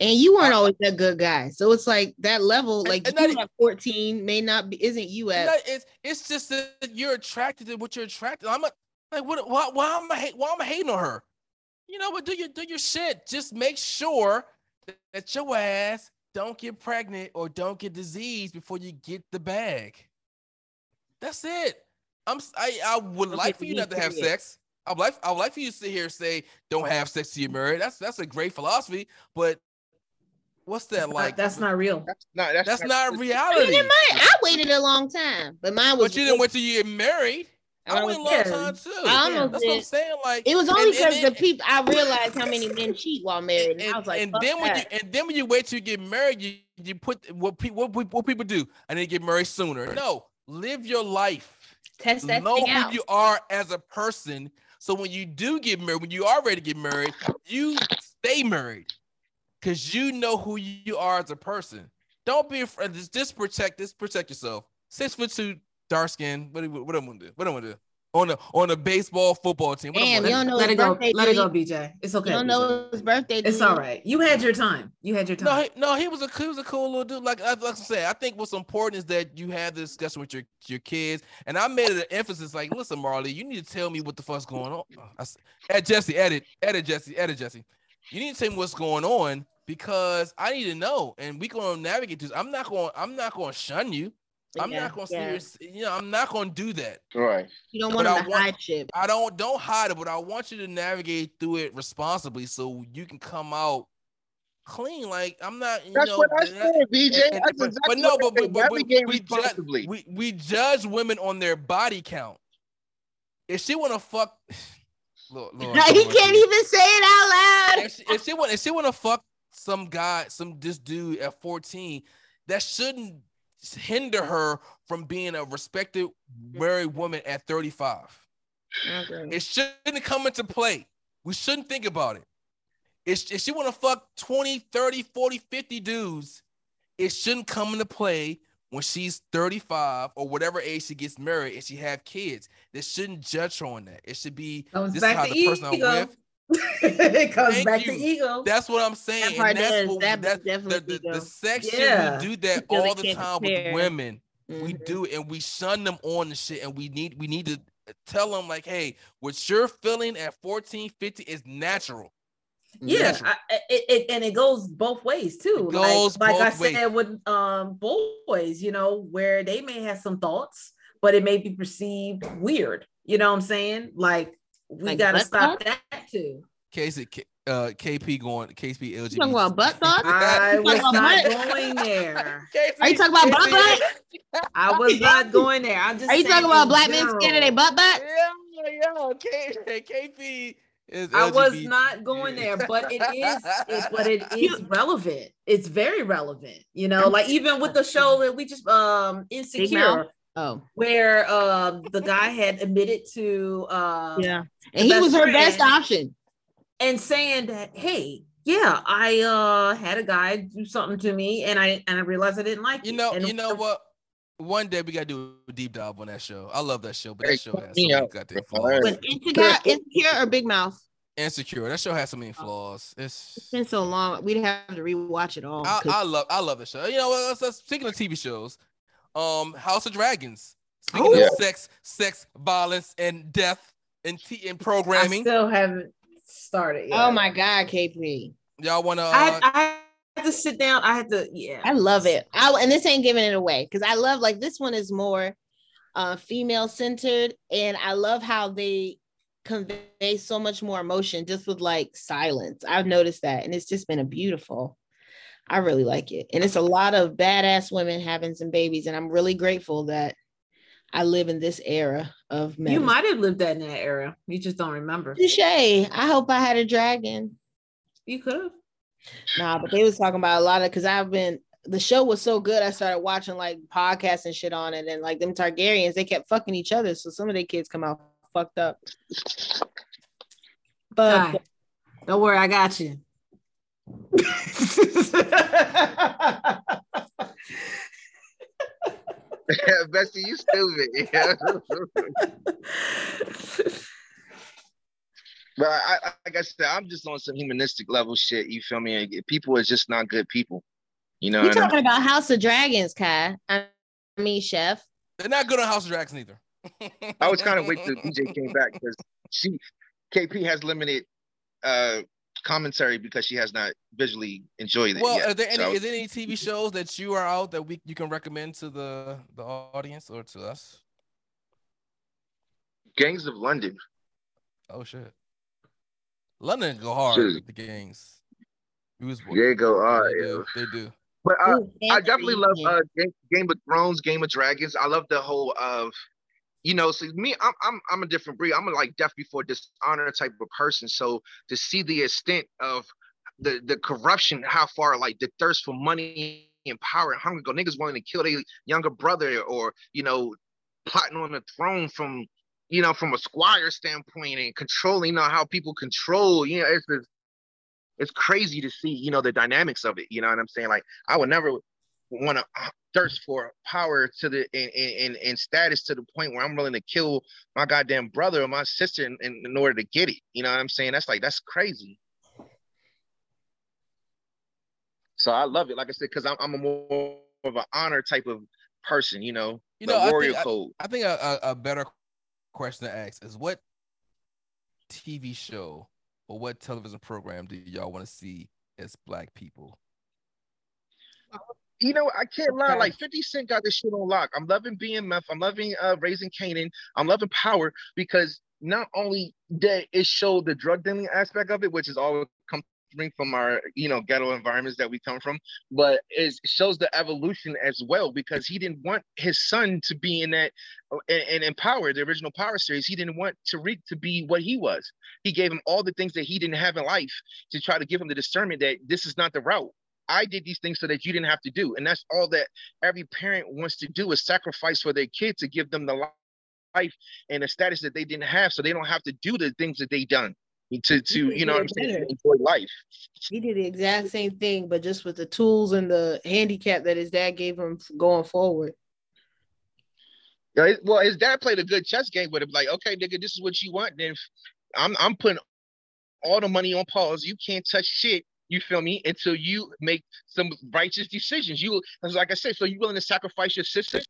S2: And you weren't
S1: Uh,
S2: always that good guy. So it's like that level, like
S1: and
S2: you
S1: not-
S2: at 14 may not be isn't you
S1: It's
S2: at
S1: it's it's just that you're attracted to what you're attracted. I'm a, like, what? Why? Why am I? Why am I hating on her? You know what? Do your do your shit. Just make sure that, your ass don't get pregnant or don't get disease before you get the bag. That's it. I'm. I, I would like for you not to have sex. I'd like I would like for you to sit here and say don't have sex till you're married. That's that's a great philosophy. But what's that
S3: That's not-
S1: like?
S3: that's not real.
S4: That's not. That's,
S1: that's not
S2: I mean,
S1: reality.
S2: in mine, I waited a long time, but mine was
S1: But you didn't wait till you get married. I
S2: I
S1: went a long time too.
S2: I almost
S1: That's what I'm saying. Like
S2: It was only because the people I realized how many men cheat while married, and, I was like,
S1: and
S2: Fuck
S1: then when you and then when you wait till you get married, you you put what people what, pe- what people do, and they get married sooner. No, live your life.
S2: test that
S1: know
S2: thing
S1: who
S2: out.
S1: you are as a person. So when you do get married, when you are ready to get married, you stay married because you know who you are as a person. Don't be afraid. Just, just protect. Just protect yourself. Six foot two, dark skin. What do what am I gonna do? What am I gonna do on the on the baseball football team? What
S2: Damn,
S1: gonna
S2: you
S1: do?
S2: don't know
S3: Let
S2: his
S3: it go.
S2: birthday.
S3: Let it go. BJ. It's okay.
S2: You
S3: okay.
S2: don't
S3: BJ.
S2: know his birthday. do
S3: It's all right. You had your time. You had your time.
S1: No, he, no, he was a he was a cool little dude. Like I like I said, I think what's important is that you have this discussion with your your kids. And I made it an emphasis, like, listen, Marley, you need to tell me what the fuck's going on. I s- Ed Jesse, edit, edit Jesse, edit Jesse. You need to tell me what's going on because I need to know, and we're gonna navigate this. I'm not going. I'm not going to shun you. I'm
S2: Yeah,
S1: not going to
S2: yeah.
S1: sit. You know, I'm not going to do that.
S4: right.
S2: You don't want
S1: I
S2: him to
S1: want-
S2: hide shit.
S1: I don't don't hide it, but I want you to navigate through it responsibly so you can come out clean. Like I'm not. You
S4: That's
S1: know,
S4: what I
S1: that-
S4: said, BJ.
S1: and- and-
S4: That's
S1: but,
S4: exactly
S1: but no,
S4: what
S1: but, but, but we,
S4: Navigate
S1: we, judge, we we judge women on their body count. If she want to fuck, Lord, [laughs] Lord,
S2: Now, he
S1: Lord,
S2: can't
S1: Jesus.
S2: even say it out loud.
S1: If she, if she want, if she want to fuck some guy, some this dude at 14, that shouldn't hinder her from being a respected married woman at 35.
S2: Okay.
S1: It shouldn't come into play. We shouldn't think about it. It's, if she want to fuck 20, 30, 40, 50 dudes, it shouldn't come into play when she's 35 or whatever age she gets married and she have kids. They shouldn't judge her on that. It should be
S3: Comes
S1: this is how
S3: to
S1: the person I'm with. [laughs]
S3: it comes
S1: Thank
S3: back
S1: you.
S3: to ego.
S1: That's what I'm saying.
S2: part
S1: and that's
S2: does.
S1: what,
S2: That
S1: that's the,
S2: definitely
S1: the, the
S2: does.
S1: section
S3: Yeah.
S1: we do that
S2: Feel
S1: all the time
S2: compare.
S1: with women. We
S2: Mhm.
S1: do it and we shun them on the shit and we need we need to tell them like, hey, what you're feeling at 14, 50 is natural.
S3: Yeah,
S1: Natural.
S3: I, it, it and it goes both ways too.
S1: It goes
S3: like, like I
S1: ways.
S3: said with um boys, you know, where they may have some thoughts, but it may be perceived weird. You know what I'm saying? Like we
S2: Like
S3: gotta stop
S2: thoughts?
S3: that too.
S1: Casey, K- uh, KP going, KP LGBT.
S2: You talking about butt [laughs] thoughts?
S3: I was not
S2: butt?
S3: going there. [laughs]
S2: Are you talking about butt butt?
S3: I [laughs] was not going there. I'm just
S2: Are you talking about black men scared of their butt butt?
S1: Yeah, yeah, K- KP is
S3: I was not going there, but it is, it, but it [laughs] is relevant. It's very relevant, you know. Like even with the show that we just um insecure,
S2: Oh,
S3: where um the guy had admitted to uh
S2: yeah. And he was her best option.
S3: and saying that, hey, yeah, I uh had a guy do something to me, and I and I realized I didn't like
S1: You
S3: it.
S1: know,
S3: And
S1: you know what? One day we gotta do a deep dive on that show. I love that show, but
S4: Hey,
S1: that show has
S4: me
S1: so many
S4: up.
S1: goddamn flaws.
S4: right.
S2: But insecure, insecure or big mouth?
S1: Insecure. That show has so many flaws. It's
S2: It's been so long. We'd have to rewatch it all.
S1: I,
S2: 'cause-
S1: I love I love the show. You know, what? let's- speaking of TV shows, um, House of Dragons. Speaking
S4: Oh.
S1: of sex, sex, violence, and death and t- in
S3: I
S1: programming,
S3: still haven't started. Yet.
S2: oh my God, KP.
S1: y'all wanna? Uh,
S3: I I had to sit down. I had to, yeah.
S2: I love it. I and this ain't giving it away because I love like this one is more uh female centered, and I love how they convey so much more emotion just with like silence. I've noticed that, and it's just been a beautiful. I really like it, and it's a lot of badass women having some babies, and I'm really grateful that I live in this era of
S3: You might have lived that in that era. You just don't remember.
S2: Touche. I hope I had a dragon.
S3: You could have.
S2: Nah, but they was talking about a lot of because I've been the show was so good. I started watching like podcasts and shit on it, and like them Targaryens, they kept fucking each other. So some of their kids come out fucked up. But
S3: Hi. Don't worry, I got you. [laughs]
S4: Bestie, you stupid. Yeah. [laughs] But I, I, like I said, I'm just on some humanistic level shit. You feel me? People are just not good people. You know.
S2: you
S4: and I'm-
S2: talking about House of Dragons, Kai? I mean, Chef.
S1: they're not good on House of Dragons either.
S4: I was kind of waiting till [laughs] DJ came back because she, KP has limited uh commentary because she has not visually enjoyed it
S1: Well,
S4: yet.
S1: are there any
S4: So-
S1: is there any TV shows that you are out that we you can recommend to the the audience or to us?
S4: Gangs of London.
S1: Oh shit, London go hard
S4: Shit.
S1: with the gangs. It was
S4: They go hard.
S1: they
S4: yeah.
S1: do, they do.
S4: But uh,
S2: Ooh,
S4: I definitely love uh Game, Game of Thrones, Game of Dragons. I love the whole of you know, so me, I'm I'm I'm a different breed. I'm a like death before dishonor type of person. So to see the extent of the the corruption, how far like the thirst for money and power and hunger go, niggas wanting to kill their younger brother or you know, plotting on the throne from you know from a squire standpoint and controlling, you know how people control. You know, it's just, it's crazy to see you know the dynamics of it. You know what I'm saying? Like I would never want to uh, thirst for power to the and, and, and status to the point where I'm willing to kill my goddamn brother or my sister in, in, in order to get it. You know what I'm saying? That's like that's crazy. So I love it, like I said, because I'm I'm a more of an honor type of person, you know,
S1: You
S4: the
S1: know, I
S4: warrior
S1: think,
S4: code.
S1: I think a, a, a better question to ask is what TV show or what television program do y'all want to see as black people?
S4: you know, I can't lie. Like 50 Cent got this shit on lock. I'm loving BMF. I'm loving uh Raising Kanan. I'm loving Power because not only did it show the drug dealing aspect of it, which is all coming from our you know ghetto environments that we come from, but it shows the evolution as well because he didn't want his son to be in that uh, and empower the original Power series. He didn't want Tariq to be what he was. He gave him all the things that he didn't have in life to try to give him the discernment that this is not the route I did these things so that you didn't have to do. And that's all that every parent wants to do is sacrifice for their kid to give them the life and the status that they didn't have so they don't have to do the things that they done to to you know what I'm saying enjoy life.
S2: He did the exact same thing, but just with the tools and the handicap that his dad gave him going forward.
S4: Yeah, well, his dad played a good chess game with him. Like, okay, nigga, this is what you want. Then I'm I'm putting all the money on pause. You can't touch shit. You feel me? Until you make some righteous decisions. You, like I said, so you willing to sacrifice your sister?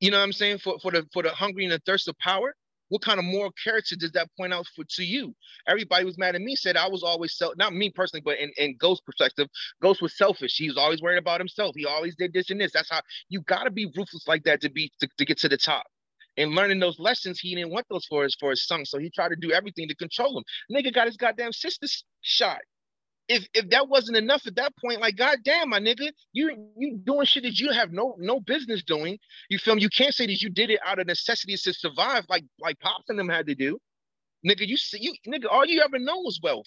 S4: You know what I'm saying for for the for the hungry and the thirst of power what kind of moral character does that point out for to you? Everybody was mad at me, said I was always self, not me personally, but in, in Ghost perspective, Ghost was selfish. He was always worried about himself. He always did this and this. That's how you gotta be ruthless like that to be to, to get to the top. And learning those lessons, he didn't want those for his for his son. So he tried to do everything to control him. Nigga got his goddamn sister shot if if that wasn't enough at that point, like goddamn, my nigga, you you doing shit that you have no no business doing. You feel me? You can't say that you did it out of necessity to survive, like like pops and them had to do. Nigga, you see, you nigga, all you ever know was wealth.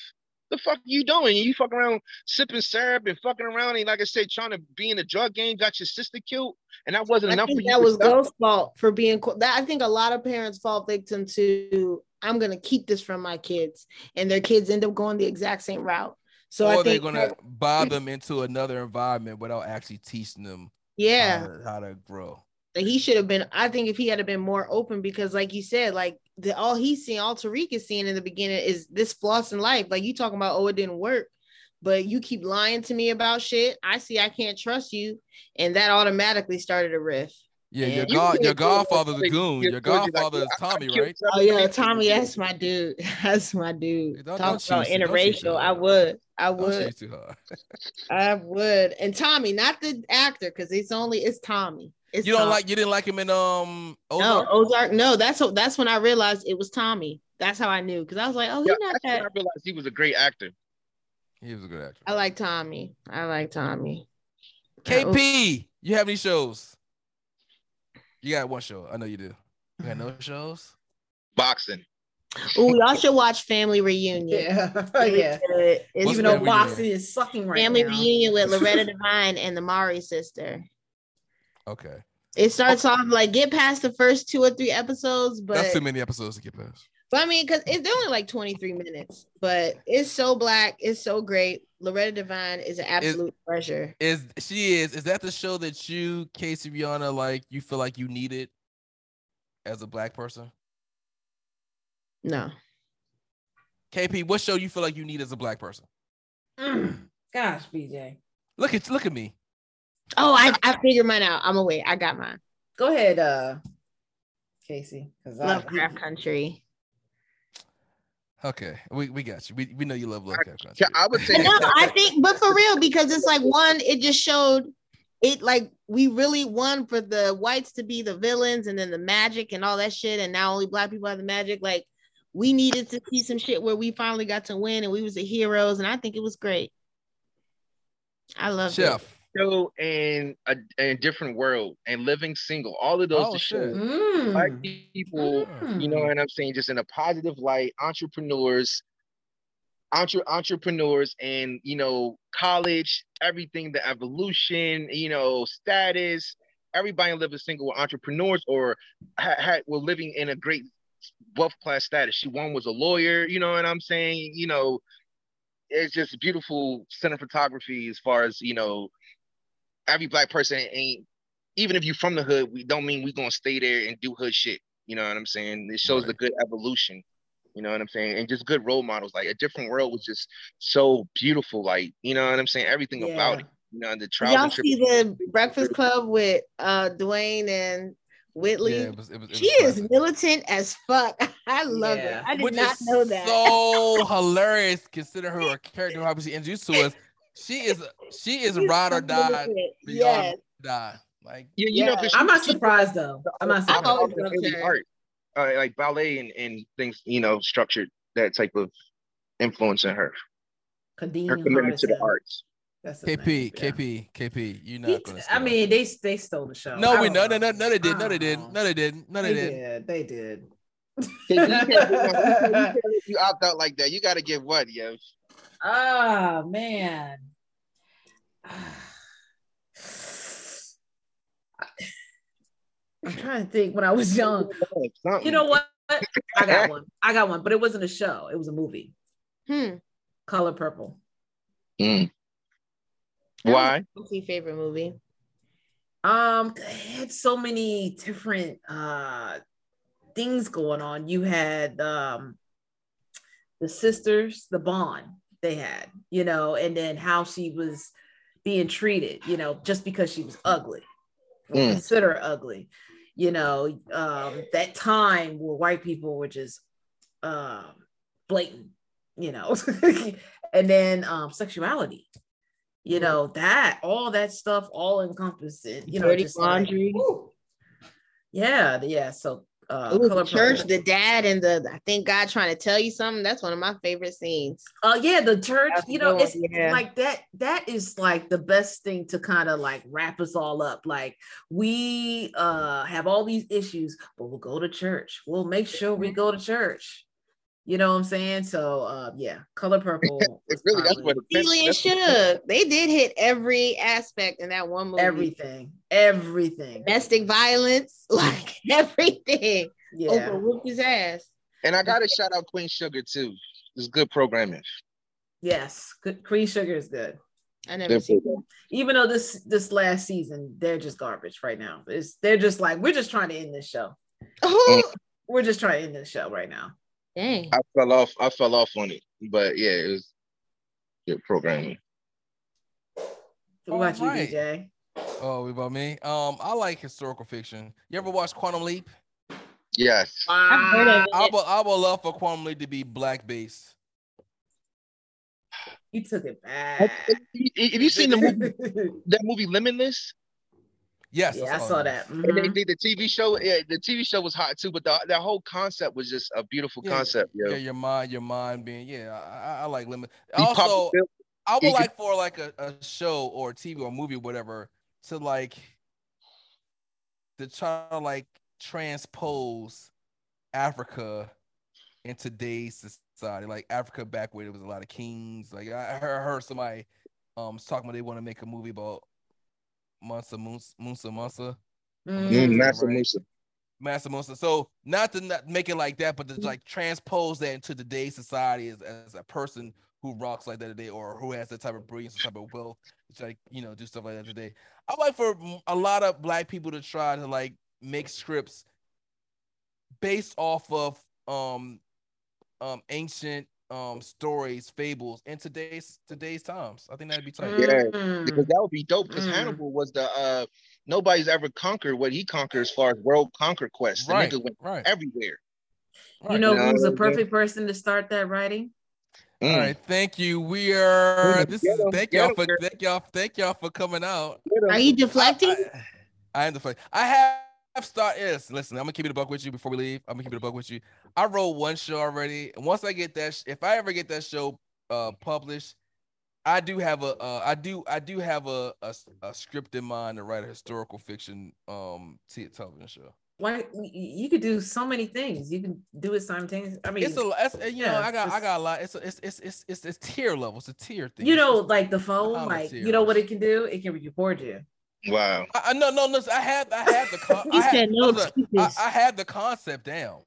S4: The fuck you doing? You fucking around sipping syrup and fucking around and like I said, trying to be in a drug game, got your sister killed, and that wasn't
S2: I
S4: enough.
S2: Think that was Ghost's fault for being. That I think a lot of parents fall victim to. I'm gonna keep this from my kids, and their kids end up going the exact same route. So
S1: or
S2: I
S1: they're gonna bob them into another environment without actually teaching them
S2: yeah
S1: how to, how to grow.
S2: That he should have been. I think if he had been more open, because like you said, like the all he's seeing, all Tariq is seeing in the beginning is this floss in life. Like you talking about, oh, it didn't work, but you keep lying to me about shit. I see I can't trust you, and that automatically started a riff.
S1: Yeah, your god, your godfather's a goon. Your godfather is Tommy, right?
S2: Oh yeah, Tommy, that's my dude. [laughs] That's my dude.
S1: Don't-
S2: Talk
S1: don't
S2: about
S1: cheat,
S2: interracial. I
S1: don't.
S2: would. I
S1: Don't
S2: would.
S1: chase. [laughs]
S2: I would. And Tommy, not the actor, because it's only it's Tommy. It's
S1: You don't
S2: Tommy.
S1: like you didn't like him in um
S2: no
S1: Ozark?
S2: Ozark. No, that's that's when I realized it was Tommy. That's how I knew because I was like, oh, he's
S4: Yeah,
S2: not that.
S4: I realized he was a great actor.
S1: He was a good actor.
S2: I like Tommy. I like Tommy.
S1: KP, you have any shows? You got one show. I know you do. You got no mm-hmm. shows?
S4: Boxing.
S2: Oh, y'all should watch Family Reunion. [laughs]
S3: Yeah,
S2: oh,
S3: yeah.
S2: It's
S3: Even though
S1: Family
S3: boxing is sucking right
S2: Family
S3: now.
S2: Reunion with [laughs] Loretta Devine and the Mowry sister.
S1: Okay.
S2: It starts oh. off like get past the first two or three episodes, but
S1: That's too many episodes to get past.
S2: But I mean, because it's only like 23 minutes, but it's so black, it's so great. Loretta Devine is an absolute treasure.
S1: Is she is is that the show that you, Casey Rihanna, like you feel like you needed as a black person?
S2: No.
S1: KP, what show you feel like you need as a black person?
S3: Mm. [clears throat] Gosh, BJ.
S1: Look at look at me.
S2: Oh, I, I figured mine out. I'm away. I got mine.
S3: Go ahead, uh, Casey. Because
S2: Lovecraft Country.
S1: Okay, we, we got you. We, we know you love Lovecraft Country.
S4: Yeah, I would say [laughs]
S2: no, I think, but for real, because it's like one, it just showed it like we really won for the whites to be the villains and then the magic and all that shit, and now only black people have the magic. Like we needed to see some shit where we finally got to win and we was the heroes, and I think it was great. I love it.
S1: Chef.
S4: show in a, in a different world and living single. All of those
S1: Oh,
S4: to
S1: shit.
S4: show black
S3: Mm.
S4: people,
S3: Mm.
S4: you know what I'm saying, just in a positive light, entrepreneurs, entre- entrepreneurs and you know, college, everything, the evolution, you know, status, everybody living single were entrepreneurs or had, had were living in a great wealth class status. She one was a lawyer, you know what I'm saying? You know, it's just beautiful cinematography as far as you know every black person ain't even if you from the hood we don't mean we gonna stay there and do hood shit you know what i'm saying it shows the good evolution you know what i'm saying and just good role models like a different world was just so beautiful like you know what i'm saying everything about it you know the
S2: Did
S4: trials
S2: y'all
S4: and
S2: see the Breakfast Club with uh Dwayne and Whitley?
S1: Yeah, it was, it was, it was
S2: she is
S1: classic.
S2: militant as fuck. [laughs] I love
S3: Yeah.
S2: it. I did
S1: Which
S2: not
S1: is
S2: know that.
S1: So hilarious, consider her a [laughs] character who obviously introduced to us. She is she is
S2: She's
S1: ride or die
S2: militant.
S1: beyond
S2: Yes.
S1: die. Like
S4: you, you know
S3: I'm not surprised though. I'm not
S2: I
S3: surprised.
S2: always
S4: the
S2: loved
S4: early art uh, like ballet and, and things you know structured that type of influence in her
S3: Kadeem
S4: her commitment to the arts
S1: KP,
S3: yeah.
S1: KP, KP, you're
S3: He-
S1: not gonna
S3: I mean, they they stole the show.
S1: no, we
S3: don't
S1: no, no,
S3: know.
S1: no, no, they did, no, they
S3: don't
S1: did, no, they didn't, no, they
S3: They
S1: did.
S3: did. They did.
S4: you, can't, [laughs] you, can't, you opt out like that you got to give what yo
S3: Oh man. I'm trying to think when I was young. You know what? I got one. I got one, but it wasn't a show. It was a movie.
S2: Hmm.
S3: Color Purple.
S8: Hmm. Why?
S2: What's your favorite movie?
S3: Um, it had so many different uh things going on. You had um the sisters, the bond they had, you know, and then how she was being treated, you know, just because she was ugly,
S8: Mm.
S3: consider ugly, you know, um, that time where white people were just um blatant, you know, [laughs] and then um sexuality, you know, that all that stuff all encompassing, you know,
S2: Dirty
S3: just like,
S2: Laundry.
S3: woo. yeah, yeah. So uh
S2: Ooh,
S3: Color
S2: the church,
S3: Purple.
S2: the dad, and the I think God trying to tell you something. That's one of my favorite scenes.
S3: Uh yeah, the church,
S2: That's
S3: you know,
S2: good,
S3: it's
S2: yeah.
S3: like that, that is like the best thing to kind of like wrap us all up. Like we uh have all these issues, but we'll go to church. We'll make sure we go to church. You know what I'm saying? So uh yeah, color purple. [laughs] was
S8: really that's what it
S2: Keely
S8: that's what-
S2: Shug, they did hit every aspect in that one movie.
S3: everything, everything.
S2: domestic violence, [laughs] like everything.
S3: Yeah.
S2: Oprah whooped his ass.
S8: And I gotta shout out Queen Sugar too. It's good programming.
S3: Yes. Queen Sugar is good.
S2: I never
S8: Good
S2: seen.
S8: programming.
S3: Even though this this last season, they're just garbage right now. It's they're just like, we're just trying to end this show.
S2: Oh,
S3: We're just trying to end this show right now.
S2: dang.
S8: I fell off. I fell off on it, but yeah, it was good programming.
S3: What about you,
S1: Alright.
S3: DJ?
S1: Oh, what about me? Um, I like historical fiction. You ever watch Quantum Leap?
S8: Yes.
S2: I've heard of
S1: I
S2: it.
S1: would I would love for Quantum Leap to be black based.
S3: You took it back.
S8: Have you seen the movie, [laughs] that movie Limitless?
S1: Yes,
S3: yeah, I saw that.
S8: And they
S3: Mhm.
S8: did the TV show. Yeah, the TV show was hot too, but the that whole concept was just a beautiful
S1: Yeah,
S8: concept. Yo.
S1: Yeah, your mind, your mind being yeah. I, I, I like limit. Also, I would like for like a, a show or TV or movie or whatever to like to try to like transpose Africa in today's society, like Africa back where there was a lot of kings. Like I I heard, heard somebody um was talking about they want to make a movie about Mansa Musa Musa Musa.
S8: Mm,
S1: Mhm.
S8: Master
S1: Right.
S8: Musa.
S1: Master Musa. So not to not make it like that, but to like transpose that into today's society as, as a person who rocks like that today, or who has that type of brilliance, the type of wealth, to like you know do stuff like that today. I like for a lot of black people to try to like make scripts based off of um um ancient um stories, fables in today's today's times. I think that'd be tight.
S8: Yeah,
S3: Mm.
S8: Because that would be dope. Because
S3: Mm.
S8: Hannibal was the uh nobody's ever conquered what he conquered as far as world conquer quest. The
S1: Right,
S8: nigga went
S1: right,
S8: everywhere.
S3: You
S1: right.
S3: know who's the perfect person to start that writing?
S8: Mm.
S1: All right, thank you. We are.
S8: Get
S1: This is
S8: 'em,
S1: thank
S8: get
S1: y'all
S8: 'em,
S1: for
S8: girl.
S1: thank y'all thank y'all for coming out.
S2: Are you deflecting?
S1: I, I am the funny. I have started. Yes, listen. I'm gonna keep it a buck with you before we leave. I'm gonna keep it a buck with you. I wrote one show already, and once I get that, sh- if I ever get that show uh published, I do have a uh, I do I do have a a script in mind to write a historical fiction um t- television show.
S3: Why y- y- you could do so many things. You can do it simultaneously. I mean,
S1: It's a it's, you know I got I got a lot. It's a, it's it's it's it's it's tier level. It's a tier thing.
S3: you know,
S1: it's-
S3: like the phone,
S1: behind the
S3: like you know what it can do? It can record you.
S8: Wow.
S1: I, I no no no. I have I have the con- [laughs] I have,
S2: said no
S1: listen, I,
S2: excuses.
S1: I have the concept down.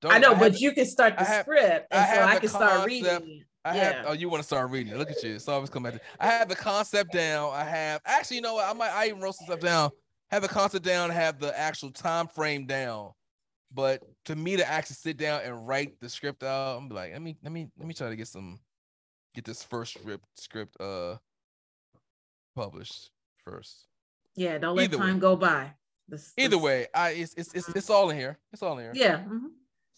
S1: Don't-
S3: I know,
S1: have
S3: but
S1: the-
S3: you can start the
S1: have-
S3: script,
S1: I
S3: and so
S1: have
S3: I
S1: the
S3: can start reading.
S1: I
S3: yeah.
S1: have. Oh, you want to start reading it? Look at you. It's always come back. to- I have the concept down. I have. Actually, you know what? I might. I even wrote some stuff down. Have the concept down. Have the actual time frame down. But to me, to actually sit down and write the script out, I'm like, let me, let me, let me try to get some, get this first script, script, uh, published first.
S3: Yeah, don't let
S1: Either
S3: time
S1: way.
S3: go by. This-
S1: Either
S3: this-
S1: way, I it's it's it's, it's all in here. It's all in here.
S3: Yeah. mhm.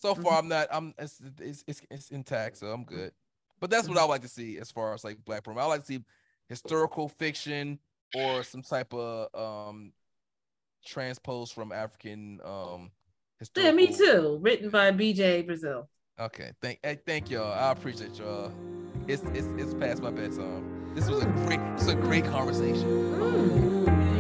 S1: So far, I'm not. I'm. It's, it's it's it's intact, so I'm good. But that's what I like to see as far as like black program. I like to see historical fiction or some type of um transpose from African um.
S3: Yeah, me too. Written by BJ Brazil.
S1: Okay, thank hey, thank y'all. I appreciate y'all. It's it's it's past my bedtime. This was a great. it's a great conversation.
S3: Mm.